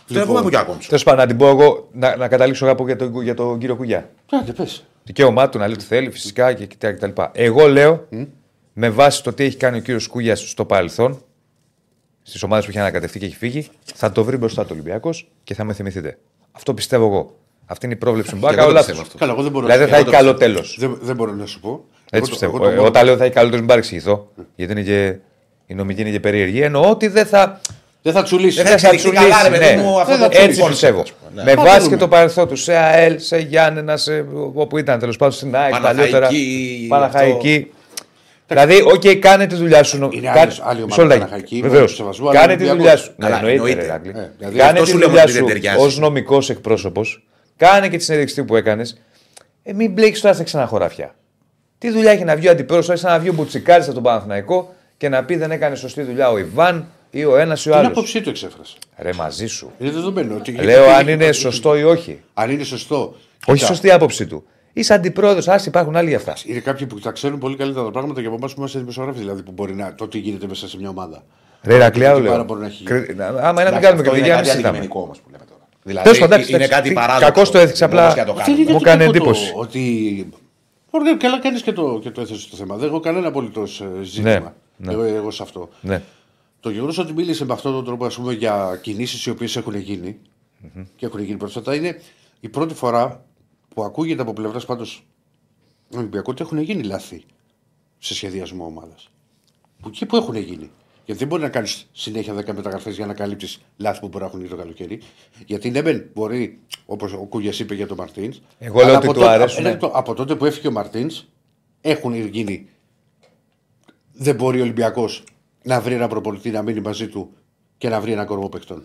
Αυτό είναι ακόμα πιο άκομψο. Τέλο πάντων, να την πω εγώ να, να καταλήξω κάπου για, το, για τον κύριο Κουγιά. Άντε, πες. Δικαίωμά του να λέει τι θέλει, φυσικά και κτλ. κτλ. Εγώ λέω, με βάση το τι έχει κάνει ο κύριο Κούγια στο παρελθόν, στις ομάδες που έχει ανακατευτεί και έχει φύγει, θα το βρει μπροστά του Ολυμπιακός και θα με θυμηθείτε. Αυτό πιστεύω εγώ. Αυτή είναι η πρόβλεψη μου. Και Μπάκα, εγώ το όλα πιστεύω αυτό. Καλά, εγώ δεν μπορώ Δηλαδή να δεν θα σου έχει πω. καλό τέλος. Δεν, δεν μπορώ να σου πω. Έτσι το- πιστεύω. το Ε, μόνο- Όταν λέω θα έχει καλό τέλος, μην παρεξηγηθώ. Γιατί είναι και η νομική είναι και περίεργη. Εννοώ ότι δεν θα. Δεν θα τσουλήσεις. Δεν Δεν θα εξελιχθεί καλά, τσουλήσει, ρε παιδί ναι. μου, αυτό Δεν το θα Έτσι concept, πιστεύω. ας πούμε. Ναι. Με Θα βάση δούμε. και το παρελθόν του σε ΑΕΛ, σε Γιάννενα, σε όπου ήταν τέλος πάντων στην ΑΕΚ Παναχαϊκή, παλιότερα. Παναχαϊκή. Δηλαδή, οκ, κάνε τη δουλειά σου. Είναι Κάνε- άλλος- άλλη ομάδα Μισό λεπτάκι. Παναχαϊκή, Βεβαίως. με το σεβασμό, αλλά Κάνε τη Ολυμπιακός. δουλειά σου. Καλά, Ναι, εννοείται, εννοείται. ρε, Ηρακλή. Ε, δηλαδή Κάνε αυτός τη σου λέμε δουλειά ότι δεν σου ταιριάζει. ως νομικός εκπρόσωπος. Κάνε και τη συνέντευξη που έκανες. Ε, μην μπλέκεις τώρα στα ξανά χωράφια. Τι δουλειά έχει να βγει ο αντιπρόσωπος, σαν να βγει ο Μπουτσικάρης από τον Παναθηναϊκό και να πει δεν έκανε σωστή δουλειά ο Ιβάν ή ο ένας ή ο Την άλλος. άποψή του εξέφρασε. Ρε μαζί σου. Είναι δεδομένο. Ότι Λέω αν είναι σωστό ή όχι. Αν είναι σωστό. Όχι Κοίτα, σωστή άποψη του. Είσαι αντιπρόεδρος, α υπάρχουν άλλοι για αυτά. Είναι κάποιοι που τα ξέρουν πολύ καλύτερα τα πράγματα και από εμάς που είμαστε δημοσιογράφοι. Δηλαδή που μπορεί να. το τι γίνεται μέσα σε μια ομάδα. Ρε Ρακλιά, Τι λέω. πάρα μπορεί να έχει. Κρι- να- Άμα είναι να μην Εντάξει, κάνουμε αυτό είναι κριτική, να μην κάτι συζητάμε. αντικειμενικό όμως που λέμε τώρα. Τέλος Δηλαδή πάντων, εντάξει, είναι εντάξει, κάτι τι- παράδοξο. κακώς το έθιξε, Δεν μπορείς απλά- να το Δεν κάνεις. είναι Μου και κάνει κακό το εντύπωση. Ότι. Ωραία, καλά κάνεις και το, και το έθεσες το θέμα. Δεν έχω κανένα απολύτως ζήτημα. ναι. Εγώ, εγώ σε αυτό. Ναι. Το γεγονός ότι μίλησε με αυτόν τον τρόπο ας πούμε, για κινήσεις οι οποίες έχουν γίνει και έχουν γίνει πρόσφατα είναι η πρώτη φορά που ακούγεται από πλευράς πάντως Ολυμπιακού ότι έχουν γίνει λάθη σε σχεδιασμό ομάδας. Που εκεί που έχουν γίνει. Γιατί δεν μπορεί να κάνεις συνέχεια 10 μεταγραφές για να καλύψεις λάθη που μπορεί να έχουν γίνει το καλοκαίρι. Γιατί ναι, μεν μπορεί, όπως ο Κούγιας είπε για τον Μαρτίνς. Εγώ λέω ότι του αρέσουν. Από τότε που έφυγε ο Μαρτίνς, έχουν γίνει. Δεν μπορεί ο Ολυμπιακός να βρει ένα προπολιτή να μείνει μαζί του και να βρει ένα κορμό παιχτών.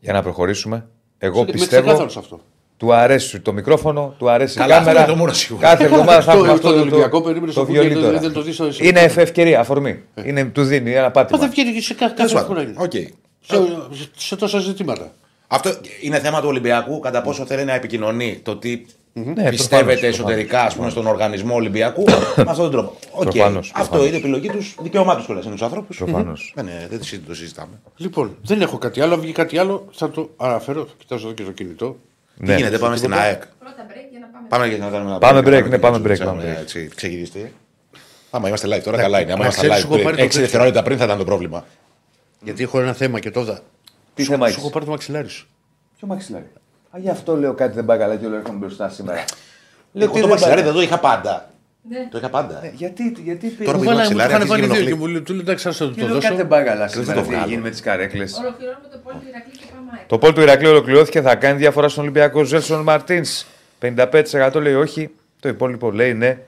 Για να προχωρήσουμε. Εγώ Είμαι πιστεύω. ξεκάθαρος σε αυτό. Του αρέσει το μικρόφωνο, του αρέσει Καλά, η αυτό κάμερα. είναι το μόνο σίγουρο. Κάθε εβδομάδα θα Το- έχουμε το αυτό το, Ολυμπιακό το, περίμενε το στο Κούγια, βιολί δεν- τώρα. δεν το δεις στο- στο- Είναι ευ- ευκαιρία, αφορμή. Είναι, του δίνει ένα Μα πάτημα. δεν βγαίνει και σε κάθε Τέλος κάθε πάντων. χρόνο. Οκ. Σε, σε τόσα ζητήματα. Αυτό είναι θέμα του Ολυμπιακού, κατά πόσο θέλει να επικοινωνεί το τι Ναι, πιστεύετε προφανώς, εσωτερικά ας πούμε, στον οργανισμό Ολυμπιακού με αυτόν τον τρόπο. Οκ. Προφανώς, Αυτό προφανώς. είναι επιλογή τους, δικαίωμά του κιόλας είναι του ανθρώπου. Προφανώς. Δεν, είναι- δεν το συζητάμε. Λοιπόν, δεν έχω κάτι άλλο. Αν βγει κάτι άλλο, θα το αναφέρω. Κοιτάζω εδώ και στο κινητό. Τι Ναι. γίνεται, πάμε στην ΑΕΚ. Πρώτα break για να πάμε. Πάμε για να κάνουμε ένα Πάμε break, break, να ναι, πάμε κάνουμε break, πάμε έτσι, break. έτσι, Ξεκινήστε. Άμα είμαστε live τώρα, καλά είναι. Άμα να είμαστε ξέρεις, σου έχω live πάρει το 6 τέτοιο. δευτερόλεπτα πριν θα ήταν το πρόβλημα. Γιατί έχω ένα θέμα και τώρα. Τι Σου- θέμα Σου έχεις; έχω πάρει το μαξιλάρι σου. Ποιο μαξιλάρι; Α, γι' αυτό λέω κάτι δεν πάει καλά και όλο έρχομαι μπροστά σήμερα. Εγώ το μαξιλάρι δεν το είχα πάντα. Ναι. Το είχα πάντα. Γιατί, γιατί Τώρα Μου που βάλανε- είναι μου μαξιλάρι, είχαν αρχίζει βάλει και δύο ενοχλεί. και μου λέει του λέει εντάξει, θα Και το λέω κάτι δώσω. δεν πάει καλά δεν σήμερα. το Τι βγάλω. γίνει με τις καρέκλες. Ολοκληρώνουμε το πόλεμο του Ηρακλή και πάμε ΑΕΚ. Το πόλ του Ηρακλείου ολοκληρώθηκε. Θα κάνει διαφορά στον Ολυμπιακό Ζέλσον Μαρτίνς. 55% λέει όχι. Το υπόλοιπο λέει ναι.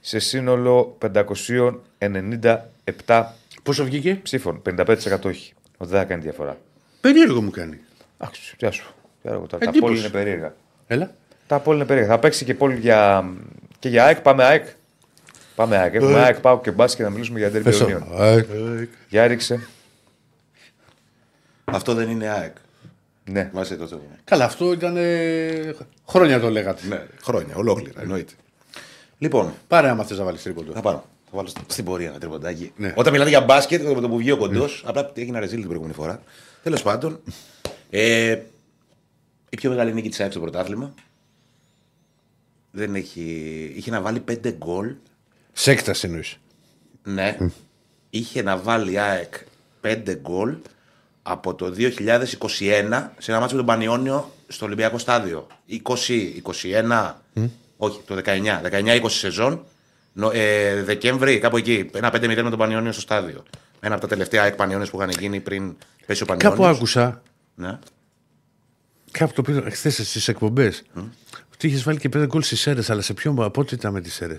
Σε σύνολο 597 Πόσο βγήκε; ψήφων. 55% όχι. Ότι δεν θα κάνει διαφορά. Περίεργο μου κάνει. Άξιο, γεια σου. Γεια σου, τώρα. Τα Εντύπωση. πόλη είναι περίεργα. Έλα. Τα πόλη είναι περίεργα. Θα παίξει και πόλη για, και για ΑΕΚ. Πάμε ΑΕΚ. Πάμε ΑΕΚ. Έχουμε ΑΕΚ, πάω και μπάσκετ να μιλήσουμε για τέρμι Ιωνίων. Για ρίξε. Αυτό δεν είναι ΑΕΚ. Ναι. Βάζει το θέμα. Καλά, αυτό ήταν. ε, Χρόνια το λέγατε. Ναι, χρόνια, ολόκληρα εννοείται. Λοιπόν, Πάρε άμα θες να βάλεις τρίποντο. θα πάρω. Θα βάλω στην- στην πορεία ένα τριποντάκι. Ναι. Όταν μιλάτε για μπάσκετ, με το που βγει ο κοντός, απλά έγινα ρεζίλ την προηγούμενη φορά. Τέλος πάντων, ε, η πιο μεγάλη νίκη της ΑΕΚ στο πρωτάθλημα. Δεν έχει. είχε να βάλει πέντε γκολ. Σε έκταση εννοείς. Ναι. Είχε να βάλει η ΑΕΚ πέντε γκολ από το 2021 σε ένα μάτσο με τον Πανιόνιο στο Ολυμπιακό Στάδιο. 20-21, όχι, το 19, 19-20 σεζόν. Νο- ε, Δεκέμβρη, κάπου εκεί. Ένα 5-0 με τον Πανιόνιο στο στάδιο. Ένα από τα τελευταία ΑΕΚ Πανιόνιες που είχαν γίνει πριν πέσει ο Πανιόνιος. Κάπου άκουσα, Ναι. κάπου το πήρα χθες στις εκπομπές, ότι είχες βάλει και πέντε γκολ στις αίρε, αλλά σε ποιο πότε ήταν με τις αίρε.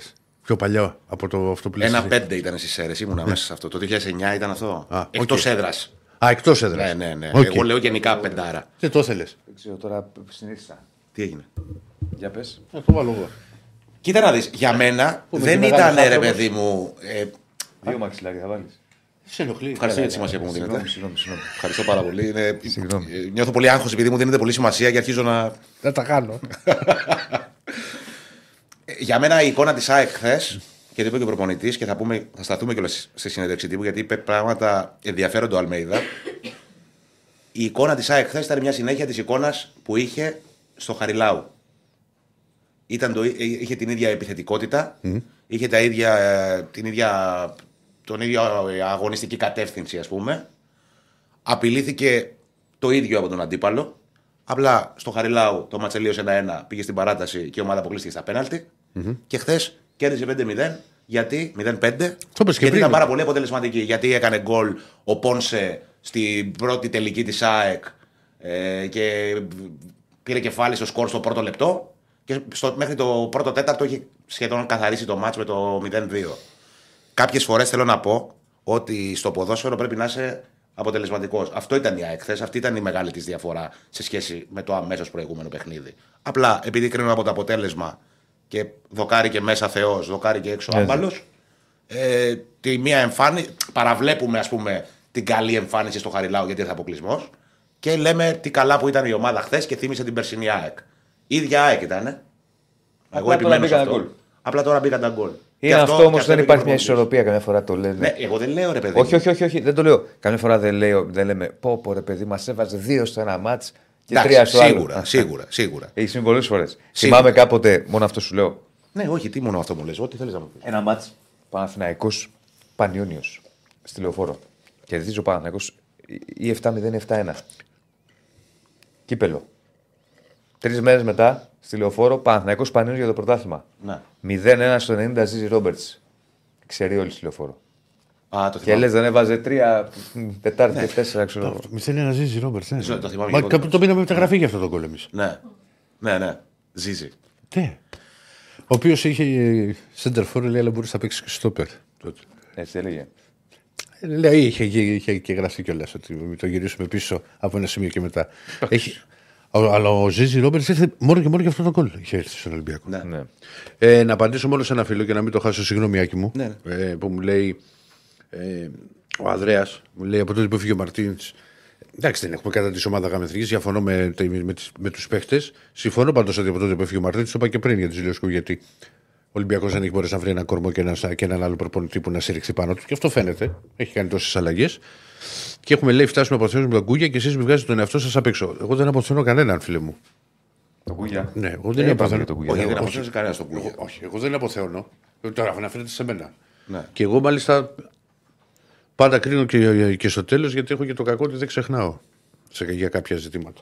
Πιο παλιό από το αυτό που λες Ένα εσύ. πέντε ήταν στις αίρες, ήμουνα μέσα σε αυτό. Το 2009 ήταν αυτό. Α, Εκτός οκ. έδρας. Α, εκτός έδρας. Ναι, ναι, ναι. Οκ. Εγώ λέω γενικά πεντάρα. Δεν το ήθελε. Δεν ξέρω τώρα συνήθισα. Τι έγινε; Για πες. Να το βάλω εγώ. Κοίτα να δεις, για μένα Πού, με δεν τη ήταν μεγάλη ρε άνθρωπος; παιδί μου. Ε, Δύο μαξιλάρια θα βάλεις. Σε ενοχλεί. ευχαριστώ για τη σημασία που μου δίνετε. Συγγνώμη, συγγνώμη, συγγνώμη. Ευχαριστώ πάρα πολύ. Είναι, Συγγνώμη. ε, νιώθω πολύ άγχος επειδή μου δίνετε πολύ σημασία και αρχίζω να. Δεν τα κάνω. Ε, Για μένα η εικόνα της ΑΕΚ χθες και το είπε και ο προπονητής και θα, πούμε, θα σταθούμε κιόλας στη συνέντευξη τύπου γιατί είπε πράγματα ενδιαφέροντα ο Αλμέιδα. Η εικόνα της ΑΕΚ χθες ήταν μια συνέχεια της εικόνας που είχε στο Χαριλάου. Ήταν το, είχε την ίδια επιθετικότητα, είχε τα ίδια, ε, την ίδια, τον ίδιο αγωνιστική κατεύθυνση, ας πούμε. Απειλήθηκε το ίδιο από τον αντίπαλο. Απλά στο Χαριλάου το Ματσελίο 1-1 πήγε στην παράταση και η ομάδα αποκλείστηκε στα πεναλτι Και χθες κέρδισε 5-0. Γιατί 0-5. γιατί είπες και πριν. ήταν πάρα πολύ αποτελεσματική. Γιατί έκανε γκολ ο Πόνσε στην πρώτη τελική της ΑΕΚ ε, και πήρε κεφάλι στο σκορ στο πρώτο λεπτό. Και στο, μέχρι το πρώτο τέταρτο είχε σχεδόν καθαρίσει το μάτς με το 0-2. Κάποιες φορές θέλω να πω ότι στο ποδόσφαιρο πρέπει να είσαι αποτελεσματικός. Αυτό ήταν η ΑΕΚ χθες, αυτή ήταν η μεγάλη της διαφορά σε σχέση με το αμέσως προηγούμενο παιχνίδι. Απλά επειδή κρίνουμε από το αποτέλεσμα και δοκάρει και μέσα Θεός, δοκάρει και έξω άμπαλος, ε, τη μία εμφάνιση, παραβλέπουμε ας πούμε την καλή εμφάνιση στο Χαριλάου γιατί ήρθε αποκλεισμός και λέμε τι καλά που ήταν η ομάδα χθες και θύμισε την περσινή ΑΕΚ. Η ίδια ΑΕΚ ήταν. Εγώ τώρα επιμένω σε μπήκαν αυτό. γκολ. Απλά τώρα μπήκαν τα γκολ. Και Είναι αυτό και όμως δεν είπε υπάρχει και ο μια προπονητής. ισορροπία. Καμιά φορά το λένε. Ναι, εγώ δεν λέω ρε παιδί. Όχι, μου. όχι, όχι, όχι, δεν το λέω. Καμιά φορά δεν, λέω, δεν λέμε πω, πω ρε παιδί, μας έβαζε δύο στο ένα μάτς και Εντάξει, τρία στο άλλο. σίγουρα, Α, σίγουρα, σίγουρα. Έχει συμβεί πολλές φορές. Θυμάμαι κάποτε, μόνο αυτό σου λέω. Ναι, όχι, τι μόνο αυτό μου λες, ό,τι θέλεις να μου πεις. Ένα μάτς Παναθυναϊκό Πανιόνιος στη λεωφόρο. Κερδίζει ο Παναθυναϊκό ή 7-0-7-1. Κύπελο. Τρεις μέρες μετά στη λεωφόρο Παναθυναϊκό Πανιόνιος για το πρωτάθλημα. Ναι. 0-1 στο 90 Ζήζη Ρόμπερτς. Ξέρει όλη στη λεωφόρο. Α, το Και θυμάμαι. λες, δεν έβαζε τρία, Τετάρτη και τέσσερα, ξέρω εγώ. Μη θέλει να ζήσει Ρόμπερτ. Ναι. Το θυμάμαι Μα και εγώ. κάπου το πήραμε μεταγραφή για αυτό το κόλλο εμεί. Ναι. Ναι, ναι. Ζίζει. Ναι. Ο οποίος είχε center for, λέει, αλλά μπορούσε να παίξεις και στόπερ. τότε. Έτσι έλεγε. Ε, Λέει, είχε, είχε, είχε και γραφτεί κιόλας ότι μην το γυρίσουμε πίσω από ένα σημείο και μετά. Έχει, ο- αλλά ο Ζίζη Ρόμπερτς ήρθε μόνο και μόνο για αυτό το κόλλο. Είχε έρθει στον Ολυμπιακό. Ναι. Ναι. Ε, να απαντήσω μόνο σε ένα φίλο και να μην το χάσω, συγγνώμη Άκη μου. Ναι, Ε, που μου λέει ε, ο Ανδρέας, μου λέει από τότε που έφυγε ο Μαρτίνς. Εντάξει, δεν έχουμε κατά της ομάδας γαμεθρική. Διαφωνώ με, με, με, τις- με τους παίχτες. Συμφωνώ πάντως ότι από τότε που έφυγε ο Μαρτίνς, το είπα και πριν για τη Ζηλιοσκού, γιατί ο Ολυμπιακός δεν έχει μπορέσει να βρει έναν κορμό και, ένα, και έναν άλλο προπονητή που να σύρριξει πάνω του. Και αυτό φαίνεται. Έχει κάνει τόσες αλλαγές. Και έχουμε λέει φτάσουμε από με τον Κούγια και εσείς μην βγάζετε τον εαυτό σας απ' έξω. Εγώ δεν αποθεώνω κανέναν, φίλε μου. Το κούγια; Ναι, εγώ Ε, δεν είπαμε αποθεώνω. για τον Κούγια. Όχι, Εγώ- δεν όχι. αποθέωσε κανένα στον Κούγια. Εγώ- Όχι, εγώ δεν αποθεώνω. Ε, Τώρα αναφέρεται σε μένα. Ναι. Και εγώ μάλιστα πάντα κρίνω και, και στο τέλος γιατί έχω και το κακό ότι δεν ξεχνάω σε, για κάποια ζητήματα.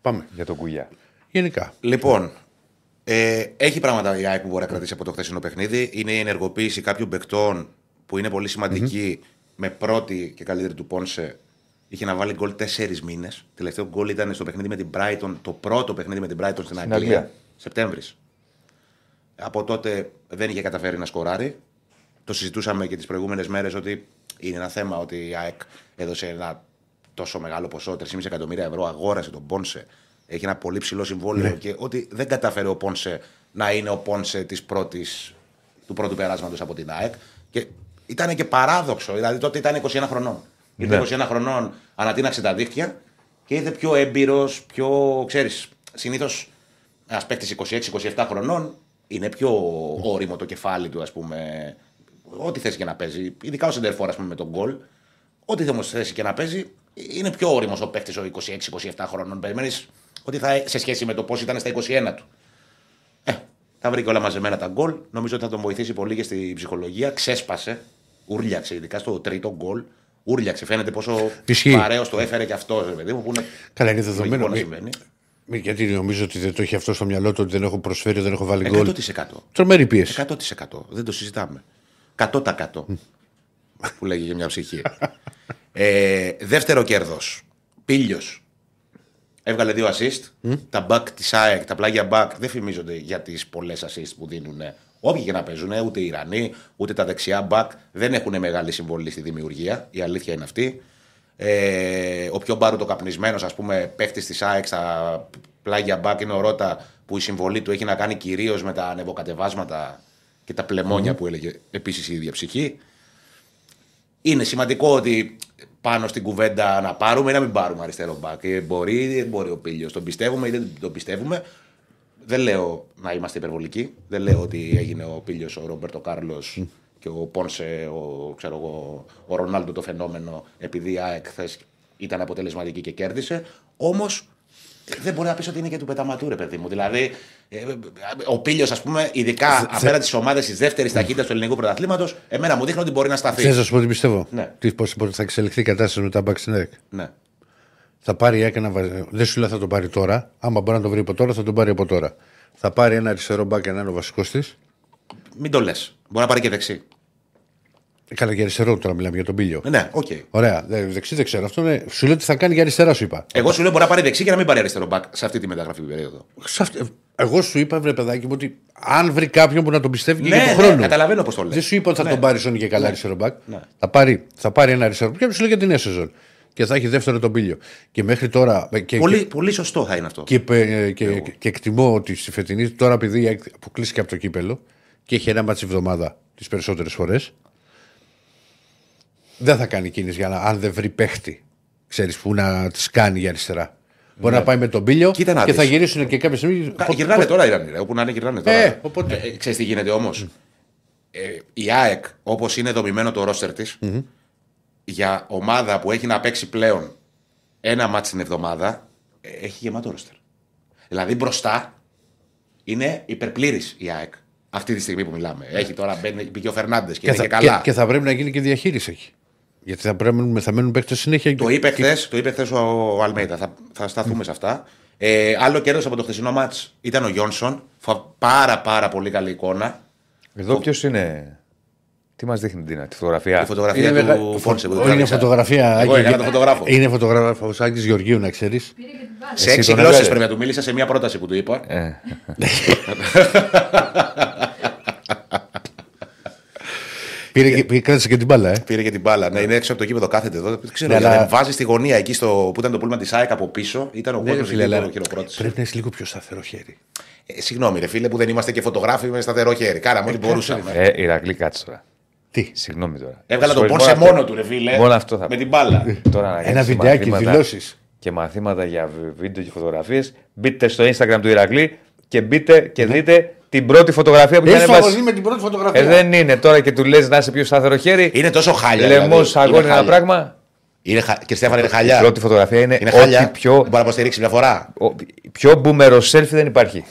Πάμε. Για τον κούγια. Γενικά. Λοιπόν, ε, έχει πράγματα η ΑΕΚ που μπορεί να κρατήσει από το χθεσινό παιχνίδι. Είναι η ενεργοποίηση κάποιων παικτών που είναι πολύ σημαντική, με πρώτη και καλύτερη του Πόνσε. Είχε να βάλει γκολ τέσσερις μήνες. Τελευταίο γκολ ήταν στο παιχνίδι με την Brighton, το πρώτο παιχνίδι με την Brighton στην Αγγλία. Αγγλία. Σεπτέμβρης. Από τότε δεν είχε καταφέρει να σκοράρει. Το συζητούσαμε και τις προηγούμενες μέρες ότι είναι ένα θέμα ότι η ΑΕΚ έδωσε ένα τόσο μεγάλο ποσό, 3,5 εκατομμύρια ευρώ, αγόρασε τον Πόνσε. Έχει ένα πολύ ψηλό συμβόλαιο και ότι δεν κατάφερε ο Πόνσε να είναι ο Πόνσε της πρώτης, του πρώτου περάσματος από την ΑΕΚ. Και ήταν και παράδοξο. Δηλαδή τότε ήταν 21 χρονών. Ήρθε Ναι. 21 χρονών, ανατείναξε τα δίχτυα και ήρθε πιο έμπειρος, πιο. ξέρεις, συνήθως ένας παίκτης 26-27 χρονών είναι πιο όριμο το κεφάλι του, ας πούμε. Ό,τι θες και να παίζει. Ειδικά ο Σεντερφόρ, ας πούμε, με τον γκολ. Ό,τι όμως θες και να παίζει, είναι πιο όριμος ο παίκτης ο 26-27 χρονών. Περιμένεις ότι θα σε σχέση με το πώς ήταν στα 21 του. Ε, θα βρει και όλα μαζεμένα τα γκολ. Νομίζω ότι θα τον βοηθήσει πολύ και στη ψυχολογία. Ξέσπασε, ούρλιαξε, ειδικά στο τρίτο γκολ. Ούρλιαξε. Φαίνεται πόσο Ισχύει. παρέως το έφερε και αυτός, ρε παιδί μου, που είναι. Καλά, είναι δεδομένο. λογικό να Μη- συμβαίνει. μη- γιατί νομίζω ότι δεν το έχει αυτό στο μυαλό του ότι δεν έχω προσφέρει, δεν έχω βάλει γκολ. 100%. Τρομερή πίεση. 100%. Δεν το συζητάμε. 100% που λέγει για μια ψυχή. ε, δεύτερο κέρδος. Πίλιο. Έβγαλε δύο assist. Τα back της ΑΕΚ, τα πλάγια back δεν φημίζονται για τις πολλές assist που δίνουν. Όποιοι και να παίζουν, ούτε οι Ιρανοί, ούτε τα δεξιά back δεν έχουν μεγάλη συμβολή στη δημιουργία. Η αλήθεια είναι αυτή. Ε, ο πιο μπάρουτο καπνισμένος, ας πούμε, παίχτης της ΑΕΚ στα πλάγια back είναι ο Ρότα που η συμβολή του έχει να κάνει κυρίως με τα ανεβοκατεβάσματα και τα πλεμόνια που έλεγε επίσης η ίδια ψυχή. Είναι σημαντικό ότι πάνω στην κουβέντα να πάρουμε ή να μην πάρουμε αριστερό μπακ. Ε, Μπορεί ή δεν μπορεί ο Πίλιο. Τον πιστεύουμε ή δεν τον πιστεύουμε. Δεν λέω να είμαστε υπερβολικοί. Δεν λέω ότι έγινε ο Πίλιο, ο Ρόμπερτο Κάρλος και ο Πόνσε, ο, ξέρω εγώ, ο Ρονάλντο το φαινόμενο, επειδή η ΑΕΚ χθες ήταν αποτελεσματική και κέρδισε. Όμως δεν μπορεί να πεις ότι είναι και του πεταματού, ρε παιδί μου. Δηλαδή, ε, ο Πίλιο, ας πούμε, ειδικά απέναντι στις ομάδες της δεύτερης ταχύτητας του ελληνικού πρωταθλήματος, εμένα μου δείχνει ότι μπορεί να σταθεί. Θες να σου πω τι πιστεύω; Ναι. Τι, πώς, πώς θα εξελιχθεί η κατάσταση με τα back στην ΑΕΚ; Ναι. Θα πάρει η ΑΕΚ ένα βα- Δεν σου λέω θα το πάρει τώρα. Άμα μπορεί να το βρει από τώρα, θα τον πάρει από τώρα. Θα πάρει ένα αριστερό μπακ και να είναι ο βασικός της. Μην το λες. Μπορεί να πάρει και δεξί. Καλά, για αριστερό τώρα μιλάμε για τον Πήλιο. Ναι, οκ. Ωραία. Δε- Δεξί δεν ξέρω. Αυτό είναι... Σου λέω ότι θα κάνει για αριστερά, σου είπα. Εγώ σου λέω μπορεί να πάρει δεξί και να μην πάρει αριστερό μπακ σε αυτή τη μεταγραφική περίοδο. Σε αυτή- Εγώ σου είπα, βρε παιδάκι μου, ότι αν βρει κάποιον που να τον πιστεύει και Ναι, για τον ναι, χρόνο. καταλαβαίνω πώς το λες. Δεν σου είπα ότι θα Ναι. τον πάρει σώνει και καλά αριστερό μπακ. Ναι. Θα, πάρει, θα πάρει ένα αριστερό μπακ και σου λέω για την νέα σεζόν. Και θα έχει δεύτερο τον Πήλιο. Και μέχρι τώρα. ε, Και, Πολύ, και, πολύ σωστό θα είναι αυτό. και, και, και, και εκτιμώ ότι στη φετινή τώρα επειδή η ΑΕΚ αποκλείστηκε από το κύπελο και έχει ένα ματς την εβδομάδα τις περισσότερες φορές. Δεν θα κάνει κίνηση για να, αν δεν βρει παίχτη. Ξέρεις που να τη κάνει για αριστερά. Μπορεί να πάει με τον Πήλιο Ναι. Κοίτα να και θα δεις. γυρίσουν και κάποια στιγμή. Κα- Πο- Γυρνάνε πο- τώρα οι Ιρανοί, ρε, όπου να είναι γυρνάνε τώρα. Ε, οπότε. Ε, ξέρεις τι γίνεται όμως; Ε, η ΑΕΚ, όπως είναι δομημένο το ρόστερ της, για ομάδα που έχει να παίξει πλέον ένα μάτι την εβδομάδα, ε, έχει γεμάτο ρόστερ. Δηλαδή μπροστά είναι υπερπλήρης η ΑΕΚ. Αυτή τη στιγμή που μιλάμε. Έχει τώρα μπαίνει, μπήκε ο Φερνάντες και, Και είναι θα, και καλά. και, και θα πρέπει να γίνει και διαχείριση εκεί. Γιατί θα, πρέπει, να- θα μένουν παίκτες συνέχεια. Το είπε χθες το είπε χθες ο, ο Αλμέιδα. Θα, θα σταθούμε σε αυτά. Ε, άλλο κέρδος από το χθεσινό μάτς ήταν ο Γιόνσον. Φα- Πάρα πάρα πολύ καλή εικόνα. Εδώ ποιος είναι; Τι μας δείχνει την τη φωτογραφία; Η φωτογραφία του μεγα- Πόνσε που Ω, την Είναι τράβηξα. φωτογραφία. Εγώ Άκη- έκανα τον φωτογράφο. Είναι φωτογράφο Άκη Γεωργίου, να ξέρεις. Πήρε και την μπάλα. Σε Εσύ έξι τον γλώσσες έβγαλες. πρέπει να του μίλησα σε μια πρόταση που του είπα. Ε, Πήρε και- πήρε- κράτησε και την μπάλα, ε. Πήρε και την μπάλα. Ναι, είναι έξω από το κήπεδο, κάθεται εδώ. Δεν ξέρω. Ναι, για να αλλά- Βάζει στη γωνία εκεί στο, που ήταν το πούλμα της ΑΕΚ από πίσω. Ήταν ο Ναι, ρε κόσμο φίλε, εκεί αλλά που χειροκρότησε. Πρέπει να είσαι λίγο πιο σταθερό χέρι. Ε, συγγνώμη, ρε φίλε, που δεν είμαστε και φωτογράφοι με σταθερό χέρι. Κάναμε ό,τι μπορούσαμε. ε, Ηρακλή, κάτσε τώρα. Τι; Συγγνώμη τώρα. Έβγαλα τον Συγγνώμη, Πόνσε μόνο μόνο αυτό- του, ρε φίλε. Μόνο αυτό θα Με πω. την μπάλα. Τώρα να Ένα κάνεις βιντεάκι, μαθήματα δηλώσεις. Και μαθήματα για βι- βίντεο και φωτογραφίες. Μπείτε στο Instagram του Ηρακλή και μπείτε και δείτε την πρώτη φωτογραφία που έχεις Έχει ανεβάσει. φοβολή με την πρώτη φωτογραφία. Ε, δεν είναι τώρα και του λες να είσαι πιο σταθερό χέρι. Είναι τόσο χάλια. Λαιμό δηλαδή. αγώνι Είναι ένα χάλια. πράγμα. Είναι χα... Και Στέφανε είναι Η χαλιά. πρώτη φωτογραφία είναι, Είναι ό,τι χαλιά. πιο, Δεν μπορεί να υποστηρίξει μια φορά. ο- πιο μπούμερο selfie δεν υπάρχει.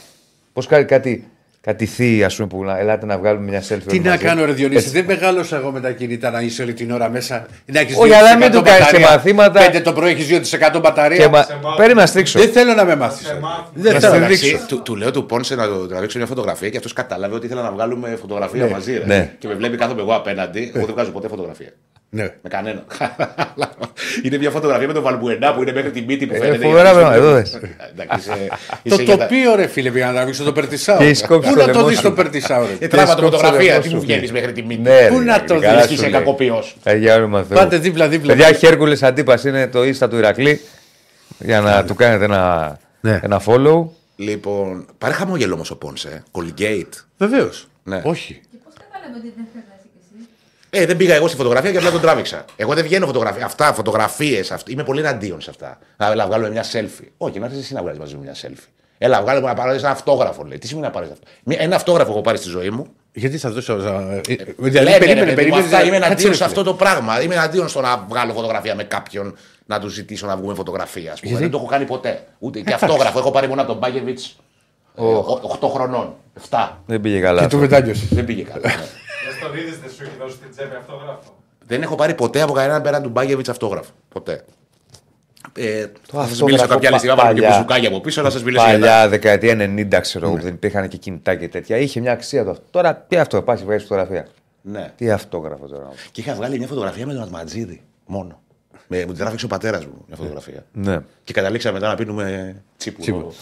Πώς κάνει κάτι, κάτι θεία, ας πούμε, που να, ελάτε να βγάλουμε μια selfie. Τι όλοι να μαζί. κάνω, ρε Διονύση, δεν μεγάλωσα εγώ με τα κινητά να είσαι όλη την ώρα μέσα. Να έχεις Όχι, 2% αλλά μην του κάνεις μπαταρία. μαθήματα. Πέντε το πρωί έχεις 2% μπαταρία. Και μα... Σε μάθημα. Περίμενα να στρίξω. Δεν θέλω να με μάθεις. Σε μάθημα. Δεν Να θέλω σε να δείξω. Εντάξει, του, του λέω του Πόνσε να το τραβήξω μια φωτογραφία και αυτός κατάλαβε ότι ήθελα να βγάλουμε φωτογραφία μαζί. Ρε. ναι. Και με βλέπει κάθομαι εγώ απέναντι. Εγώ δεν βγάζω ποτέ φωτογραφία. Ναι. Με κανένα. είναι μια φωτογραφία με τον Βαλμπουενά που είναι μέχρι την μύτη που Ε, φαίνεται. φοβερά γιατί πράγματα, είσαι- εδώ δες. Εντάξει, είσαι- Το είσαι για τα- τοπίο, ρε φίλε, πήγα να τραβήξω το περτισάο. Και η σκόψη Πού στο να το λαιμό δεις σου. το περτισάο, ρε. Ε, τράβα το σκόψε φωτογραφία, το τι λαιμό μου σου. βγαίνεις μέχρι τη μύτη. Ναι, Πού ρε, να το καλά δεις, σου είσαι λέει. κακοποιός. Ε, για όνομα Θεού. Πάτε δίπλα-δίπλα. Παιδιά, Χέρκουλες Αντίπας είναι το Insta του Ηρακλή. Για να του κάνετε ένα, Ναι. ένα follow. Λοιπόν, πάρε χαμόγελο όμως ο Πόνσε. Colgate. Βεβαίως. Ναι. Όχι. Και πώς κατάλαβε ότι δεν θέλει να είσαι κι εσύ. Ε, δεν πήγα εγώ στη φωτογραφία και απλά τον τράβηξα. Εγώ δεν βγαίνω φωτογραφία. Αυτά, φωτογραφίες. Είμαι πολύ εναντίον σε αυτά. Να έλα, βγάλουμε μια selfie. Όχι, να έρθεις εσύ να βγάλεις μαζί μου μια selfie. Έλα, βγάλουμε να πάρεις ένα αυτόγραφο. Λέει. Τι σημαίνει να πάρεις αυτό; Μια- Ένα αυτόγραφο έχω πάρει στη ζωή μου. Γιατί θα δώσω. ε, ε, Λέμε, Δηλαδή, ρε, περίμενε, παιδί μου, περίμενε. αυτά, είμαι κάτσε, εναντίον ρε, σε φίλε. αυτό το πράγμα. Είμαι εναντίον στο να βγάλω φωτογραφία με κάποιον να του ζητήσω να βγούμε φωτογραφία. Ας πούμε. Γιατί; Δεν το έχω κάνει ποτέ. Ούτε και αυτόγραφο. έχω πάρει μόνο από τον Μπάγεβιτ 8 χρονών. 7. Δεν πήγε καλά. Και αυτό. του μετάνιωσε. Δεν πήγε καλά. Ναι. Δεν στον είδες, δεν σου έχει δώσει την τσέπη αυτόγραφο; Δεν έχω πάρει ποτέ από κανέναν πέραν του Μπάγεβιτ αυτόγραφο. Ποτέ. Ε, θα σας αυτόγραφο μιλήσω κάποια άλλη στιγμή. πα- Βάλω και παλιά. μπουζουκάκια από πίσω να σας μιλήσω για τα. Παλιά, δεκαετία 90, ξέρω εγώ, που δεν υπήρχαν και κινητά και τέτοια. Είχε μια αξία το αυτό. Τώρα τι αυτό, πας βγάζει φωτογραφία. Ναι. Τι αυτόγραφο τώρα. Και είχα βγάλει μια φωτογραφία με τον Ατματζίδη μόνο. Με, μου την τράβηξε ο πατέρας μου μια φωτογραφία. Ναι. Και καταλήξαμε μετά να πίνουμε τσίπου.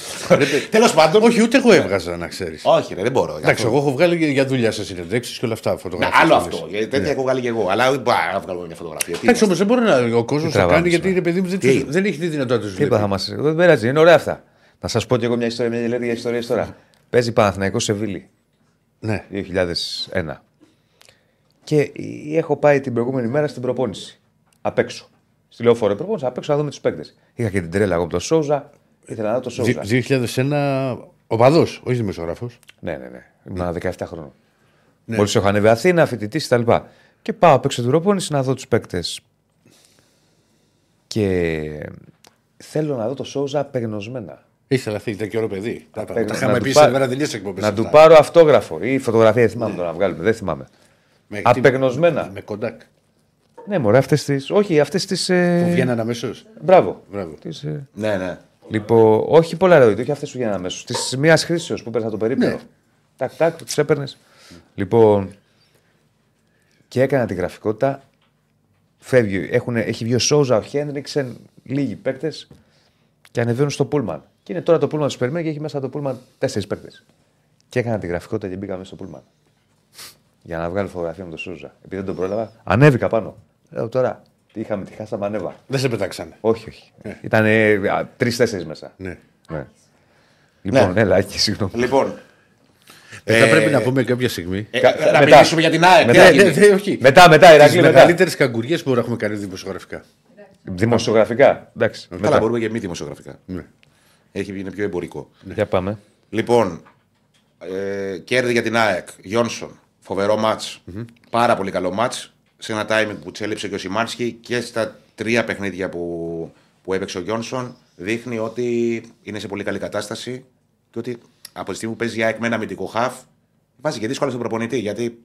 Τέλος πάντων. Όχι, ούτε εγώ έβγαζα να ξέρεις. Όχι, ρε, δεν μπορώ. Εντάξει, Αυτό- εγώ έχω βγάλει για- για δουλειά σε συνεντεύξεις και όλα αυτά. Ναι, φωτογραφίες άλλο όλες. αυτό. Γιατί τέτοια έχω βγάλει και εγώ. Αλλά δεν μπορώ να βγάλω μια φωτογραφία. Τι Εντάξει, όμως δεν μπορεί να, ο κόσμος να τραβάμε κάνει γιατί σήμερα. είναι παιδί μου δεν, Τι; τους- δεν έχει τη δυνατότητα να Τι είπα, θα μας... Δεν πειράζει, είναι ωραία αυτά. Να σας πω κι εγώ μια ιστορία, μια λέτε για ιστορίε τώρα. Παίζει Παναθηναϊκός Σεβίλη Ναι. 2001. Και έχω πάει την προηγούμενη μέρα στην προπόνηση. Απ' έξω. Στη λεωφόρο προπόνηση, απ' έξω να δούμε τους παίκτες. Είχα και την τρέλα εγώ από το Σόουζα. Ήθελα να δω το Σόουζα. 2001 οπαδό, όχι δημοσιογράφος. Ναι, ναι, ναι. Ήμουν 17 χρόνων. Ναι. Μόλις έχω ανέβει Αθήνα, φοιτητής κτλ. Και πάω απ' έξω την προπόνηση να δω τους παίκτες. Και θέλω να δω το Σόουζα απεγνωσμένα. Ήθελα αυτή, ήταν και ωραίο παιδί. Τα, τα, Παίρνω- τα να είχαμε του πει πά- σε βραδινές εκπομπές. Να του πάρω αυτόγραφο ή φωτογραφία, δεν θυμάμαι τώρα να βγάλουμε, δεν θυμάμαι. Απεγνωσμένα. Με κοντάκ. Ναι, μωρέ, αυτές τι. Όχι, αυτές τις. Που Ε... βγαίναν αμέσως; Μπράβο. Μπράβο. Τις, ε... Ναι, ναι. Λοιπόν, όχι πολλά ροϊτ, όχι αυτές που βγαίνουν αμέσως. Της μία χρήσεως που παίρνει το περίπτερο. Ναι. Τάκ, τάκ, του έπαιρνες. Λοιπόν. Και έκανα τη γραφικότητα. Φεύγει, έχουν, έχει βγει ο Σόουζα, ο Χένριξεν, λίγοι παίκτες και ανεβαίνουν στο πούλμαν. Και είναι τώρα το πούλμαν τους περιμένει και έχει μέσα το πούλμαν τέσσερις παίκτες. Και έκανα τη γραφικότητα και μπήκα μέσα στο πούλμαν. Για να βγάλω φωτογραφία με τον Σόουζα. Επειδή δεν τον πρόλαβα, ανέβηκα πάνω. Λέω τώρα, τι είχαμε, τι χάσαμε, ανέβα. Δεν σε πετάξανε. Όχι, όχι. Ήταν τρει-τέσσερι μέσα. Ναι. Ναι. Λοιπόν, έλα, εκεί, συγγνώμη. Λοιπόν. Ε, θα ε, πρέπει να πούμε κάποια στιγμή. ε, Κα- να μετά. μιλήσουμε για την ΑΕΚ. Μετά. τι Ναι, έγινε. ναι, ναι, όχι. Μετά, μετά, Τις Ηρακλή, μετά. μεγαλύτερες καγκουριές που έχουμε κάνει δημοσιογραφικά. Δημοσιογραφικά. Εντάξει. Καλά, μετά. μπορούμε και μη δημοσιογραφικά. Ναι. Έχει, είναι πιο εμπορικό. Για πάμε. Λοιπόν, ε, κέρδη για την ΑΕΚ. Γιόνσον. Φοβερό μάτς. Πάρα πολύ καλό μάτς. Σε ένα timing που έλειψε και ο Σιμάνσκι και στα τρία παιχνίδια που, που έπαιξε ο Γιόνσον δείχνει ότι είναι σε πολύ καλή κατάσταση και ότι από τη στιγμή που παίζει η ΑΕΚ με ένα αμυντικό χαφ βάζει και δύσκολα στον προπονητή. Γιατί,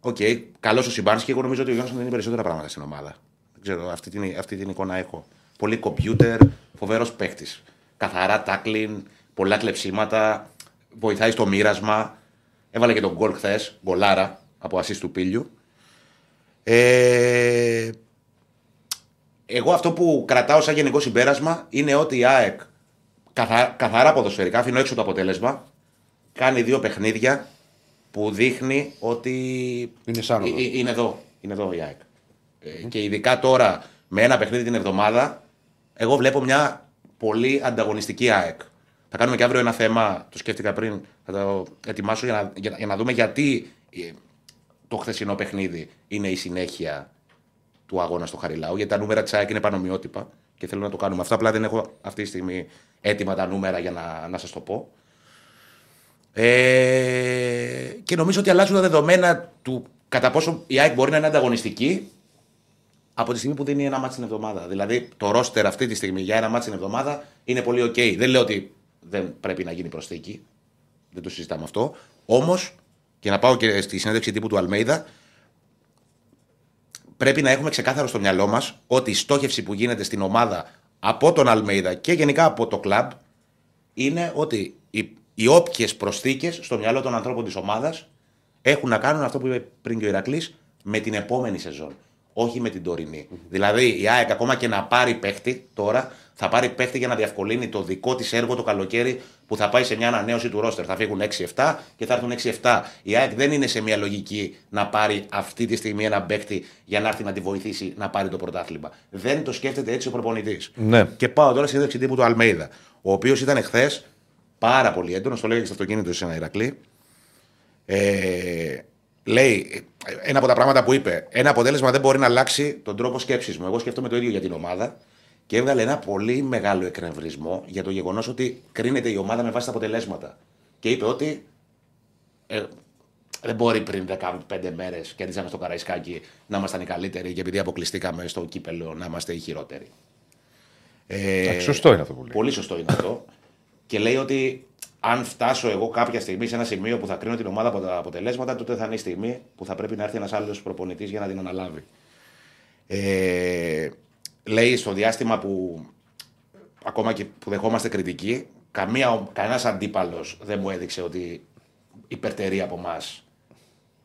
OK, okay, καλός ο Σιμάνσκι, εγώ νομίζω ότι ο Γιόνσον δίνει περισσότερα πράγματα στην ομάδα. Δεν ξέρω, αυτή την, αυτή την εικόνα έχω. Πολύ κομπιούτερ, φοβερός παίκτης. Καθαρά τάκλιν, πολλά κλεψίματα, βοηθάει στο μοίρασμα. Έβαλε και τον γκολ χθες, γκολάρα από ασίστ του Πίλιου. Ε, εγώ αυτό που κρατάω σαν γενικό συμπέρασμα είναι ότι η ΑΕΚ καθα, καθαρά ποδοσφαιρικά, αφήνω έξω το αποτέλεσμα, κάνει δύο παιχνίδια που δείχνει ότι Είναι σαν Ε, ε, είναι εδώ. Είναι εδώ η ΑΕΚ. Ε, Και ειδικά τώρα με ένα παιχνίδι την εβδομάδα, εγώ βλέπω μια πολύ ανταγωνιστική ΑΕΚ. Θα κάνουμε και αύριο ένα θέμα, το σκέφτηκα πριν, θα το ετοιμάσω για να, για, για να δούμε γιατί ε, το χθεσινό παιχνίδι είναι η συνέχεια του αγώνα στο Χαριλάου. Γιατί τα νούμερα της ΑΕΚ είναι πανομοιότυπα και θέλω να το κάνουμε. Αυτό απλά δεν έχω αυτή τη στιγμή έτοιμα τα νούμερα για να, να σας το πω. Ε, και νομίζω ότι αλλάζουν τα δεδομένα του κατά πόσο η ΑΕΚ μπορεί να είναι ανταγωνιστική από τη στιγμή που δίνει ένα ματς την εβδομάδα. Δηλαδή το ρόστερ αυτή τη στιγμή για ένα ματς την εβδομάδα είναι πολύ οκ. Δεν λέω ότι δεν πρέπει να γίνει προσθήκη. Δεν το συζητάμε αυτό. Όμως, και να πάω και στη συνέντευξη τύπου του Αλμέιδα, πρέπει να έχουμε ξεκάθαρο στο μυαλό μας ότι η στόχευση που γίνεται στην ομάδα από τον Αλμέιδα και γενικά από το κλαμπ είναι ότι οι, οι όποιες προσθήκες στο μυαλό των ανθρώπων της ομάδας έχουν να κάνουν αυτό που είπε πριν και ο Ηρακλής με την επόμενη σεζόν. Όχι με την τωρινη Δηλαδή η ΑΕΚ ακόμα και να πάρει παίχτη τώρα, θα πάρει παίχτη για να διευκολύνει το δικό της έργο το καλοκαίρι που θα πάει σε μια ανανέωση του ρόστερ. Θα φύγουν 6-7 και θα έρθουν 6-7. Η ΑΕΚ δεν είναι σε μια λογική να πάρει αυτή τη στιγμή ένα παίχτη για να έρθει να τη βοηθήσει να πάρει το πρωτάθλημα. Δεν το σκέφτεται έτσι ο προπονητής. Ναι. Και πάω τώρα στη συνέντευξη τύπου του Αλμέιδα, ο οποίος ήταν εχθές πάρα πολύ έντονος, το λέγανε και στο αυτοκίνητο σε ένα Ηρακλή. Ε, λέει ένα από τα πράγματα που είπε. Ένα αποτέλεσμα δεν μπορεί να αλλάξει τον τρόπο σκέψης μου. Εγώ σκέφτομαι το ίδιο για την ομάδα και έβγαλε ένα πολύ μεγάλο εκνευρισμό για το γεγονός ότι κρίνεται η ομάδα με βάση τα αποτελέσματα. Και είπε ότι ε, δεν μπορεί πριν 15 μέρες κερδίσαμε στο Καραϊσκάκι να ήμασταν οι καλύτεροι και επειδή αποκλειστήκαμε στο κύπελο να είμαστε οι χειρότεροι. Ε, Εντάξει, σωστό είναι αυτό που λέει. Πολύ σωστό είναι αυτό. Και λέει ότι αν φτάσω εγώ κάποια στιγμή σε ένα σημείο που θα κρίνω την ομάδα από τα αποτελέσματα, τότε θα είναι η στιγμή που θα πρέπει να έρθει ένας άλλος προπονητής για να την αναλάβει. Ε, λέει στο διάστημα που ακόμα και που δεχόμαστε κριτική, καμία, κανένας αντίπαλος δεν μου έδειξε ότι υπερτερεί από εμά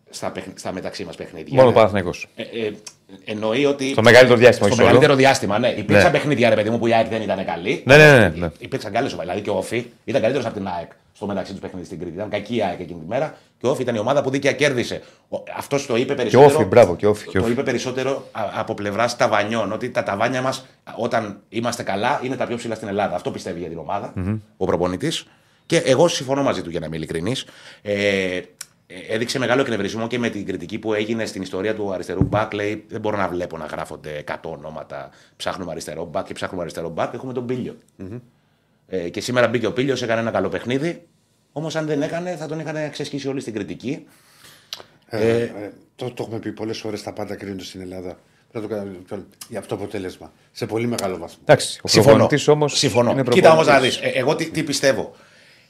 στα, παιχν- στα μεταξύ μας παιχνίδια. Μόνο ο Ε, Παναθηναϊκός. ε, ε, εννοεί ότι. Στο μεγαλύτερο διάστημα, Στο όχι σε όλο. μεγαλύτερο διάστημα, ναι. Υπήρξαν Ναι. παιχνίδια, ρε παιδί μου, που η ΑΕΚ δεν ήταν καλή. Ναι, ναι, ναι, ναι. Υπήρξαν καλές ομάδες. Δηλαδή και ο Όφη ήταν καλύτερος από την ΑΕΚ στο μεταξύ τους παιχνίδι στην Κρήτη. Ήταν κακή η ΑΕΚ εκείνη τη μέρα και ο Όφη ήταν η ομάδα που δίκαια κέρδισε. Αυτός το είπε περισσότερο. Όφη, μπράβο, και Όφη, και Το Όφη. είπε περισσότερο α- από πλευράς ταβανιών. Ότι τα ταβάνια μας όταν είμαστε καλά είναι τα πιο ψηλά στην Ελλάδα. Αυτό πιστεύει για την ομάδα ο προπονητής. Και εγώ συμφωνώ μαζί του για να είμαι ειλικρινής. Ε, ε, έδειξε μεγάλο εκνευρισμό και με την κριτική που έγινε στην ιστορία του αριστερού μπακ. Λέει: Δεν μπορώ να βλέπω να γράφονται 100 ονόματα. Ψάχνουμε αριστερό μπακ και ψάχνουμε αριστερό μπακ. Έχουμε τον πιλιο Ε, και σήμερα μπήκε ο Πίλιος, έκανε ένα καλό παιχνίδι. Όμως, αν δεν έκανε, θα τον είχαν ξεσχίσει όλοι στην κριτική. Ε, ε, το, το έχουμε πει πολλές φορές. Τα πάντα κρίνονται στην Ελλάδα. Πρέπει να το κάνουμε για αυτό το αποτέλεσμα. Σε πολύ μεγάλο βαθμό. Εντάξει, ο Συμφωνώ. προπονητής όμως. Συμφωνώ. Κοίτα όμως να δεις. εγώ τι, τι πιστεύω.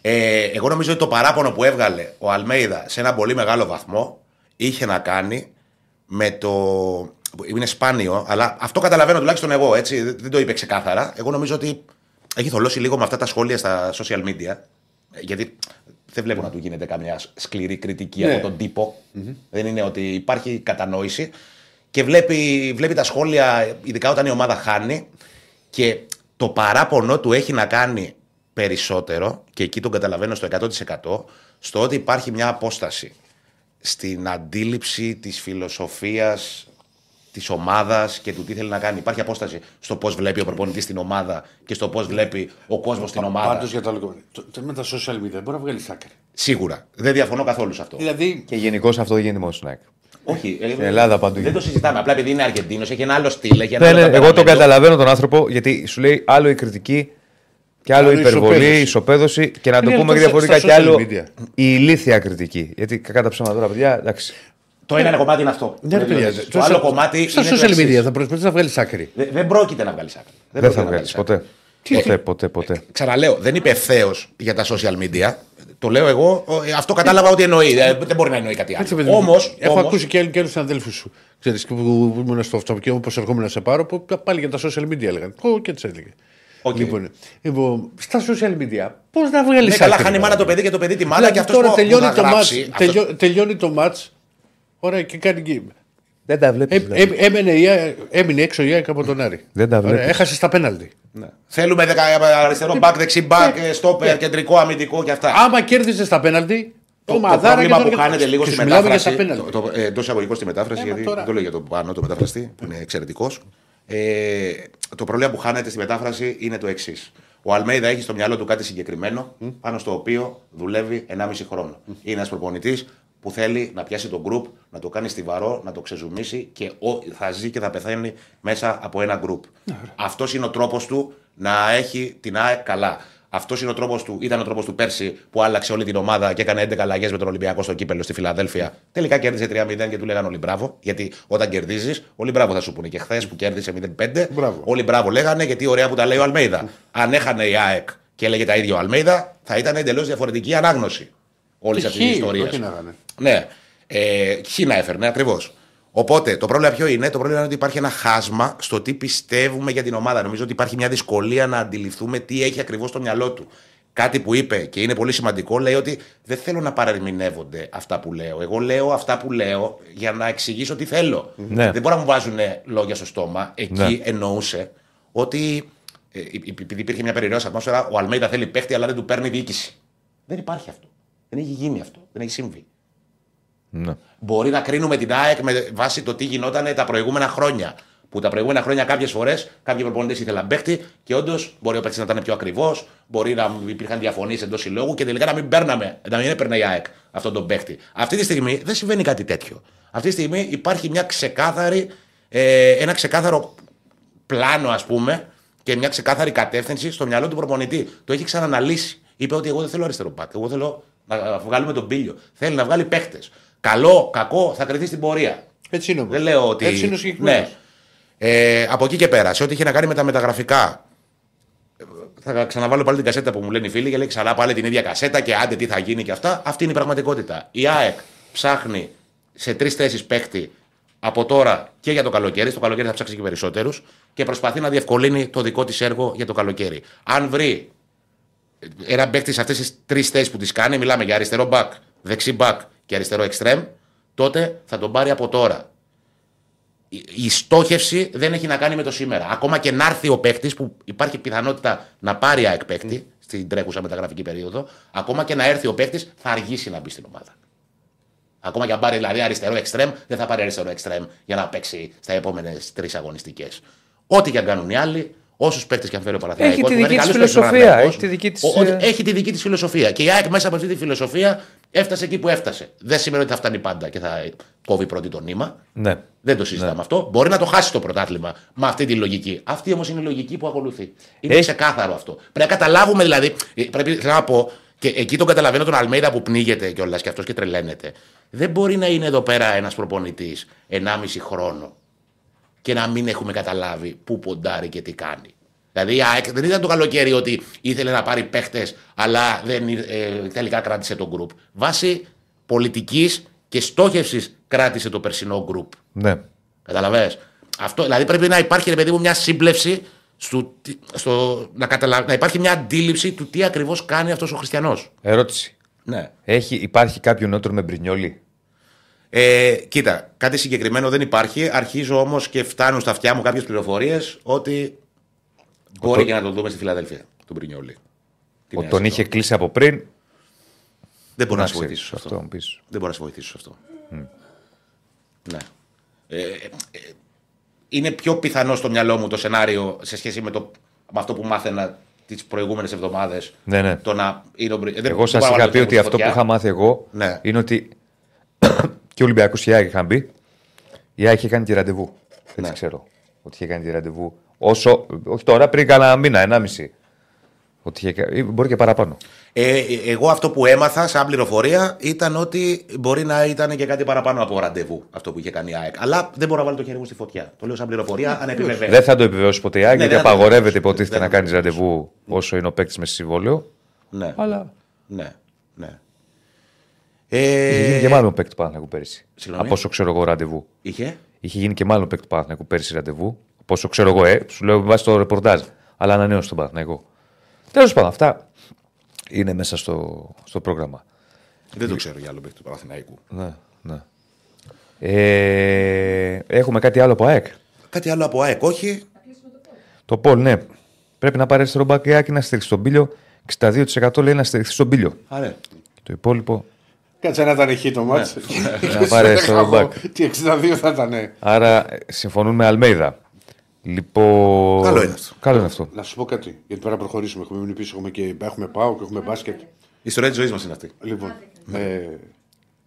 Ε, εγώ νομίζω ότι το παράπονο που έβγαλε ο Αλμέιδα σε ένα πολύ μεγάλο βαθμό είχε να κάνει με το. Είναι σπάνιο, αλλά αυτό καταλαβαίνω τουλάχιστον εγώ έτσι. Δεν δεν το είπε ξεκάθαρα. Εγώ νομίζω ότι έχει θολώσει λίγο με αυτά τα σχόλια στα social media. ε, Γιατί δεν βλέπω να του γίνεται καμιά σκληρή κριτική Ναι. από τον τυπο Δεν είναι ότι υπάρχει κατανόηση και βλέπει, βλέπει τα σχόλια, ειδικά όταν η ομάδα χάνει. Και το παράπονο του έχει να κάνει περισσότερο, και εκεί τον καταλαβαίνω στο 100%, στο ότι υπάρχει μια απόσταση στην αντίληψη της φιλοσοφίας της ομάδας και του τι θέλει να κάνει. Υπάρχει απόσταση στο πώς βλέπει ο προπονητής την ομάδα και στο πώς βλέπει ο κόσμος την ομάδα. Πάντως για το άλλο κομμάτι. Το- το- Με τα social media δεν μπορεί να βγάλεις άκρη. Σίγουρα. Δεν διαφωνώ καθόλου σε αυτό. Δηλαδή, Και γενικώς αυτό δεν γίνεται μόνο στην ΑΕΚ. Όχι. ε, Στην Ελλάδα παντού Δεν γίνεται. το συζητάμε. Απλά επειδή είναι Αργεντίνος, έχει ένα άλλο στυλ. Έχει ένα Ναι, άλλο ναι, εγώ τον ταπεραμέντο. καταλαβαίνω τον άνθρωπο γιατί σου λέει άλλο η κριτική και άλλο, Άλλο η η υπερβολή, η ισοπαίδωση. ισοπαίδωση και να το Είναι πούμε αυτό διαφορετικά στα και social άλλο media. η ηλίθια κριτική. Γιατί κακά τα ψέματα τώρα, παιδιά, εντάξει. Το ένα κομμάτι είναι αυτό. ναι, ρε παιδιά, Το στο- άλλο κομμάτι Στα είναι το social εξής. media θα προσπαθήσεις να βγάλεις άκρη. Δεν, δεν πρόκειται να βγάλεις άκρη. Δεν πρόκειται θα να βγάλεις βγάλεις ποτέ. Ποτέ, ποτέ, ποτέ. Ξαναλέω, δεν είπε ευθέως για τα social media. Το λέω εγώ. ο- ε, Αυτό κατάλαβα ότι εννοεί. Ε, Δεν μπορεί να εννοεί κάτι Έτσι, άλλο. παιδί μου. Όμως. Έχω ακούσει και, και άλλους συναδέλφους σου. Ξέρεις, που, που ήμουν στο αυτοκίνητο, όπως ερχόμουν να σε πάρω, που πάλι για τα social media έλεγαν. Ω, και έτσι έλεγε. Οκ. Λοιπόν, λοιπόν, στα social media, πώς να βγάλεις Ναι, καλά, χάνει η μάνα το παιδί και το παιδί τη μάνα Δηλαδή, και αυτός τώρα που, τελειώνει που θα το, match, γράψει. αυτός- τελειώ- τελειώνει το match. Ωραία, και κάνει game. Δεν τα βλέπεις. Ε, ε, έμενε, η ΑΕΚ- έμεινε έξω η ΑΕΚ από τον Άρη. Δεν τα βλέπεις. Ωραία, Έχασες στα πέναλτι. Ναι. Θέλουμε δεκα, αριστερό μπακ, δεξί μπακ, ε, στόπερ, κεντρικό αμυντικό και αυτά. Άμα κέρδισες στα πέναλτι, Το, το το μαδάρα πρόβλημα και που τον- χάνεται λίγο και στη σου μιλάμε για στα μετάφραση. πέναλτι. Το, το, ε, εντός εισαγωγικών στη μετάφραση, Ε, μα γιατί τώρα. δεν το λέω για το πάνω, το μεταφραστή, που είναι εξαιρετικός. Ε, το πρόβλημα που χάνεται στη μετάφραση είναι το εξής. Ο Αλμέιδα έχει στο μυαλό του κάτι συγκεκριμένο, πάνω στο οποίο δουλεύει 1,5 χρόνο. Είναι ένας προπονητής που θέλει να πιάσει τον γκρουπ, να το κάνει στιβαρό, να το ξεζουμίσει και ο- θα ζει και θα πεθαίνει μέσα από ένα γκρουπ. Αυτός είναι ο τρόπος του να έχει την ΑΕΚ καλά. Αυτός είναι ο τρόπος του, ήταν ο τρόπος του πέρσι που άλλαξε όλη την ομάδα και έκανε 11 αλλαγές με τον Ολυμπιακό στο κύπελο στη Φιλαδέλφια. Τελικά κέρδισε 3-0 και του λέγανε Όλοι μπράβο. Γιατί όταν κερδίζεις, Όλοι μπράβο θα σου πούνε. Και χθες που κέρδισε 0-5, Μπράβο. Όλοι μπράβο λέγανε γιατί ωραία που τα λέει ο Αλμέιδα. Αν έχανε η ΑΕΚ και έλεγε τα ίδια ο Αλμέιδα, θα ήταν εντελώς διαφορετική ανάγνωση όλης Και αυτής της χ, ιστορίας. όχι να γάνε. Ναι. Ε, χ να έφερνε, ακριβώς. Οπότε το πρόβλημα ποιο είναι, το πρόβλημα είναι ότι υπάρχει ένα χάσμα στο τι πιστεύουμε για την ομάδα. Νομίζω ότι υπάρχει μια δυσκολία να αντιληφθούμε τι έχει ακριβώς στο μυαλό του. Κάτι που είπε και είναι πολύ σημαντικό, λέει ότι δεν θέλω να παρερμηνεύονται αυτά που λέω. Εγώ λέω αυτά που λέω για να εξηγήσω τι θέλω. Ναι. Δεν μπορεί να μου βάζουν λόγια στο στόμα. Εκεί Ναι. εννοούσε ότι ε, επειδή υπήρχε μια περιραίωση ατμόσφαιρα, ο Αλμέιδα θέλει παίχτη, αλλά δεν του παίρνει διοίκηση. Δεν υπάρχει αυτό. Δεν έχει γίνει αυτό. Δεν έχει συμβεί. Ναι. Μπορεί να κρίνουμε την ΑΕΚ με βάση το τι γινόταν τα προηγούμενα χρόνια. Που τα προηγούμενα χρόνια κάποιες φορές κάποιοι προπονητές ήθελαν παίχτη και όντως μπορεί ο παίχτη να ήταν πιο ακριβώ, μπορεί να υπήρχαν διαφωνίες εντός συλλόγου και τελικά να μην παίρναμε, να μην έπαιρνε η ΑΕΚ αυτόν τον παίχτη. Αυτή τη στιγμή δεν συμβαίνει κάτι τέτοιο. Αυτή τη στιγμή υπάρχει μια ξεκάθαρη, ε, ένα ξεκάθαρο πλάνο, ας πούμε, και μια ξεκάθαρη κατεύθυνση στο μυαλό του προπονητή. Το έχει ξαναναλύσει. Είπε ότι εγώ δεν θέλω αριστερό μπακ. Εγώ θέλω να βγάλουμε τον πύλιο. Θέλει να βγάλει παίχτε. Καλό, κακό, θα κρυθεί στην πορεία. Έτσι είναι όμως. Δεν λέω ότι. Έτσι είναι ο συγκεκριμένος. ναι. Ε, από εκεί και πέρα, σε ό,τι είχε να κάνει με τα μεταγραφικά. ε, Θα ξαναβάλω πάλι την κασέτα που μου λένε οι φίλοι και λέει ξανά πάλι την ίδια κασέτα και άντε τι θα γίνει και αυτά. Αυτή είναι η πραγματικότητα. Η ΑΕΚ ψάχνει σε τρεις θέσεις παίκτη από τώρα και για το καλοκαίρι. Στο καλοκαίρι θα ψάξει και περισσότερους και προσπαθεί να διευκολύνει το δικό της έργο για το καλοκαίρι. Αν βρει ένα παίκτη σε αυτές τις τρεις θέσεις που τι κάνει, μιλάμε για αριστερό μπακ, δεξί μπακ και αριστερό εξτρέμ, τότε θα τον πάρει από τώρα. Η- Η στόχευση δεν έχει να κάνει με το σήμερα. Ακόμα και να έρθει ο παίκτης, που υπάρχει πιθανότητα να πάρει ΑΕΚ παίκτη στην τρέχουσα μεταγραφική περίοδο, ακόμα και να έρθει ο παίκτης, θα αργήσει να μπει στην ομάδα. Ακόμα και αν πάρει δηλαδή αριστερό εξτρέμ, δεν θα πάρει αριστερό εξτρέμ για να παίξει στα επόμενες τρεις αγωνιστικές. Ό,τι και αν κάνουν οι άλλοι, όσους παίκτες και αν φέρει ο Παναθηναϊκός, Έχει τη που δική φέρει της καλούς παίκτες ο φιλοσοφία, Παναθηναϊκός, έχει τη δική της, ο- ο- ε, έχει τη δική της φιλοσοφία. Και η ΑΕΚ μέσα από αυτή τη φιλοσοφία έφτασε εκεί που έφτασε. Δεν σημαίνει ότι θα φτάνει πάντα και θα κόβει πρώτη το νήμα. Ναι. Δεν το συζητάμε αυτό. Μπορεί να το χάσει το πρωτάθλημα με αυτή τη λογική. Αυτή όμως είναι η λογική που ακολουθεί. Είναι Έχει- ξεκάθαρο αυτό. Πρέπει να καταλάβουμε δηλαδή. ε, Πρέπει θέλω να πω, και εκεί τον καταλαβαίνω τον Αλμέιδα που πνίγεται κιόλας και αυτός και τρελαίνεται. Δεν μπορεί να είναι εδώ πέρα ένας προπονητής 1,5 χρόνο και να μην έχουμε καταλάβει πού ποντάρει και τι κάνει. Δηλαδή η ΑΕΚ δεν ήταν το καλοκαίρι ότι ήθελε να πάρει παίχτες, αλλά δεν, ε, τελικά κράτησε το γκρουπ. Βάσει πολιτικής και στόχευσης κράτησε το περσινό γκρουπ. ναι. Καταλαβες; Αυτό, δηλαδή πρέπει να υπάρχει, ρε παιδί μου, μια σύμπλευση στο, τι- στο, να, καταλα... να υπάρχει μια αντίληψη του τι ακριβώς κάνει αυτός ο Χριστιανός. Ερώτηση. Ναι. Έχει, υπάρχει κάποιο νότρο με μπρινιόλι. Ε, κοίτα, κάτι συγκεκριμένο δεν υπάρχει. Αρχίζω όμως και φτάνουν στα αυτιά μου κάποιες πληροφορίες ότι μπορεί και να τον δούμε στη Φιλαδέλφια, τον Πρινιόλη. Τη Ο, νέα τον σεζόν. είχε κλείσει από πριν. Δεν μπορώ να, Να σε ξέρεις βοηθήσω σε αυτό. αυτό. μου πεις. Δεν μπορώ να σε βοηθήσω σε αυτό. Ναι. Ε, ε, ε, είναι πιο πιθανό στο μυαλό μου το σενάριο σε σχέση με, το, με αυτό που μάθαινα τις προηγούμενες εβδομάδες. Ναι, ναι. Το να είναι ο Μπρι- δεν- Εγώ δεν σας μπορώ να είχα βάλω πει το ότι χέρι μου αυτό στη που φωτιά. είχα μάθει εγώ Ναι. είναι ότι και ο Ολυμπιακός και η ΑΕΚ είχαν μπει. Η ΑΕΚ είχε κάνει τη ραντεβού. Έτσι Ναι. ξέρω. Ότι είχε κάνει τη ραντεβού. Όσο. Όχι τώρα, πριν κάνα μήνα, ενάμιση. Ότι είχε, κα- ή μπορεί και παραπάνω. Ε, ε, εγώ αυτό που έμαθα σαν πληροφορία ήταν ότι μπορεί να ήταν και κάτι παραπάνω από ραντεβού αυτό που είχε κάνει η ΑΕΚ. Αλλά δεν μπορώ να βάλω το χέρι μου στη φωτιά. Το λέω σαν πληροφορία, αν επιβεβαίω. Δεν θα το επιβεβαιώσει ποτέ η ΑΕΚ, Ναι, γιατί δεν θα το απαγορεύεται επιβεβαιώσει. υποτίθεται Δεν να θα το κάνεις ραντεβού όσο είναι ο παίκτης με συμβόλαιο. Ναι. Αλλά. ναι, ναι. Είχε γίνει Ε, και μάλλον παίκτης του Παναθηναϊκού πέρυσι. Συγγνώμη; Από όσο ξέρω εγώ ραντεβού. είχε; Είχε γίνει και μάλλον παίκτης του Παναθηναϊκού πέρυσι ραντεβού. Από όσο ξέρω εγώ, ε, σου λέω με βάση το ρεπορτάζ. Αλλά ανανέωσε τον Παναθηναϊκό. Τέλος πάντων, αυτά είναι μέσα στο, στο πρόγραμμα. Δεν το ξέρω για άλλο παίκτη του Παναθηναϊκού. Ναι, ναι. Ε, έχουμε κάτι άλλο από ΑΕΚ; Κάτι άλλο από ΑΕΚ, όχι. Το Πολ, ναι. Πρέπει να πάρει αριστερό μπακ η ΑΕΚ να στηριχθεί στον πύλιο. 62% λέει να στηριχθεί στον πύλιο. Άρα. Το υπόλοιπο. Κάτσε να ήταν χει το μάτς. Να πάρει αριστερό μπακ. Τι 62 θα ήταν. ε. Άρα ε, συμφωνούν με Αλμέιδα. Λοιπόν. Καλό είναι αυτό. Καλό είναι αυτό. Να σου πω κάτι, γιατί πρέπει να προχωρήσουμε. Έχουμε μείνει πίσω, έχουμε, και, έχουμε πάω και έχουμε μπάσκετ. Η ιστορία της ζωής μας είναι αυτή. Λοιπόν, ε,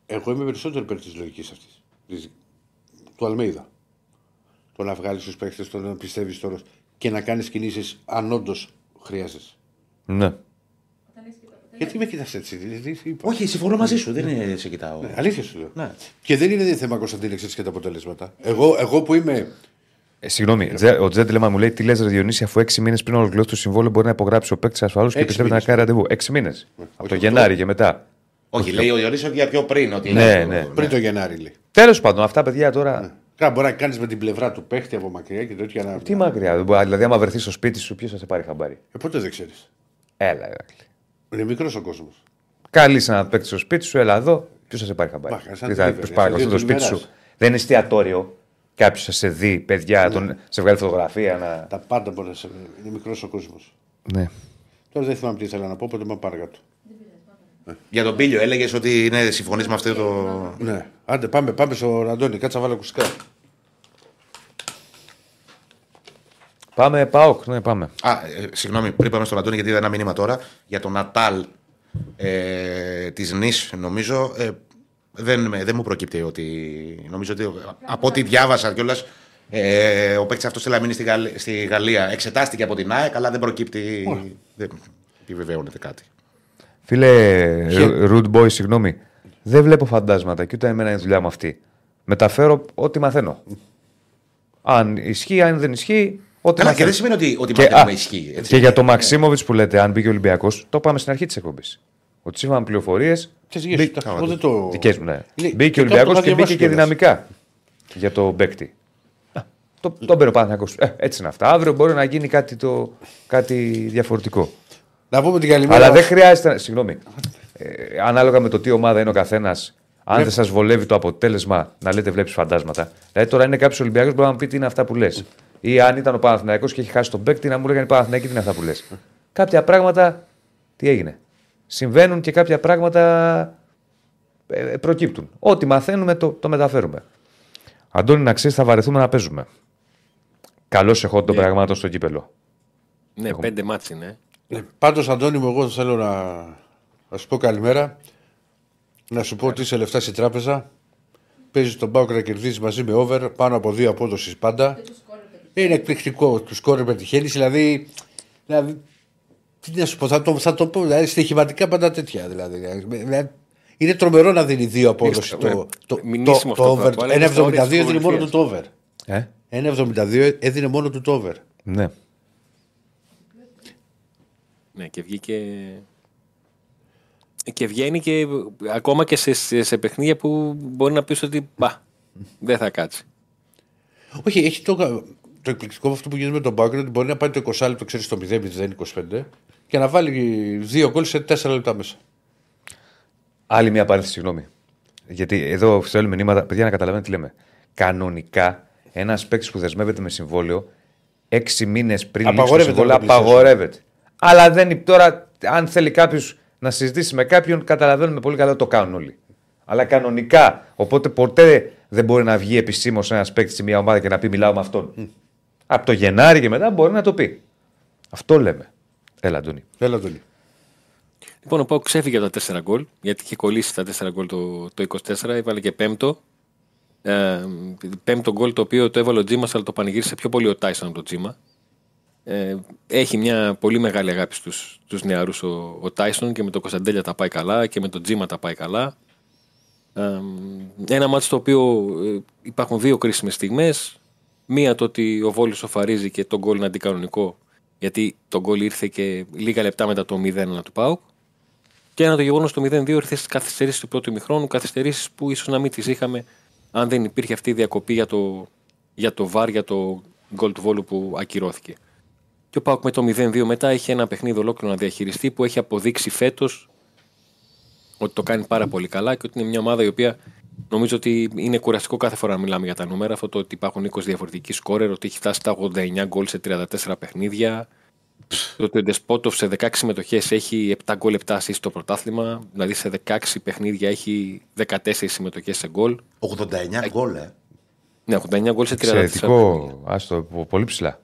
εγώ είμαι περισσότερο υπέρ της λογικής αυτής. Του Αλμέιδα. Το να βγάλεις τους παίχτες, το να πιστεύεις τώρα και να κάνεις κινήσεις αν όντως χρειάζεσαι. Ναι. Γιατί με κοιτάς έτσι, τι- τι- τι είπα. Όχι, συμφωνώ μαζί σου, δεν είναι σε κοιτάω. Αλήθεια σου λέω. Ναι. Και δεν είναι θέμα Κωνσταντίνη εξή και τα αποτελέσματα. Εγώ, εγώ που είμαι. Ε, συγγνώμη, Τζε- ο Τζέντλεμα μου λέει τι λες, Διονύση, αφού έξι μήνες πριν ολοκληρώσει το συμβόλαιο μπορεί να υπογράψει ο παίκτης ασφαλώς και Έξι επιστρέφει να μήνες. κάνει ραντεβού. Έξι μήνες. Από το αυτό. Γενάρη και μετά. Όχι, λέει ο Ιωάννη ότι για πιο πριν. Ότι Ναι, είναι- ναι. Πριν το Γενάρη λέει. Τέλος πάντων, αυτά παιδιά τώρα. Κάπου μπορεί να κάνεις με την πλευρά του παίχτη από μακριά και τέτοια να. Τι μακριά. δεν μπορεί- Δηλαδή, άμα βρεθείς στο σπίτι σου, ποιος θα σε πάρει χαμπάρι; Ε, πότε δεν ξέρεις. Έλα, Εράκλη. Είναι μικρός ο κόσμος. Καλεί ένα παίκτη στο σπίτι σου, έλα εδώ, ποιος θα σε πάρει χαμπάρι; Μπα, σαν Τι θα delivery, τους σαν παρακολουθεί δύο το σπίτι σου; τηλημεράς. Δεν είναι εστιατόριο. Κάποιος θα σε δει, παιδιά, τον, σε βγάλει φωτογραφία να. Τα πάντα μπορεί να σε. Είναι μικρός ο κόσμος. Ναι. Τώρα δεν θυμάμαι τι ήθελα να πω, οπότε πάμε παρακάτω. Για τον Πίλιο έλεγες ότι είναι συμφωνείς με αυτό το. Ναι. Άντε, πάμε, πάμε στο Ραντόνι, κάτσα βάλω ακουστικά. Πάμε, Πάοκ, ναι, πάμε. Α, ε, συγγνώμη, πριν πάμε στον Αντώνη, γιατί είδα ένα μήνυμα τώρα για τον Νατάλ ε, της Νης, νομίζω. Ε, δεν, με- δεν μου προκύπτει ότι. Νομίζω ότι από ό,τι διάβασα κιόλας. Ε, ο παίκτης αυτός θέλει να μείνει στη, Γαλλ- στη Γαλλία. Εξετάστηκε από την ΑΕΚ, αλλά δεν προκύπτει. Δεν επιβεβαιώνεται κάτι. Φίλε, Rude Boy, συγγνώμη. Δεν βλέπω φαντάσματα και ούτε εμένα είναι δουλειά μου αυτή. Μεταφέρω ό,τι μαθαίνω. Αν ισχύει, αν δεν ισχύει, ό,τι Καλά, και μαθαίνω. δεν σημαίνει ότι, ότι Και, μαθαίνουμε α, ισχύει. έτσι. και για το Μαξίμοβιτς που λέτε, αν μπήκε ο Ολυμπιακός, το πάμε στην αρχή της εκπομπής. Ότι σύμφωνα με πληροφορίες. Τι ζυγές, τα- εγώ δεν το. Δικές μου, ναι. Είναι- Μπήκε ο και κάπου το Ολυμπιακός είχα και μπήκε διαβάσει και κιόλας. δυναμικά για το παίκτη. Α, Το, τον παίρνει ο Παναθηναϊκός. Ε, έτσι είναι αυτά. Αύριο μπορεί να γίνει κάτι, το, κάτι διαφορετικό. Να πούμε την καλημέρα. Αλλά δεν χρειάζεται. Συγγνώμη. Ε, ανάλογα με το τι ομάδα είναι ο καθένας, αν Ναι. δεν σας βολεύει το αποτέλεσμα να λέτε βλέπεις φαντάσματα. Δηλαδή τώρα είναι κάποιος Ολυμπιακός που μπορεί να μου πει τι είναι αυτά που λες. Ή αν ήταν ο Παναθηναϊκός και έχει χάσει τον παίκτη, να μου λέγανε οι Παναθηναϊκοί τι είναι αυτά που λες. κάποια πράγματα. Τι έγινε. Συμβαίνουν και κάποια πράγματα ε, ε, προκύπτουν. Ό,τι μαθαίνουμε το, το μεταφέρουμε. Αντώνη, να ξέρεις, θα βαρεθούμε να παίζουμε. Καλώς έχω των πραγμάτων στο κύπελο. Ναι, πέντε μάτς είναι. Ναι. Πάντως, Αντώνη μου, εγώ θέλω να, να σου πω καλημέρα. Να σου πω ότι είσαι λεφτά στην τράπεζα. Παίζεις τον Πάοκ να κερδίζει μαζί με over πάνω από δύο απόδοση πάντα. Είναι εκπληκτικό. Του κόρε πετυχαίνει. Δηλαδή, δηλαδή. Τι να σου πω, θα το, θα το πω. Δηλαδή, στοιχηματικά πάντα τέτοια. Δηλαδή, δηλαδή, είναι τρομερό να δίνει δύο απόδοση Έχεις- το, το, το, μηνύσιμο το, αυτό over. που έλεγες στα όρια 1,72 της έδινε μόνο του κορυφαίας. το over. Ε; 1,72 έδινε μόνο του το over. Ναι. Ναι, και βγήκε. Και βγαίνει και ακόμα και σε, σε, σε παιχνίδια που μπορεί να πεις ότι μπα, δεν θα κάτσει. Όχι, έχει το, το εκπληκτικό με αυτό που γίνεται με τον Πάοκ είναι ότι μπορεί να πάει το 20 λεπτό, ξέρεις το 0-0-25 και να βάλει δύο γκολ σε 4 λεπτά μέσα. Άλλη μια παρένθεση, συγγνώμη. Γιατί εδώ στέλνουμε μηνύματα, παιδιά να καταλαβαίνετε τι λέμε. Κανονικά, ένας παίκτης που δεσμεύεται με συμβόλαιο, έξι μήνες πριν λήξει το Απαγορεύεται συμβόλαιο, να το πλησιάσει. απαγορεύεται. Αλλά δεν, είναι- τώρα, αν θέλει κάποιος να συζητήσει με κάποιον, καταλαβαίνουμε πολύ καλά ότι το κάνουν όλοι. Αλλά κανονικά, οπότε ποτέ δεν μπορεί να βγει επισήμως ένας παίκτης σε μια ομάδα και να πει Μιλάω με αυτόν. Από το Γενάρη και μετά μπορεί να το πει. Αυτό λέμε. Έλα, Αντώνη. Έλα τον. Λοιπόν, ο Πάουκ ξέφυγε από τα 4 γκολ, γιατί είχε κολλήσει τα 4 γκολ το, το 24, έβαλε και πέμπτο. Ε, πέμπτο γκολ το οποίο το έβαλε ο Τζίμας, αλλά το πανηγύρισε πιο πολύ ο Τάισον από το Τζίμα. Ε, έχει μια πολύ μεγάλη αγάπη στους, στους νεαρούς ο, ο Τάισον και με τον Κωνσταντέλια τα πάει καλά και με τον Τζίμα τα πάει καλά. Ε, ένα μάτι στο οποίο ε, υπάρχουν δύο κρίσιμες στιγμές. Μία το ότι ο Βόλος σοφαρίζει και το γκολ είναι αντικανονικό γιατί το γκολ ήρθε και λίγα λεπτά μετά το 0-1 του ΠΑΟΚ. Και ένα το γεγονός το 0-2 ήρθε στις καθυστερήσεις του πρώτου ημιχρόνου. Καθυστερήσεις που ίσως να μην τις είχαμε αν δεν υπήρχε αυτή η διακοπή για το, για το βάρ, για το γκολ του Βόλου που ακυρώθηκε. Και ο Πάουκ με το 0-2 μετά έχει ένα παιχνίδι ολόκληρο να διαχειριστεί που έχει αποδείξει φέτος ότι το κάνει πάρα πολύ καλά και ότι είναι μια ομάδα η οποία Νομίζω ότι είναι κουραστικό κάθε φορά να μιλάμε για τα νούμερα. Αυτό το ότι υπάρχουν 20 διαφορετικοί σκόρερ, ότι έχει φτάσει στα 89 γκολ σε 34 παιχνίδια. Το ότι ο Ντεσπότοφ σε 16 συμμετοχές έχει 7 γκολ 7 assist στο πρωτάθλημα. Δηλαδή σε 16 παιχνίδια έχει 14 συμμετοχές σε γκολ. 89 γκολ, ε. Ναι, 89 γκολ σε 34 παιχνίδια. Εξαιρετικό. Άστο, πο- πολύ ψηλά.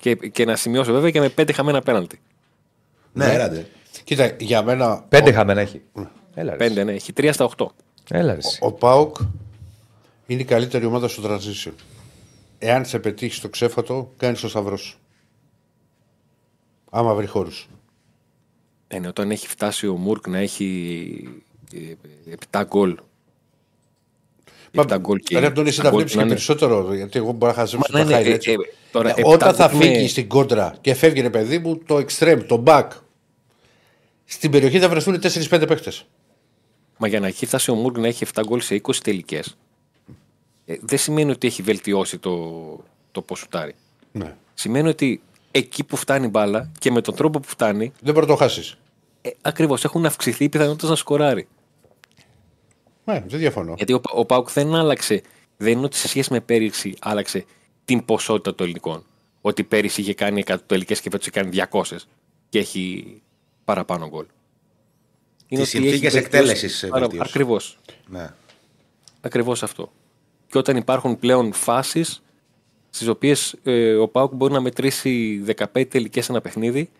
Και, και να σημειώσω βέβαια και με 5 χαμένα πέναλτι. Ναι, έραντε. Κοίτα, για μένα Πέντε χαμένα έχει. Έλα, ρε. 5, ναι, έχει 3 στα 8. Έλα, ρε. ο Πάοκ είναι η καλύτερη ομάδα στο transition. Εάν σε πετύχει στο ξέφατο, κάνει το σταυρός σου. Άμα βρει χώρους. Ε, ναι, όταν έχει φτάσει ο Μουρκ να έχει ε, 7 γκολ. 7 γκολ και. Ρε, τον εσύ τα τα γκολ βλέπεις του να και είναι- περισσότερο. Γιατί εγώ μπορώ να χαζέψω Μα τα ναι, ναι, highlights. ε, ε, τώρα, Ε, επτά Όταν θα γκολ με- φύγει στην κόντρα και φεύγει ρε παιδί μου το extreme, το back. Στην περιοχή θα βρεθούν 4-5 παίχτε. Μα για να έχει φτάσει ο Μουρκ να έχει 7 γκολ σε 20 τελικές, ε, δεν σημαίνει ότι έχει βελτιώσει το, το πώς σουτάρει. Ναι. Σημαίνει ότι εκεί που φτάνει η μπάλα και με τον τρόπο που φτάνει, Δεν μπορεί να το χάσεις. ε, ακριβώς έχουν αυξηθεί οι πιθανότητες να σκοράρει. Ναι, δεν διαφωνώ. Γιατί ο, ο Πάουκ δεν άλλαξε. Δεν είναι ότι σε σχέση με πέρυσι άλλαξε την ποσότητα των ελληνικών. Ότι πέρυσι είχε κάνει 100 τελικές και φέτος έχει κάνει 200 και έχει παραπάνω γκολ. Τις συνθήκες εκτέλεσης, ε, βελτίωσε. Ακριβώς. Ναι. Ακριβώς αυτό. Και όταν υπάρχουν πλέον φάσεις στις οποίες ε, ο Πάουκ μπορεί να μετρήσει 15 τελικές ένα παιχνίδι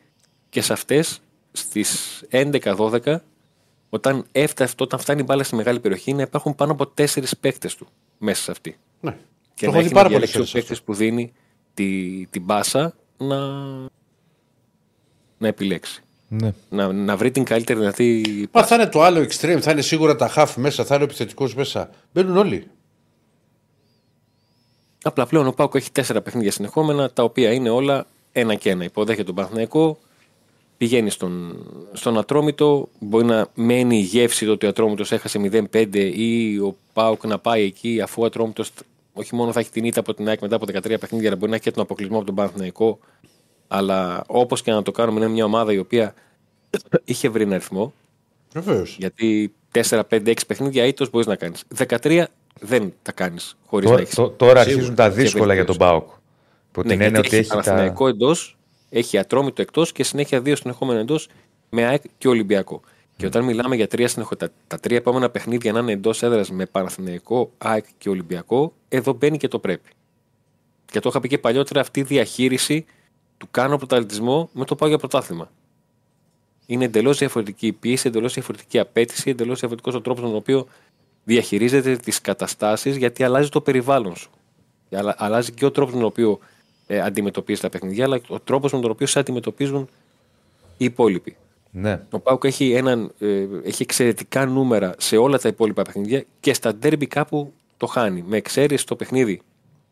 και σε αυτές στις 11-12, όταν, έφτασε, όταν φτάνει η μπάλα στη μεγάλη περιοχή, να υπάρχουν πάνω από 4 παίκτες του μέσα σε αυτή. Ναι. Και το να έχω δει έχει πάρα να πολλέ διαλέξει ο φορέ. παίκτη που δίνει τη, την μπάσα να, να επιλέξει. Ναι. Να, να βρει την καλύτερη δυνατή Μα θα είναι το άλλο extreme, θα είναι σίγουρα τα half μέσα, θα είναι ο επιθετικός μέσα. Μπαίνουν όλοι. Απλά πλέον ο Πάουκ έχει τέσσερα παιχνίδια συνεχόμενα, τα οποία είναι όλα ένα και ένα. Υποδέχεται τον Παναθηναϊκό, πηγαίνει στον, στον Ατρόμητο, μπορεί να μένει η γεύση το ότι ο Ατρόμητος έχασε 0-5 ή ο Πάουκ να πάει εκεί αφού ο Ατρόμητος όχι μόνο θα έχει την ήττα από την ΑΕΚ μετά από 13 παιχνίδια, αλλά μπορεί να έχει και τον αποκλεισμό από τον Παναθηναϊκό. Αλλά όπως και να το κάνουμε, είναι μια ομάδα η οποία είχε βρει ένα αριθμό. Βεβαίως. Γιατί 4, 5, 6 παιχνίδια ήττο μπορείς να κάνεις. 13 δεν τα κάνεις χωρίς να Τώρα, έχεις. τω- τώρα αρχίζουν τα δύσκολα για τον βελτίωση. Πάοκ. Που Ναι, την έννοια γιατί ότι έχει έχει τα. Παναθηναϊκό εντός, έχει Ατρόμητο εκτός και συνέχεια δύο συνεχόμενα εντός με ΑΕΚ και Ολυμπιακό. Και όταν μιλάμε για τρία συνεχο... τα, τα τρία επόμενα παιχνίδια να είναι εντός έδρας με Παναθηναϊκό, ΑΕΚ και Ολυμπιακό, εδώ μπαίνει και το πρέπει. Και το είχα πει και παλιότερα αυτή η διαχείριση του κάνω πρωταθλητισμό με το πάω για πρωτάθλημα. Είναι εντελώς διαφορετική η πίεση, εντελώς διαφορετική η απέτηση, εντελώς διαφορετικός ο τρόπος με τον οποίο διαχειρίζεται τις καταστάσεις γιατί αλλάζει το περιβάλλον σου. Και αλλα- αλλάζει και ο τρόπος με τον οποίο ε, αντιμετωπίζεις τα παιχνίδια, αλλά ο τρόπος με τον οποίο σε αντιμετωπίζουν οι υπόλοιποι. Ναι. Ο Πάουκ έχει, έναν, ε, έχει εξαιρετικά νούμερα σε όλα τα υπόλοιπα παιχνίδια και στα ντέρμπι κάπου το χάνει. Με εξαίρεση το παιχνίδι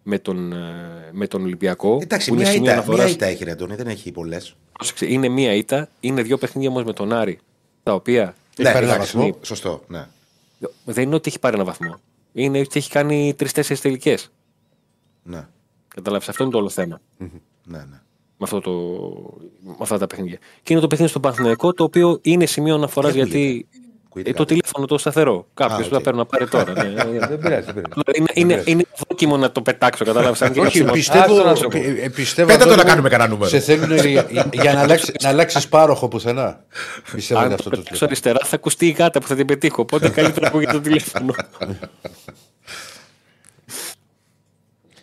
με τον, ε, με τον Ολυμπιακό. Εντάξει, που είναι μία σημείο ήττα, αναφοράς. μία ήττα έχει ρε Αντώνη, δεν έχει πολλές. Πρόσεξε, είναι μία ήττα, είναι δύο παιχνίδια όμως με τον Άρη, τα οποία Ναι, πάρει ένα εντάξει, βαθμό. Σωστό, ναι. δεν είναι ότι έχει πάρει ένα βαθμό. Είναι ότι έχει κάνει τρει-τέσσερι τελικές. Ναι, Κατάλαβε, αυτό είναι το όλο θέμα. ναι, ναι. με, αυτό το, με αυτά τα παιχνίδια. Και είναι το παιχνίδι στο Παναθηναϊκό, το οποίο είναι σημείο αναφοράς Τι ακούγεται; γιατί. Ακούγεται Ε, το κάτι. τηλέφωνο το σταθερό. Κάποιος Α, που θα οκ. παίρνει να πάρει τώρα. ναι, ναι, ναι. Δεν πειράζει. δεν πειράζει. είναι, είναι, είναι δόκιμο να το πετάξω, κατάλαβες. Αν και Όχι, είναι πιστεύω. Άστο να σου πω. ε, ε, πιστεύω Πέτα το Αντώνη να μου, κάνουμε κανένα νούμερο. Σε θέλουν για, για να αλλάξει να αλλάξεις πάροχο πουθενά. Πιστεύω Αν είναι το αυτό το πετάξω τύπο. αριστερά, θα ακουστεί η γάτα που θα την πετύχω. Οπότε καλύτερα να ακούγεται το τηλέφωνο.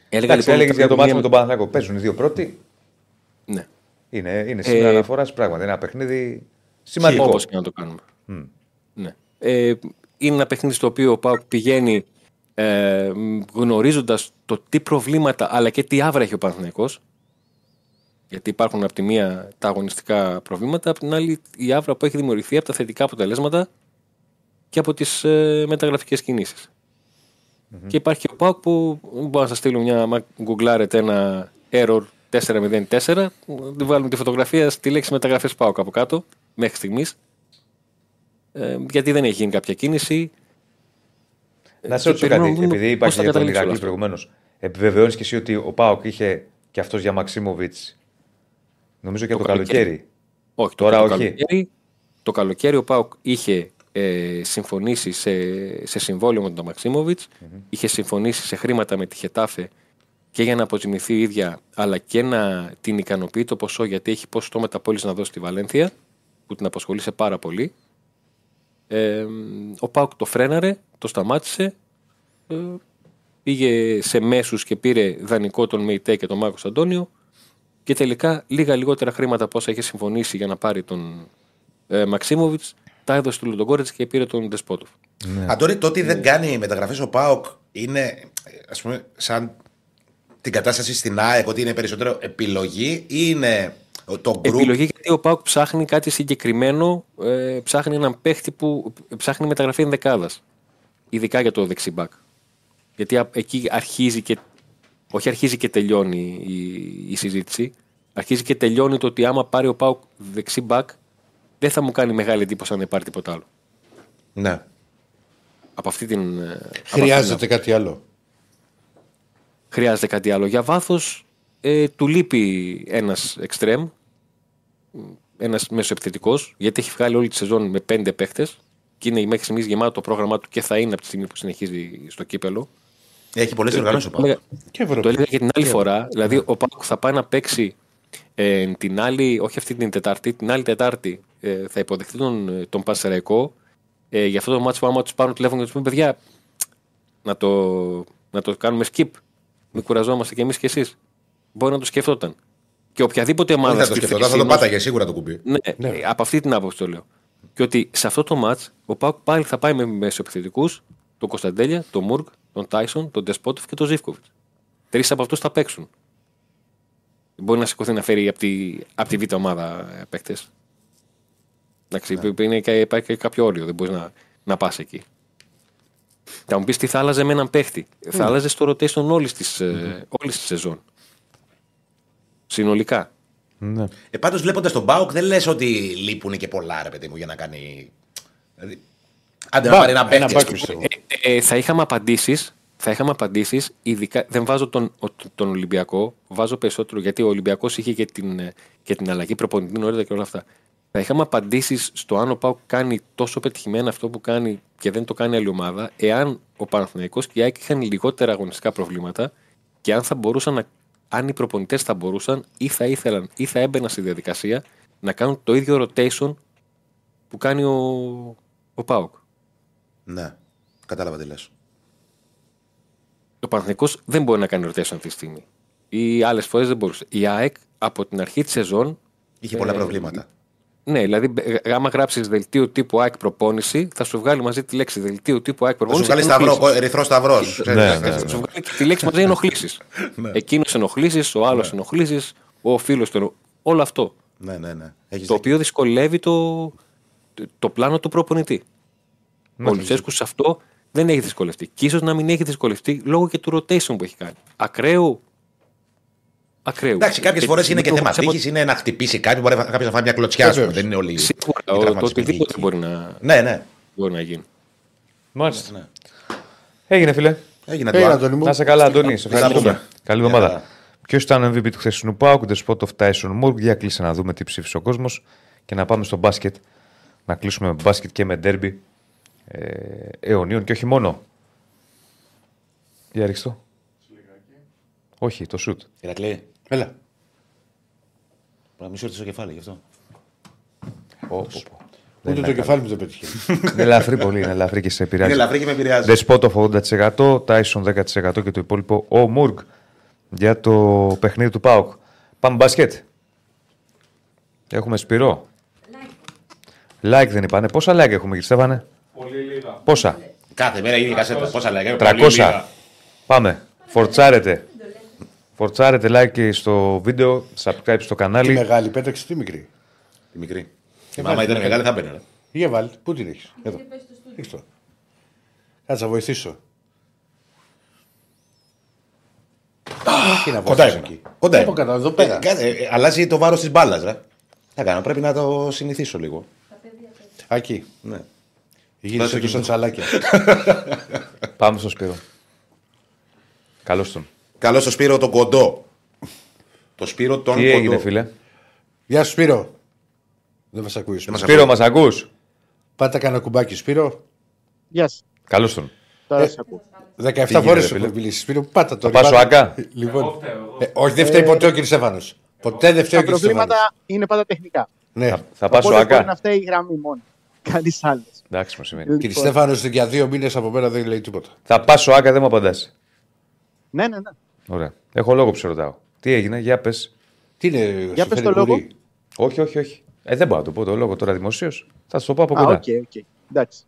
Έλεγα Εντάξει, λοιπόν. έλεγες ότι για το μία- μάτσο με τον Παναθηναϊκό. Παίζουν οι δύο πρώτοι. Ναι, Είναι, είναι σήμερα Ε, αναφορά πράγματι. Είναι ένα παιχνίδι σημαντικό. Όπως και να το κάνουμε. Ναι. Ε, είναι ένα παιχνίδι στο οποίο ο Πάουκ πηγαίνει ε, γνωρίζοντας το τι προβλήματα αλλά και τι άβρα έχει ο Παναθηναϊκός γιατί υπάρχουν από τη μία τα αγωνιστικά προβλήματα, από την άλλη η άβρα που έχει δημιουργηθεί από τα θετικά αποτελέσματα και από τις ε, μεταγραφικές κινήσεις. Και υπάρχει και ο Πάουκ που μπορώ να σας στείλω μια, άμα γκουγκλάρετε ένα error 404, δεν βάλουμε τη φωτογραφία στη λέξη μεταγραφές Πάουκ από κάτω, μέχρι στιγμής. Ε, γιατί δεν έχει γίνει κάποια κίνηση. Να σε Και ρωτήσω περιμένουμε κάτι, να δούμε επειδή πώς είπα θα και για τον καταλήξει όλο Ηρακλή αυτό. προηγουμένως. Επιβεβαιώνεις και εσύ ότι ο Πάοκ είχε και αυτός για Μαξίμοβιτς. Νομίζω και το, καλοκαίρι. Όχι, Τώρα το, όχι. Καλοκαίρι, το καλοκαίρι ο Πάουκ είχε ε, συμφωνήσει σε, σε συμβόλαιο με τον μαξιμοβιτ είχε συμφωνήσει σε χρήματα με τη Χετάφε και για να αποζημιθεί η ίδια, αλλά και να την ικανοποιεί το ποσό γιατί έχει ποσοστό μεταπόληση να δώσει στη Βαλένθια, που την απασχολήσε πάρα πολύ. Ε, ο Πάουκ το φρέναρε, το σταμάτησε, ε, πήγε σε μέσους και πήρε δανεικό τον Μεϊτέ και τον Μάρκος Αντώνιο. Και τελικά λίγα λιγότερα χρήματα από όσα είχε συμφωνήσει για να πάρει τον ε, Μαξίμοβιτς τα έδωσε του Λοντογκόρετς και πήρε τον Ντεσπότοφ. Αντώνη, το ότι δεν κάνει μεταγραφές ο Πάοκ είναι ας πούμε, σαν την κατάσταση στην ΑΕΚ, ότι είναι περισσότερο επιλογή ή είναι το group. Επιλογή γιατί ο Πάουκ ψάχνει κάτι συγκεκριμένο, ε, ψάχνει έναν παίχτη που ψάχνει μεταγραφή ενδεκάδας. Ειδικά για το δεξιμπάκ. Γιατί α- εκεί αρχίζει και. Όχι αρχίζει και τελειώνει η, η συζήτηση. Αρχίζει και τελειώνει το ότι άμα πάρει ο Πάουκ δεξιμπάκ, δεν θα μου κάνει μεγάλη εντύπωση αν δεν πάρει τίποτα άλλο. Ναι. Από αυτή την. ε, από αυτή την Χρειάζεται κάτι άλλο. χρειάζεται κάτι άλλο. Για βάθος ε, του λείπει ένας εξτρέμ, ένας μέσο επιθετικό, γιατί έχει βγάλει όλη τη σεζόν με πέντε παίχτες και είναι μέχρι στιγμής γεμάτο το πρόγραμμά του και θα είναι από τη στιγμή που συνεχίζει στο κύπελο. Έχει πολλές διοργανώσει ο Το Πάοκ. έλεγα- Και Ευρώπη. Το έλεγα και την άλλη φορά. Δηλαδή, ο Πάουκ θα πάει να παίξει ε, την άλλη, όχι αυτή την Τετάρτη, την άλλη Τετάρτη ε, θα υποδεχτεί τον, ε, τον Πανσεραϊκό ε, για αυτό το μάτσο που άμα τους πάρουν τηλέφωνο και τους πούμε, παιδιά, να το, να το κάνουμε skip. Μην κουραζόμαστε κι εμείς κι εσείς. Μπορεί να το σκεφτόταν. Και οποιαδήποτε ομάδα. Δεν θα το στη σκεφτόταν, θα θέση το μας- πάταγε σίγουρα το κουμπί. ναι, ε, από αυτή την άποψη το λέω. Και ότι σε αυτό το match ο Πάουκ πάλι θα πάει με μεσοεπιθετικού, τον Κωνσταντέλια, τον Μουργκ, τον Τάισον, τον Ντεσπότοφ και τον Ζήφκοβιτς. Τρεις από αυτούς θα παίξουν. Μπορεί να σηκωθεί να φέρει από τη, απ' τη β' ομάδα παίκτες. Εντάξει, είναι, και- υπάρχει και κάποιο όριο, δεν μπορείς να, να πας εκεί. Θα μου πεις τι θα άλλαζε με έναν παίχτη. Θα άλλαζε στο rotation όλης της όλης της σεζόν. Συνολικά. Ναι. Ε, Πάντως βλέποντας τον Πάοκ δεν λες ότι λείπουν και πολλά ρε παιδί μου για να κάνει. Δηλαδή, άντε να Μπα, πάρει ένα ένα παίκτη. μπακ, ας πούμε. πιστεύω. Ε, ε, θα είχαμε απαντήσεις. Θα είχαμε απαντήσεις, ειδικά δεν βάζω τον, ο- τον Ολυμπιακό, βάζω περισσότερο γιατί ο Ολυμπιακός είχε και την, ε, και την αλλαγή προπονητή νωρίτερα και όλα αυτά. Θα είχαμε απαντήσεις στο αν ο Πάουκ κάνει τόσο πετυχημένα αυτό που κάνει και δεν το κάνει άλλη ομάδα, εάν ο Παναθηναϊκός και η ΑΕΚ είχαν λιγότερα αγωνιστικά προβλήματα και αν θα μπορούσαν να, αν οι προπονητές θα μπορούσαν ή θα ήθελαν ή θα έμπαιναν στη διαδικασία να κάνουν το ίδιο rotation που κάνει ο, ο Πάουκ. Ναι, κατάλαβα τι λες. Ο Παναθηναϊκός δεν μπορεί να κάνει rotation αυτή τη στιγμή. Οι άλλες φορές δεν μπορούσε. Η ΑΕΚ από την αρχή της σεζόν. Είχε πολλά Ε, προβλήματα. Ναι, δηλαδή, ε, άμα γράψεις δελτίο τύπου ΑΕΚ προπόνηση, θα σου βγάλει μαζί τη λέξη δελτίο τύπου ΑΕΚ Θα σου προπόνηση. βγάλει και σταυρό, ενοχλήσεις. ερυθρό σταυρός. Ναι, ναι, Θα σου βγάλει και τη λέξη μαζί ενοχλήσεις. Εκείνος ενοχλήσεις, ο άλλος ενοχλήσεις, ο φίλος του. Όλο αυτό. Ναι, ναι, ναι. Έχεις Το δίκιο. οποίο δυσκολεύει το, το, το πλάνο του προπονητή. Ο Λουτσέσκου σε αυτό δεν έχει δυσκολευτεί. Και ίσως να μην έχει δυσκολευτεί λόγω και του rotation που έχει κάνει. Ακραίου. Ακραίου. Εντάξει, κάποιες Και φορές είναι και το- θέμα σε απο- τύχης, είναι να χτυπήσει κάτι, μπορεί κάποιος να φάει μια κλωτσιά, ας πούμε, δεν είναι όλοι. οι Σίγουρα, ο- το τραυματισμένοι οτιδήποτε εκεί. μπορεί να, Ναι, ναι. μπορεί να γίνει. Μάλιστα. ναι. Έγινε, φίλε. Έγινε Έλα, το Αντώνη μου. Να σε καλά, Αντώνη. Σε Θα ευχαριστούμε. πούμε. Καλή Μια εβδομάδα. χαρά. Ποιος ήταν ο MVP του χθεσινού Πάουκ, The Spot of Tyson Moore. Για κλείσε να δούμε τι ψήφισε ο κόσμος και να πάμε στο μπάσκετ. Να κλείσουμε με μπάσκετ και με ντέρμπι ε, αιωνίων και όχι μόνο. Για ρίξτε το. Όχι, το σουτ. Ηρακλή, Έλα. να μην σου έρθει στο κεφάλι γι' αυτό. Ούτε το κεφάλι μου δεν πέτυχε. είναι ελαφρύ πολύ, είναι ελαφρύ και σε Είναι επηρεάζει. ελαφρύ και με επηρεάζει. Δεσπότοφ 80%, Tyson 10% και το υπόλοιπο ο Μουργκ για το παιχνίδι του Πάουκ. Πάμε μπάσκετ. Έχουμε Σπυρό. Like δεν είπανε. Πόσα like έχουμε, κύριε Στέφανε; Πολύ λίγα. Πόσα; Κάθε μέρα η κασέτα. Πόσα λέγαμε. 300. Πάμε. Φορτσάρετε. Φορτσάρετε like στο βίντεο, subscribe στο Τι κανάλι. μεγάλη πέταξε, τι μικρή; Η μικρή. Η μάμα ήταν μεγάλη, θα μπαίνει. ρε. Για βάλει, πού την έχεις; Εδώ. Έχεις το. Κάτσε να βοηθήσω. Τι να Κοντά βοηθήσω ήμουν. εκεί. Κοντά Από ήμουν. κάτω, εδώ πέρα. Ε, κάτσε, ε, Αλλάζει το βάρος της μπάλας, ρε. Θα κάνω, πρέπει να το συνηθίσω λίγο. Εκεί. Ναι. Γύρισε Δώσε και στα το. τσαλάκια. Πάμε στο Σπύρο. Καλώς τον. Καλό στο Σπύρο τον κοντό. Το Σπύρο τον Τι κοντό. έγινε, φίλε; Γεια σου Σπύρο. Δεν μας ακούεις. Δεν μας Σπύρο, μας ακούς; Πάτα κανένα κουμπάκι, Σπύρο. Γεια σα. Καλώς τον. Τώρα Ε, σε ακούω. 17 γίνεται, φορές ρε, σου φίλε; έχω μιλήσει. Σπύρο, πάτα το. Θα πας ο Άκα; Λοιπόν, Εγώ φταίω, εγώ. ε, όχι, δεν φταίει ποτέ ο κ. Στέφανος. Ποτέ δεν φταίει ο Τα κ. Στέφανος. προβλήματα είναι πάντα τεχνικά. Ναι. Θα πα ο Οπότε μπορεί να Άκα. φταίει η γραμμή μόνο. Κανείς άλλος. Εντάξει, μου σημαίνει. Κύριε Στέφανος, για δύο μήνες από μένα δεν λέει τίποτα. Θα πας ΟΑΚΑ, δεν μου απαντάς. Ναι, ναι, ναι. Ωραία. Έχω λόγο που σε ρωτάω. Τι έγινε, για πες. Τι είναι, Για σου πες φέρει το λόγο. κουρί; Όχι, όχι, όχι. Ε, δεν μπορώ να το πω το λόγο τώρα δημοσίως. Θα σου το πω από Α, κοντά. οκ, οκ. Εντάξει.